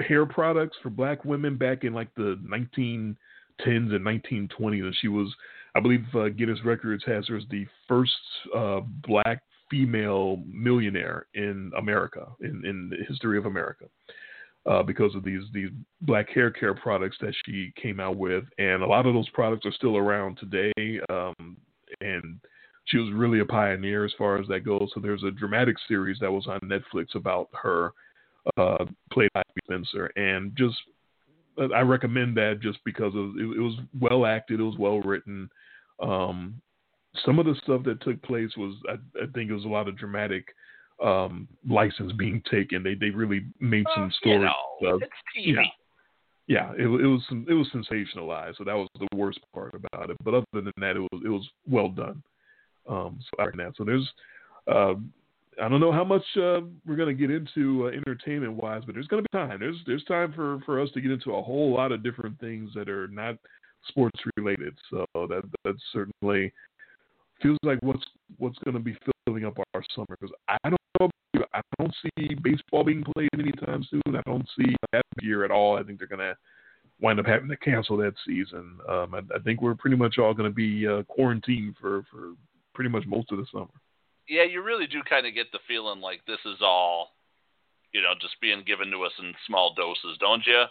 hair products for black women back in like the 1910s and 1920s, and she was, I believe, uh, Guinness Records has her as the first uh, black female millionaire in America in in the history of America uh, because of these these black hair care products that she came out with, and a lot of those products are still around today. Um, and she was really a pioneer as far as that goes. So there's a dramatic series that was on Netflix about her, uh, played by Spencer, and just I recommend that just because of, it, it was well acted, it was well written. Um, some of the stuff that took place was, I, I think, it was a lot of dramatic um, license being taken. They they really made some
Well,
stories.
You know,
uh,
it's TV.
yeah. yeah, it, it was it was sensationalized, so that was the worst part about it. But other than that, it was it was well done. Um, so like that. So there's, uh, I don't know how much uh, we're gonna get into uh, entertainment wise, but there's gonna be time. There's there's time for for us to get into a whole lot of different things that are not sports related. So that that certainly feels like what's what's gonna be filling up our summer because I don't know. I don't see baseball being played anytime soon. I don't see that year at all. I think they're gonna wind up having to cancel that season. Um, I, I think we're pretty much all going to be uh, quarantined for, for pretty much most of the summer.
Yeah, you really do kind of get the feeling like this is all, you know, just being given to us in small doses, don't you?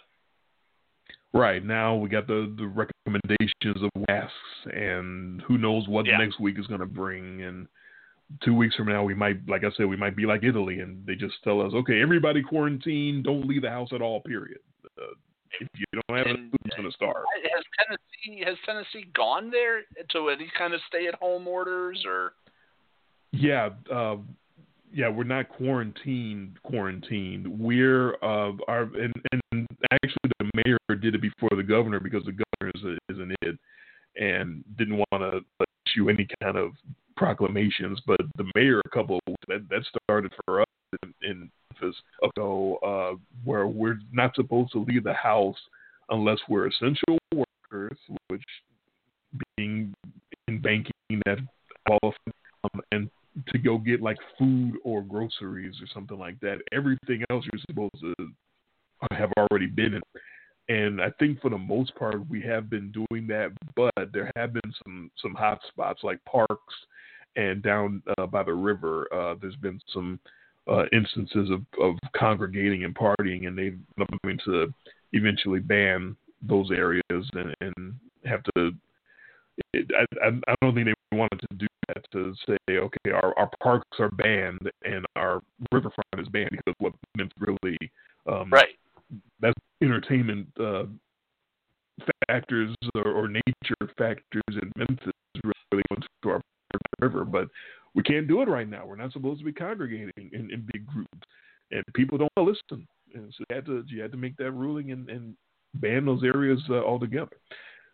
Right now, we got the, the recommendations of masks, and who knows what
Yeah.
next week is going to bring. And two weeks from now, we might, like I said, we might be like Italy, and they just tell us, okay, everybody quarantine, don't leave the house at all. Period. Uh, if you don't have
And-
who's going to starve?
Has Tennessee has Tennessee gone there to any kind of stay-at-home orders or?
Yeah, uh, yeah, we're not quarantined. Quarantined. We're uh, our and, and actually the mayor did it before the governor because the governor is, a, is an id and didn't want to issue any kind of proclamations. But the mayor, a couple that that started for us in, in Memphis ago, uh, where we're not supposed to leave the house unless we're essential workers, which being in banking that qualifies, um, and to go get like food or groceries or something like that. Everything else you're supposed to have already been in. And I think for the most part, we have been doing that, but there have been some some hot spots like parks and down uh, by the river. Uh, there's been some uh, instances of, of congregating and partying, and they've going to eventually ban those areas and, and have to. It, I, I don't think they wanted to do that to say, okay, our, our parks are banned and our riverfront is banned because what meant really um,
right.
That's entertainment uh, factors or, or, nature factors in Memphis really went to our river, but we can't do it right now. We're not supposed to be congregating in, in big groups, and people don't want to listen. And so you had to you had to make that ruling and, and ban those areas uh, altogether.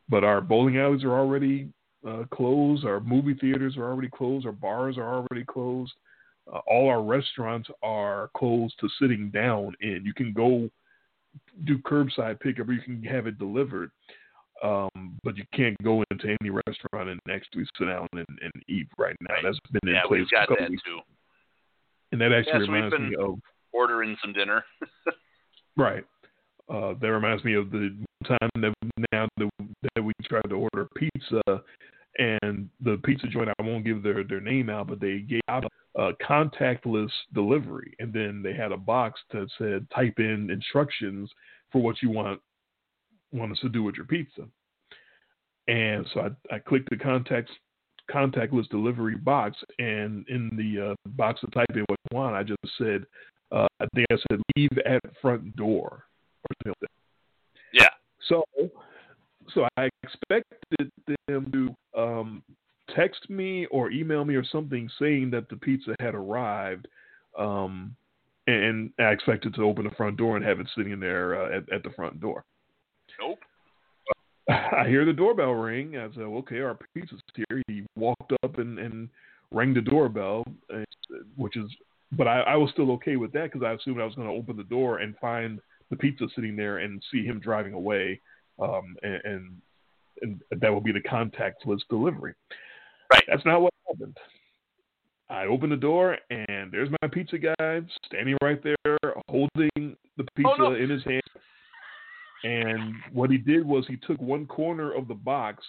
But our bowling alleys are already uh, closed. Our movie theaters are already closed. Our bars are already closed. Uh, all our restaurants are closed to sitting down in. You can go do curbside pickup or you can have it delivered. Um, but you can't go into any restaurant and actually sit down and, and eat right now.
Right.
That's been in
yeah,
place
we've got that
couple weeks.
too.
And that actually
yeah, so
reminds
we've been
me of
ordering some dinner.
right. Uh, that reminds me of the time that now that, that we tried to order pizza, and the pizza joint I won't give their their name out, but they gave out a contactless delivery, and then they had a box that said type in instructions for what you want want us to do with your pizza. And so I, I clicked the contacts contactless delivery box, and in the uh, box to type in what you want, I just said, uh, I think I said leave at front door or something like that.
Yeah.
So, so I expected them to um, text me or email me or something saying that the pizza had arrived, um, and I expected to open the front door and have it sitting there uh, at, at the front door.
Nope.
I hear the doorbell ring. I said, "Okay, our pizza's here." He walked up and, and rang the doorbell, which is, but I, I was still okay with that because I assumed I was going to open the door and find the pizza sitting there and see him driving away, um, and, and and that would be the contactless delivery.
Right.
That's not what happened. I opened the door and there's my pizza guy standing right there, holding the pizza
Oh, no.
in his hand. And what he did was he took one corner of the box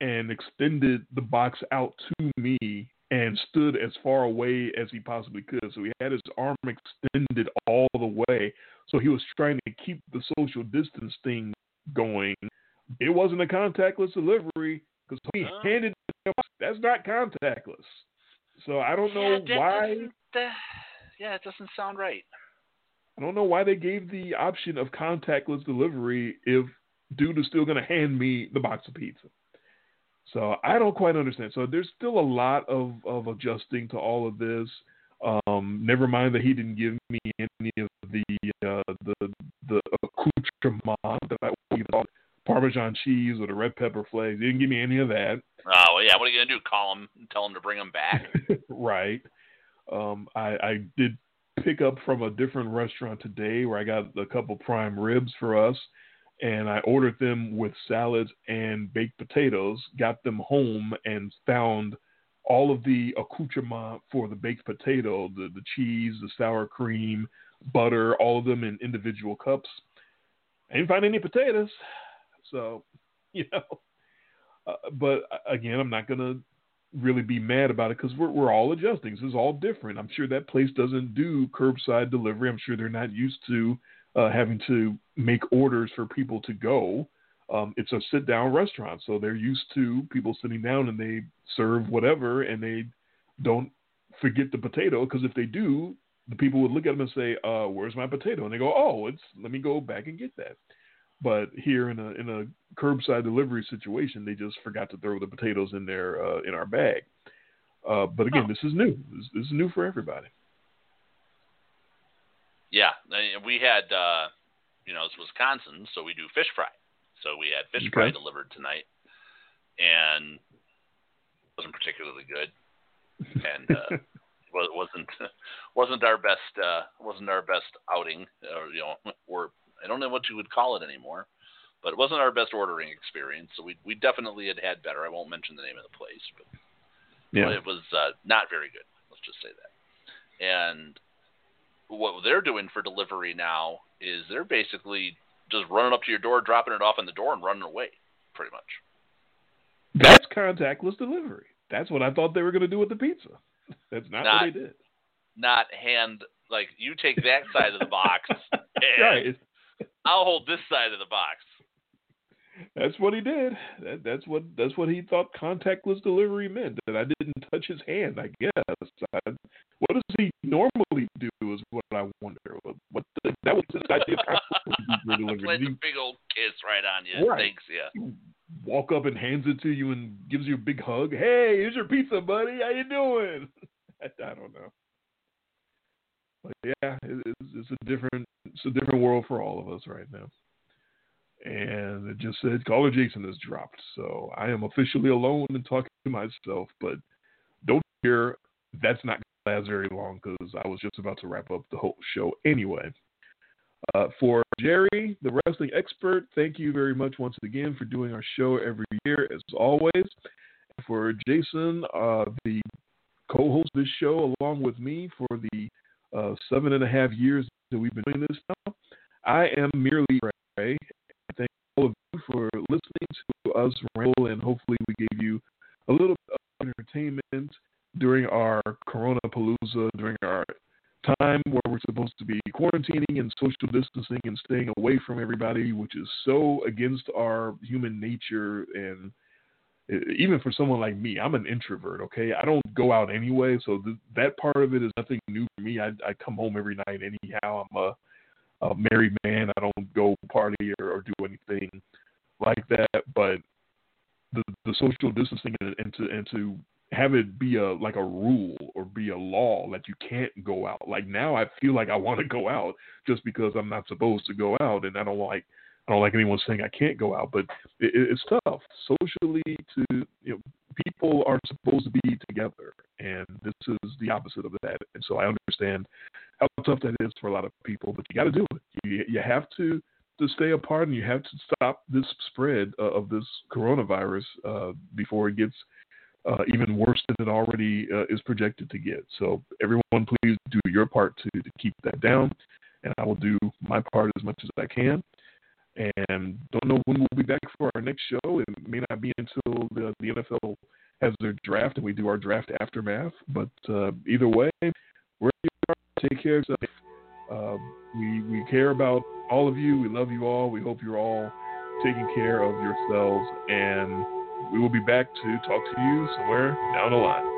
and extended the box out to me and stood as far away as he possibly could. So he had his arm extended all the way. So he was trying to keep the social distance thing going. It wasn't a contactless delivery because he
Oh.
handed the box. That's not contactless. So I don't know
yeah, that
why.
uh, yeah, it doesn't sound right.
I don't know why they gave the option of contactless delivery if dude is still going to hand me the box of pizza. So I don't quite understand. So there's still a lot of, of adjusting to all of this. Um, never mind that he didn't give me any of the uh, the the accoutrement that I would Parmesan cheese or the red pepper flakes. He didn't give me any of that.
Oh, well, yeah. What are you gonna do? Call him and tell him to bring him back?
right. Um, I, I did pick up from a different restaurant today where I got a couple prime ribs for us, and I ordered them with salads and baked potatoes. Got them home and found all of the accoutrement for the baked potato, the the cheese, the sour cream, butter, all of them in individual cups. I didn't find any potatoes, so you know. Uh, but uh, again, I'm not gonna really be mad about it because we're we're all adjusting. This is all different. I'm sure that place doesn't do curbside delivery. I'm sure they're not used to uh, having to make orders for people to go. Um, it's a sit down restaurant, so they're used to people sitting down and they serve whatever, and they don't forget the potato because if they do, the people would look at them and say, uh, "Where's my potato?" And they go, "Oh, it's let me go back and get that." But here in a in a curbside delivery situation, they just forgot to throw the potatoes in their uh, in our bag. Uh, but again,
Oh.
this is new. This, this is new for everybody.
yeah, we had, uh, you know, it's Wisconsin, so we do fish fry. So we had fish fry delivered tonight, and it wasn't particularly good, and uh, wa- wasn't wasn't our best uh, wasn't our best outing, or you know, or I don't know what you would call it anymore, but it wasn't our best ordering experience. So we we definitely had had better. I won't mention the name of the place, but
yeah.
it was uh, not very good. Let's just say that. And what they're doing for delivery now is they're basically just running up to your door, dropping it off in the door, and running away, pretty much.
That's contactless delivery. That's what I thought they were going to do with the pizza. That's not,
Not-
what they did.
Not hand like you take that side of the box, and
Right.
I'll hold this side of the box.
That's what he did. That, that's what that's what he thought contactless delivery meant. That I didn't touch his hand. I guess. I, what does he normally do? Is what I wonder. What, the, that was his idea of delivery.
A big old kiss right on you.
Right.
Thanks, yeah.
walk up and hands it to you and gives you a big hug? Hey, here's your pizza, buddy. How you doing? I, I don't know. But yeah, it, it's, a different it's a different world for all of us right now. And it just said caller Jason has dropped, so I am officially alone and talking to myself. But don't fear, that's not going to last very long because I was just about to wrap up the whole show anyway. Uh, for Jerry, the wrestling expert, thank you very much once again for doing our show every year, as always. For Jason, uh, the co-host of this show, along with me for the uh, seven and a half years that we've been doing this now, I am merely Ray. Thank all of you for listening to us ramble, and hopefully we gave you a little bit of entertainment during our Corona Palooza, during our time where we're supposed to be quarantining and social distancing and staying away from everybody, which is so against our human nature. And even for someone like me, I'm an introvert, okay? I don't go out anyway, so th- that part of it is nothing new for me. I, I come home every night anyhow. I'm a, a married man. I don't go party or, or do anything like that. But the the social distancing and, and to and to have it be a like a rule or be a law that you can't go out. Like now, I feel like I want to go out just because I'm not supposed to go out, and I don't like I don't like anyone saying I can't go out. But it, it- it's tough socially to you know people are supposed to be together, and this is the opposite of that. And so I understand how tough that is for a lot of people, but you got to do it. You you have to to stay apart, and you have to stop this spread uh, of this coronavirus uh, before it gets uh, even worse than it already uh, is projected to get. So everyone, please do your part to, to keep that down, and I will do my part as much as I can. And don't know when we'll be back for our next show. It may not be until the, the NFL has their draft and we do our draft aftermath. But uh, either way, wherever you are, take care of yourself. Uh, we we care about all of you. We love you all. We hope you're all taking care of yourselves, and we will be back to talk to you somewhere down the line.